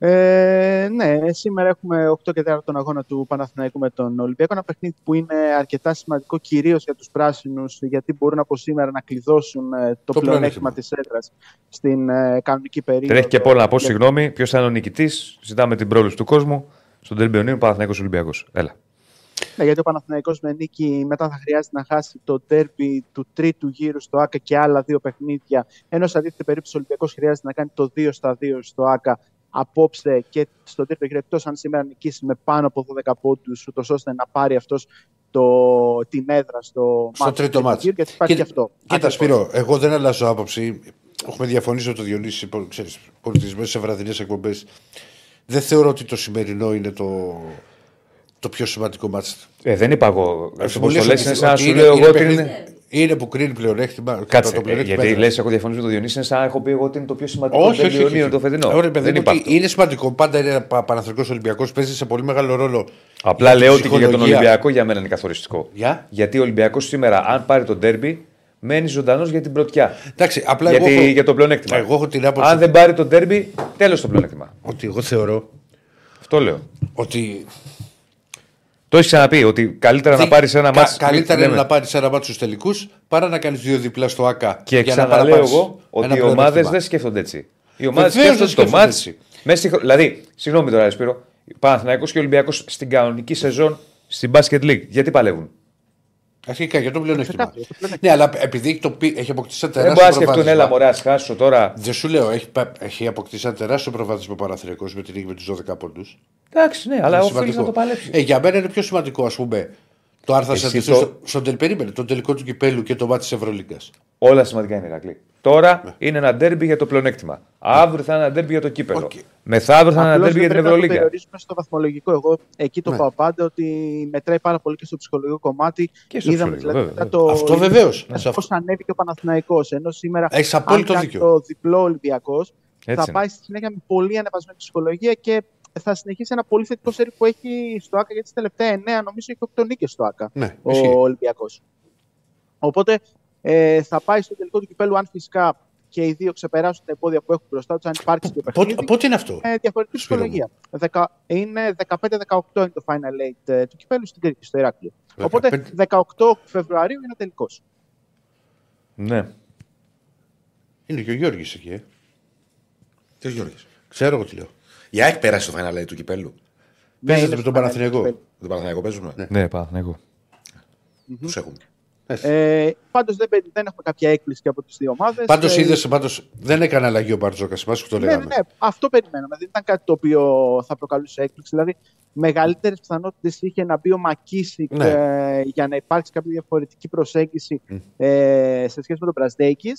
Ε, ναι, σήμερα έχουμε 8 και 4 τον αγώνα του Παναθηναϊκού με τον Ολυμπιακό. Ένα παιχνίδι που είναι αρκετά σημαντικό κυρίως για τους πράσινους, γιατί μπορούν από σήμερα να κλειδώσουν ε, το, Το πλεονέκτημα πλεονέκτημα. της έδρας στην ε, κανονική περίοδο. Τρέχει και πόλα να πω Για- συγγνώμη. Ποιος θα είναι ο νικητής. Ζητάμε την πρόληψη του κόσμου. Στον Τερμπιονίου Παναθηναϊκός Ολυμπιακός. Έλα. Ναι, γιατί ο Παναθηναϊκός με νίκη μετά θα χρειάζεται να χάσει το ντέρμπι του τρίτου γύρου στο ΑΚΑ και άλλα δύο παιχνίδια. Ενώ σε αντίθετη περίπτωση ο Ολυμπιακός χρειάζεται να κάνει το 2 στα 2 στο ΑΚΑ απόψε και στον τρίτο γύρο, εκτός αν σήμερα νικήσει με πάνω από 12 πόντους, ούτως ώστε να πάρει αυτός την έδρα στο, Στο μάτς του τρίτο τρίτου μάτς. γύρου, γιατί υπάρχει Κοίτα- και αυτό. Κοίτα, Ακριβώς. Σπύρο, εγώ δεν αλλάζω άποψη. Έχουμε διαφωνήσει με το Διονύση, ξέρεις, πολιτισμένες σε βραδινές εκπομπές. Δεν θεωρώ ότι το σημερινό είναι το, το πιο σημαντικό μάτι. Ε, δεν είπα εγώ. Αυτό μου που το λες λες ότι- είναι σαν να ότι σου είναι- λέω εγώ είναι ότι παιχνίδι- είναι. Είναι που κρίνει πλεονέκτημα. Κάτσε. το ε, πλεονέκτημα γιατί έδρας. λες, έχω διαφωνήσει με τον Διονύσης, είναι σαν να έχω πει εγώ ότι είναι το πιο σημαντικό. Όχι, όχι, όχι, Τερμπιονίου όχι. το φετινό. Ωραία, παιδί δεν μου, είπα ότι αυτό. είναι σημαντικό. Πάντα είναι Παναθρικό Ολυμπιακός. Παίζει σε πολύ μεγάλο ρόλο. Απλά για τη λέω ότι και για τον ψυχολογία. Ολυμπιακό για μένα είναι καθοριστικό. Για; Γιατί ο Ολυμπιακός σήμερα, αν πάρει τον τέρμπι, μένει ζωντανός για την πρωτιά. Εντάξει, απλά Γιατί εγώ έχω, για το πλεονέκτημα. Εγώ έχω την άποψη Αν δεν πάρει τον τέρμπι, τέλος το πλεονέκτημα. ότι εγώ θεωρώ Αυτό λέω. ότι Το έχεις ξαναπεί ότι καλύτερα να δι- πάρεις ένα κα- μάτσο. Καλύτερα είναι να πάρεις ένα μάτσο στους τελικούς παρά να κάνεις δύο διπλά στο ΑΚΑ. Και για να ξαναλέω παραπάρεις εγώ ότι ένα οι ομάδες πλεονέκτημα. δεν σκέφτονται έτσι. Οι ομάδες Βεβαίως σκέφτονται δεν το σκέφτονται μάτς. έτσι. Μέσα στη... χρο- Δηλαδή, συγγνώμη τώρα, Σπύρο, Παναθηναϊκός και Ολυμπιακός στην κανονική σεζόν στην Basket League. Γιατί παλεύουν; Αρχικά για το πλεονέκτημα. Ξεκάθαρα, για το πλεονέκτημα. Ναι, αλλά επειδή έχει, το, πει- έχει αποκτήσει ένα Δεν τεράστιο μπορεί να σκεφτούν, προβάδισμα. έλα μωρέ, ας χάσω τώρα. Δεν σου λέω, έχει, πα- έχει αποκτήσει ένα τεράστιο προβάδισμα ο Παναθηναϊκός με την νίκη με τους 12 πόντους. Εντάξει, ναι, αλλά οφείλει να το παλέψει. Ε, για μένα είναι πιο σημαντικό, ας πούμε, το άρθρα Εσύ σε το- στο, στον τελ, περίμενε, τον τελικό του κυπέλου και το ματς της Ευρωλίγκας. Όλα σημαντικά είναι Ηρακλή. Τώρα Ναι. είναι ένα ντέρμπι για το πλεονέκτημα. Αύριο θα είναι ένα ντέρμπι για το κύπελο. Οκ. Μεθαύριο θα είναι ένα Απλώς ντέρμπι για δεν την πρέπει να το Ευρωλίγκα. περιορίσουμε στο βαθμολογικό. Εγώ εκεί το Ναι. πάω πάντα ότι μετράει πάρα πολύ και στο ψυχολογικό κομμάτι. Και στο Είδαμε ψυχολογικό, δηλαδή βέβαια, μετά το. Αυτό βεβαίως. Πώς ανέβηκε ο Παναθηναϊκός Ενώ σήμερα, Έχεις αν απόλυτο κάνει δίκιο. το διπλό Ολυμπιακός, θα είναι. πάει στη συνέχεια με πολύ ανεβασμένη ψυχολογία και θα συνεχίσει ένα πολύ θετικό σερί που έχει στο ΑΚΑ. Γιατί στις τελευταία 9 νομίζω έχει 8 νίκες στο ΑΚΑ Ναι, ο ισχύει. Ολυμπιακός. Οπότε ε, θα πάει στο τελικό του κυπέλου αν φυσικά και οι δύο ξεπεράσουν τα εμπόδια που έχουν μπροστά τους, αν υπάρξει και παιχνίδι. Πότε, πότε είναι αυτό; Ε, διαφορετική Σπύρο μου. ψυχολογία. Δεκα- Είναι 15-18 είναι το final eight ε, του κυπέλου στην Κρήτη, στο Ηράκλειο. 15. Οπότε 18 Φεβρουαρίου είναι τελικός. Ναι. Είναι και ο Γιώργης εκεί. Ε. Τι ο Γιώργης; Ξέρω εγώ τι λέω. Η ΑΕΚ πέρασε το final eight του κυπέλου. Παίζεται με τον Παναθηναϊκό. Με τον Παναθηναϊκό παίζουμε. Ναι. Ναι, Παναθηναϊκό. Τους έχουμε. Ε, Πάντως δεν, πε- δεν έχουμε κάποια έκπληξη και από τις δύο ομάδες. Πάντως είδες, πάντως, δεν έκανε αλλαγή ο Μπαρτζόκα. Εμά που το Ναι, ναι, λέγαμε. ναι, αυτό περιμέναμε. Δεν ήταν κάτι το οποίο θα προκαλούσε έκπληξη. Δηλαδή, μεγαλύτερες πιθανότητες είχε να μπει ο Μακίσικ Ναι. ε, για να υπάρξει κάποια διαφορετική προσέγγιση ε, σε σχέση με τον Πρασδέκη,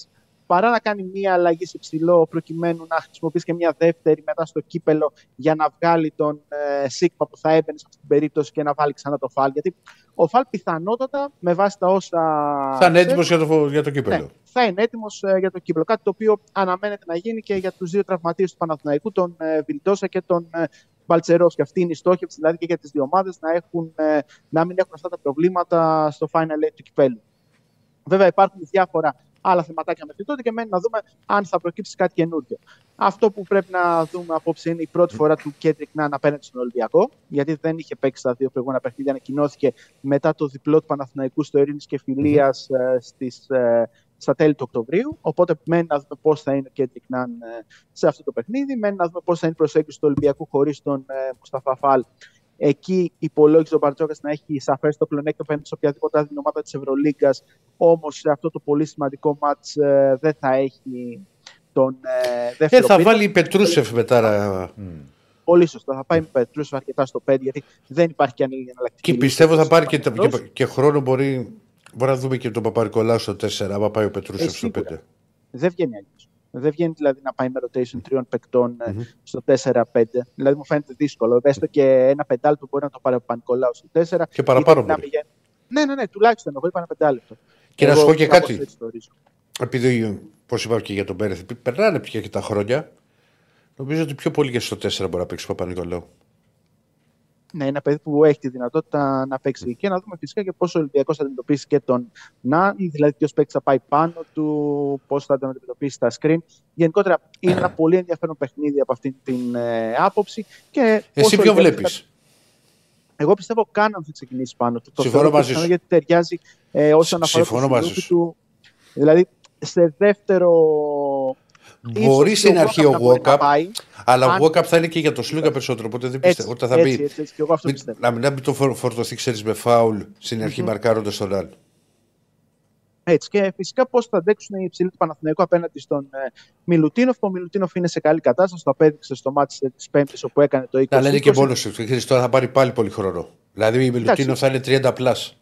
παρά να κάνει μία αλλαγή σε ψηλό προκειμένου να χρησιμοποιήσει και μία δεύτερη μετά στο κύπελο για να βγάλει τον ε, Σίγμα που θα έμπαινε σε αυτή την περίπτωση και να βάλει ξανά το Φαλ. Γιατί ο Φαλ πιθανότατα με βάση τα όσα. Θα είναι ξέρουμε, έτοιμο για το, για το κύπελο. ναι, θα είναι έτοιμος για το κύπελο. Κάτι το οποίο αναμένεται να γίνει και για τους δύο τραυματίες του Παναθηναϊκού, τον ε, Βιλντόσα και τον ε, Μπαλτσερός. Και αυτή είναι η στόχευση δηλαδή και για τις δύο ομάδες να, έχουν, ε, να μην έχουν αυτά τα προβλήματα στο final eight του κυπέλου. Βέβαια, υπάρχουν διάφορα άλλα θεματάκια μέχρι τότε και μένει να δούμε αν θα προκύψει κάτι καινούργιο. Αυτό που πρέπει να δούμε απόψε είναι η πρώτη φορά του Κέντρικ Νάν απέναντι στον Ολυμπιακό, γιατί δεν είχε παίξει τα δύο προηγούμενα παιχνίδια. Ανακοινώθηκε μετά το διπλό του Παναθηναϊκού στο Ειρήνης και Φιλίας στις, ε, στα τέλη του Οκτωβρίου. Οπότε μένει να δούμε πώς θα είναι ο Κέντρικ Νάν ε, σε αυτό το παιχνίδι. Μένει να δούμε πώς θα είναι η προσέγγιση του Ολυμπιακού χωρίς τον ε, Μουσταφά Φαλ. Εκεί υπολόγιζε ο Μπαρτζόκα να έχει σαφές το πλεονέκτημα απέναντι σε οποιαδήποτε άλλη ομάδα της Ευρωλίγκας. Όμως σε αυτό το πολύ σημαντικό μάτς δεν θα έχει τον ε, Ε, δεύτερο θα πίτα. βάλει Πετρούσεφ μετά. ρε. Πολύ σωστά. Θα πάει με Πετρούσεφ αρκετά στο 5 γιατί δεν υπάρχει και εναλλακτική. Και λύση πιστεύω θα στο πάρει και, Παναθηναϊκός. και, και χρόνο μπορεί, μπορεί να δούμε και τον Παπαρικολάου στο 4, άμα πάει ο Πετρούσεφ Ε, στο 5. σίγουρα. Δεν βγαίνει αλλιώ. Δεν βγαίνει δηλαδή να πάει με rotation τριών παικτών ε, στο 4-5. Δηλαδή μου φαίνεται δύσκολο. Έστω και ένα πεντάλεπτο μπορεί να το πάρει ο Πανικολάου στο 4. Και παραπάνω Είτε να μπορεί. πηγαίνει- Ναι, ναι, ναι, τουλάχιστον. Εγώ είπα ένα πεντάλεπτο. Και να σου πω και κάπως κάτι. έτσι το ορίζω. Επειδή, πώς είπα και για τον Πέρεθ, επειδή περνάνε πια και τα χρόνια, νομίζω ότι πιο πολύ και στο 4 μπορεί να παίξει ο Παπα-Νικολάου. Ναι, ένα παιδί που έχει τη δυνατότητα να παίξει. Και να δούμε φυσικά και πόσο ο Ολυμπιακός θα αντιμετωπίσει και τον Ναν, δηλαδή ποιος παίκτη θα πάει πάνω του, πώς θα τον αντιμετωπίσει στα screen. Γενικότερα είναι ένα πολύ ενδιαφέρον παιχνίδι από αυτή την ε, άποψη. Και Εσύ όσο ο ποιο Ολυμπιακός βλέπεις; θα- Εγώ πιστεύω Κάναν θα ξεκινήσει πάνω του. Το Συμφωνώ θεωρώ μαζί πιθανό σου. Γιατί ταιριάζει ε, όσον αφορά Συμφωνώ το μαζί σιλούκι σου. του. Δηλαδή σε δεύτερο. Μπορεί ίσως στην και ο αρχή Walkup ο να μπορεί να Walkup, πάει. αλλά ο Αν- Walkup θα είναι και για το Σλούκα περισσότερο. Οπότε δεν Έτσι, πιστεύω. Όταν θα έτσι, μπει. έτσι, έτσι, και εγώ αυτό μην- πιστεύω. να μην, να μην το φορ- φορτωθεί, ξέρεις, με φάουλ στην αρχή μαρκάροντας τον Ναν. Έτσι. Και φυσικά πώς θα αντέξουν οι υψηλοί του Παναθηναϊκού απέναντι στον ε, Μιλουτίνοφ. Ο Μιλουτίνοφ είναι σε καλή κατάσταση. Το απέδειξε στο ματς της Πέμπτης όπου έκανε το 20. Αλλά είναι και μόνος του. Ξέρεις, Τώρα θα πάρει πάλι πολύ χρόνο. Δηλαδή ο Μιλουτίνοφ Εντάξει. θα είναι 30 plus.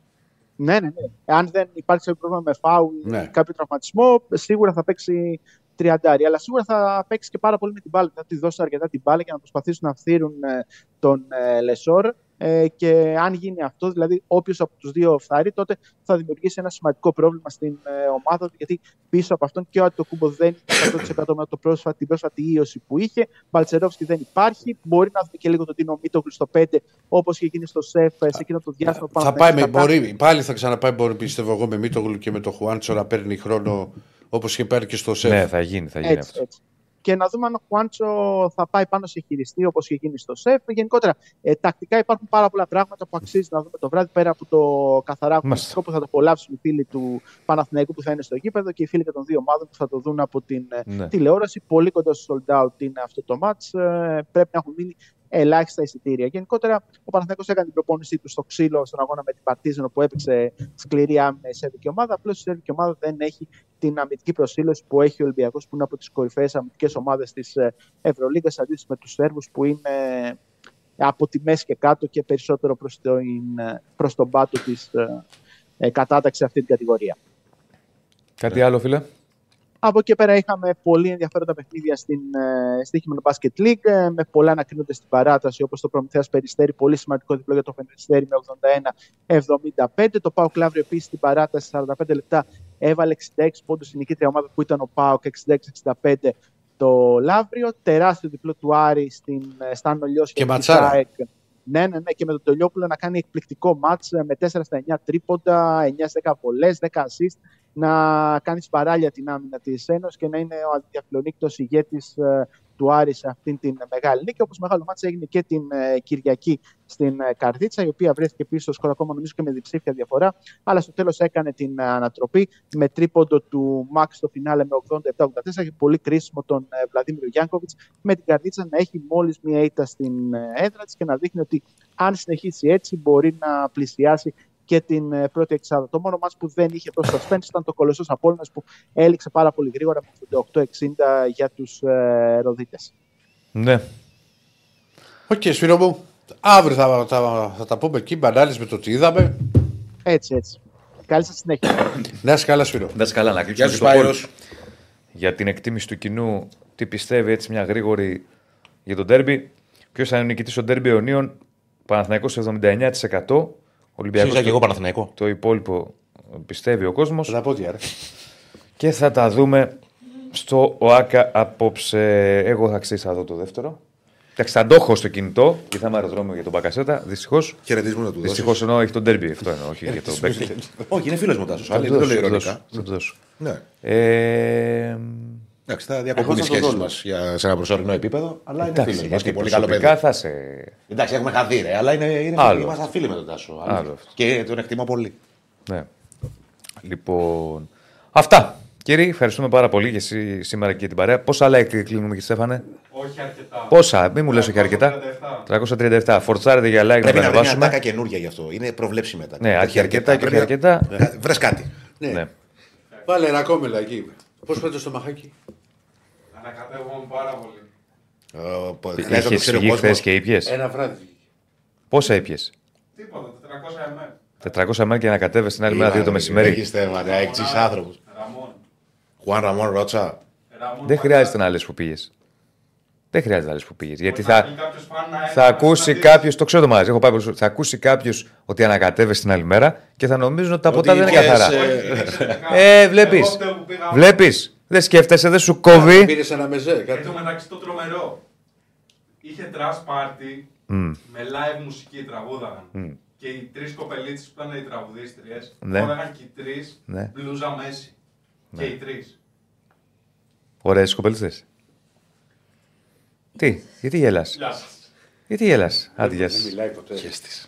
Ναι, ναι, ναι. Αν δεν υπάρξει πρόβλημα με φάουλ ή Ναι. κάποιο τραυματισμό, σίγουρα θα παίξει τριαντάρι. Αλλά σίγουρα θα παίξει και πάρα πολύ με την μπάλα. Θα της δώσει αρκετά την μπάλα για να προσπαθήσουν να φθείρουν ε, τον ε, Λεσόρ. Ε, και αν γίνει αυτό, δηλαδή όποιος από τους δύο φθάρει, τότε θα δημιουργήσει ένα σημαντικό πρόβλημα στην ε, ομάδα του. Γιατί πίσω από αυτόν και ο Αντοκούμπο δεν είναι 100% με το πρόσφατη, την πρόσφατη ίωση που είχε. Μπαλτσερόφσκι δεν υπάρχει. Μπορεί να δούμε και λίγο τον Τίνο Μίτογλου στο 5, όπως είχε γίνει στο ΣΕΦ ε, σε εκείνο το διάστημα που Θα Παναθηναϊκός πάει με, κατάφερε. μπορεί, πάλι θα ξαναπάει, μπορεί, πιστεύω εγώ, με Μίτογλου και με το Χουάντσο να παίρνει χρόνο όπως είχε πάρει και στο ΣΕΦ. Ναι, θα γίνει, θα γίνει Έτσι, αυτό. έτσι. Και να δούμε αν ο Χουάντσο θα πάει πάνω σε χειριστή όπως είχε γίνει στο ΣΕΦ. Γενικότερα, ε, τακτικά υπάρχουν πάρα πολλά πράγματα που αξίζει να δούμε το βράδυ πέρα από το καθαρά Μάλιστα. αγωνιστικό που θα το απολαύσουν οι φίλοι του Παναθηναϊκού που θα είναι στο γήπεδο και οι φίλοι και των δύο ομάδων που θα το δουν από την ε, Ναι. τηλεόραση. Πολύ κοντά στο sold out είναι αυτό το match. Ε, πρέπει να έχουν μείνει ελάχιστα εισιτήρια. Γενικότερα, ο Παναθηναϊκός έκανε την προπόνησή του στο ξύλο στον αγώνα με την Παρτίζαν που έπαιξε σκληρή άμυνα η Σέρβικη ομάδα. Απλώς η Σέρβικη ομάδα δεν έχει την αμυντική προσήλωση που έχει ο Ολυμπιακός, που είναι από τις κορυφαίες αμυντικές ομάδες της Ευρωλίγα, αντίθεση με τους Σέρβους που είναι από τη μέση και κάτω και περισσότερο προς, το, προς τον πάτο της ε, ε, κατάταξη σε αυτή την κατηγορία. Κάτι άλλο, φίλε; Από εκεί πέρα είχαμε πολύ ενδιαφέροντα παιχνίδια στην ε, στοίχημενο Basket League, ε, με πολλά να κρίνονται στην παράταση, όπως το Προμηθέας Περιστέρη, πολύ σημαντικό διπλό για το Περιστέρη με 81-75. Το Πάο Κλαύριο επίσης στην παράταση 45 λεπτά έβαλε 66 πόντους στην νικήτρια ομάδα που ήταν ο Πάο 66-65 το Λαύριο. Τεράστιο διπλό του Άρη στην ε, Στάνο Λιώση Και της ματσάρα. ΑΕΚ. Ναι, ναι, ναι, και με τον Τελειόπουλο να κάνει εκπληκτικό μάτς ε, με 4 στα 9 τρίποντα, 9 στα 10 βολές, 10 assist, να κάνεις σπαράλια την άμυνα της Ένωσης και να είναι ο αδιαφιλονίκτο ηγέτης του Άρης σε αυτήν την μεγάλη νίκη. Όπως μεγάλο μάτσα έγινε και την ε, Κυριακή στην ε, Καρδίτσα, η οποία βρέθηκε πίσω στο σκορ ακόμα νομίζω και με διψήφια διαφορά. Αλλά στο τέλος έκανε την ε, ανατροπή με τρίποντο του Μαξ στο φινάλε με 87-84 και πολύ κρίσιμο τον ε, Βλαδίμιο Γιάνκοβιτς με την Καρδίτσα να έχει μόλις μία ήττα στην ε, έδρα της και να δείχνει ότι αν συνεχίσει έτσι μπορεί να πλησιάσει και την ε, πρώτη εξάδα. Το μόνο μας που δεν είχε τόσο suspense ήταν το κολοσσός Απόλλωνας που έληξε πάρα πολύ γρήγορα με 88-60 για τους ε, Ροδίτες. Ναι. Οκ, Σπύρο μου. Αύριο θα, θα, θα τα πούμε εκεί, να αναλύσουμε το τι είδαμε. Έτσι, έτσι. Καλή σας συνέχεια. Να είσαι καλά, Σπύρο. Να είσαι καλά, να Γεια κλείσουμε σου, στο poll Σπάιρος. για την εκτίμηση του κοινού. Τι πιστεύει έτσι μια γρήγορη για το ντέρμπι. Ποιος θα είναι ο νικητής στο ντέρμπι αιωνίων. Παναθηναϊκός 79%. Ολυμπιακός Ψήφισα και εγώ Παναθηναϊκό. το υπόλοιπο πιστεύει ο κόσμος. Θα τα πω τι, άρα. Και θα τα δούμε στο ΟΑΚΑ απόψε. Εγώ θα ξέρεις, θα δω το δεύτερο. Εντάξει, θα το έχω στο κινητό και θα είμαι αεροδρόμιο για τον Μπακασέτα. Δυστυχώς. Χαιρετίσματα να του δώσεις. Δυστυχώς εννοώ έχει τον τέρμπι αυτό εννοώ, όχι για το παίκτη. Όχι, είναι φίλος μου Τάσος. Θα Αλλά του δεν το δώσω, λέω θα του ειρωνικά. δώσω, θα του δώσω. Ναι. Ε, Εντάξει, θα Εγώ διακοπούν θα οι το σχέσεις δω, μας σε ένα προσωρινό επίπεδο. Αλλά είναι εντάξει, φίλο μας γιατί και πολύ καλό προσωπικά παιδί. θα σε. Εντάξει, έχουμε χαθεί, ρε, αλλά είναι, είναι Άλλο φίλοι. Είμαστε αυτό. φίλοι με τον Τάσο. Άλλο αλήθεια. αυτό. Και τον εκτιμώ πολύ. Ναι. Λοιπόν. Αυτά. Κύριοι, ευχαριστούμε πάρα πολύ για σή- σήμερα και την παρέα. Πόσα like κλείνουμε, κύριε Στέφανε; Όχι αρκετά. Πόσα, μην μου λες όχι αρκετά. 337. Φορτσάρετε για like να Πρέπει τα να βρει μια ανεβάσουμε. τάκα καινούργια γι' αυτό. Είναι προβλέψιμη μετά. Ναι, όχι αρκετά και όχι αρκετά. Βρες κάτι. Ναι. Ναι. Βάλε ένα κόμμελα εκεί. Πώς πέτω στο μαχάκι; Ανακατεύομαι πάρα πολύ. Ε, πω- χρειάζεται να το Είχε ξέρει ο φυγεί χθες κόσμος. και ήπιες; Ένα βράδυ. Πόσα ήπιες; Τίποτα, 400 εμέ. 400 μέρε και να κατέβεις την άλλη μέρα 2 το μεσημέρι. Έχεις θέματα, έξι άνθρωπου. Ραμόν. Χουάν Ραμόν Ρότσα. Ε, Ραμόν Δεν Πακά- χρειάζεται να λες που πήγες. Δεν χρειάζεται να λες που πήγες. Γιατί Όταν θα, βγει κάποιος φαν να θα έρθει ακούσει να κάποιο, το ξέρω το μάζι, έχω πάει προς- θα ακούσει κάποιος ότι ανακατεύεσαι την άλλη μέρα και θα νομίζουν ότι τα ποτά δεν είναι είχες, καθαρά. ε, Όχι, είναι εξαιρετικά. Ε, βλέπεις. Εγώ φταίω που πήγα- Βλέπεις. Δεν σκέφτεσαι, δεν σου κόβει. Πήρες ένα μεζέ. Εν Κάτι. τω μεταξύ το τρομερό. Είχε trash party Μμ. με live μουσική τραγούδαγαν. Και οι τρεις κοπελίτσε που ήταν οι τραγουδίστριες, Ναι. φόραγαν και οι τρεις Ναι. μπλούζα μέση. Και οι τρεις. Ωραίες κοπελίτσε. Τι, γιατί γελάς. Γεια σα. Γιατί γελά. Άντε, γεια Δεν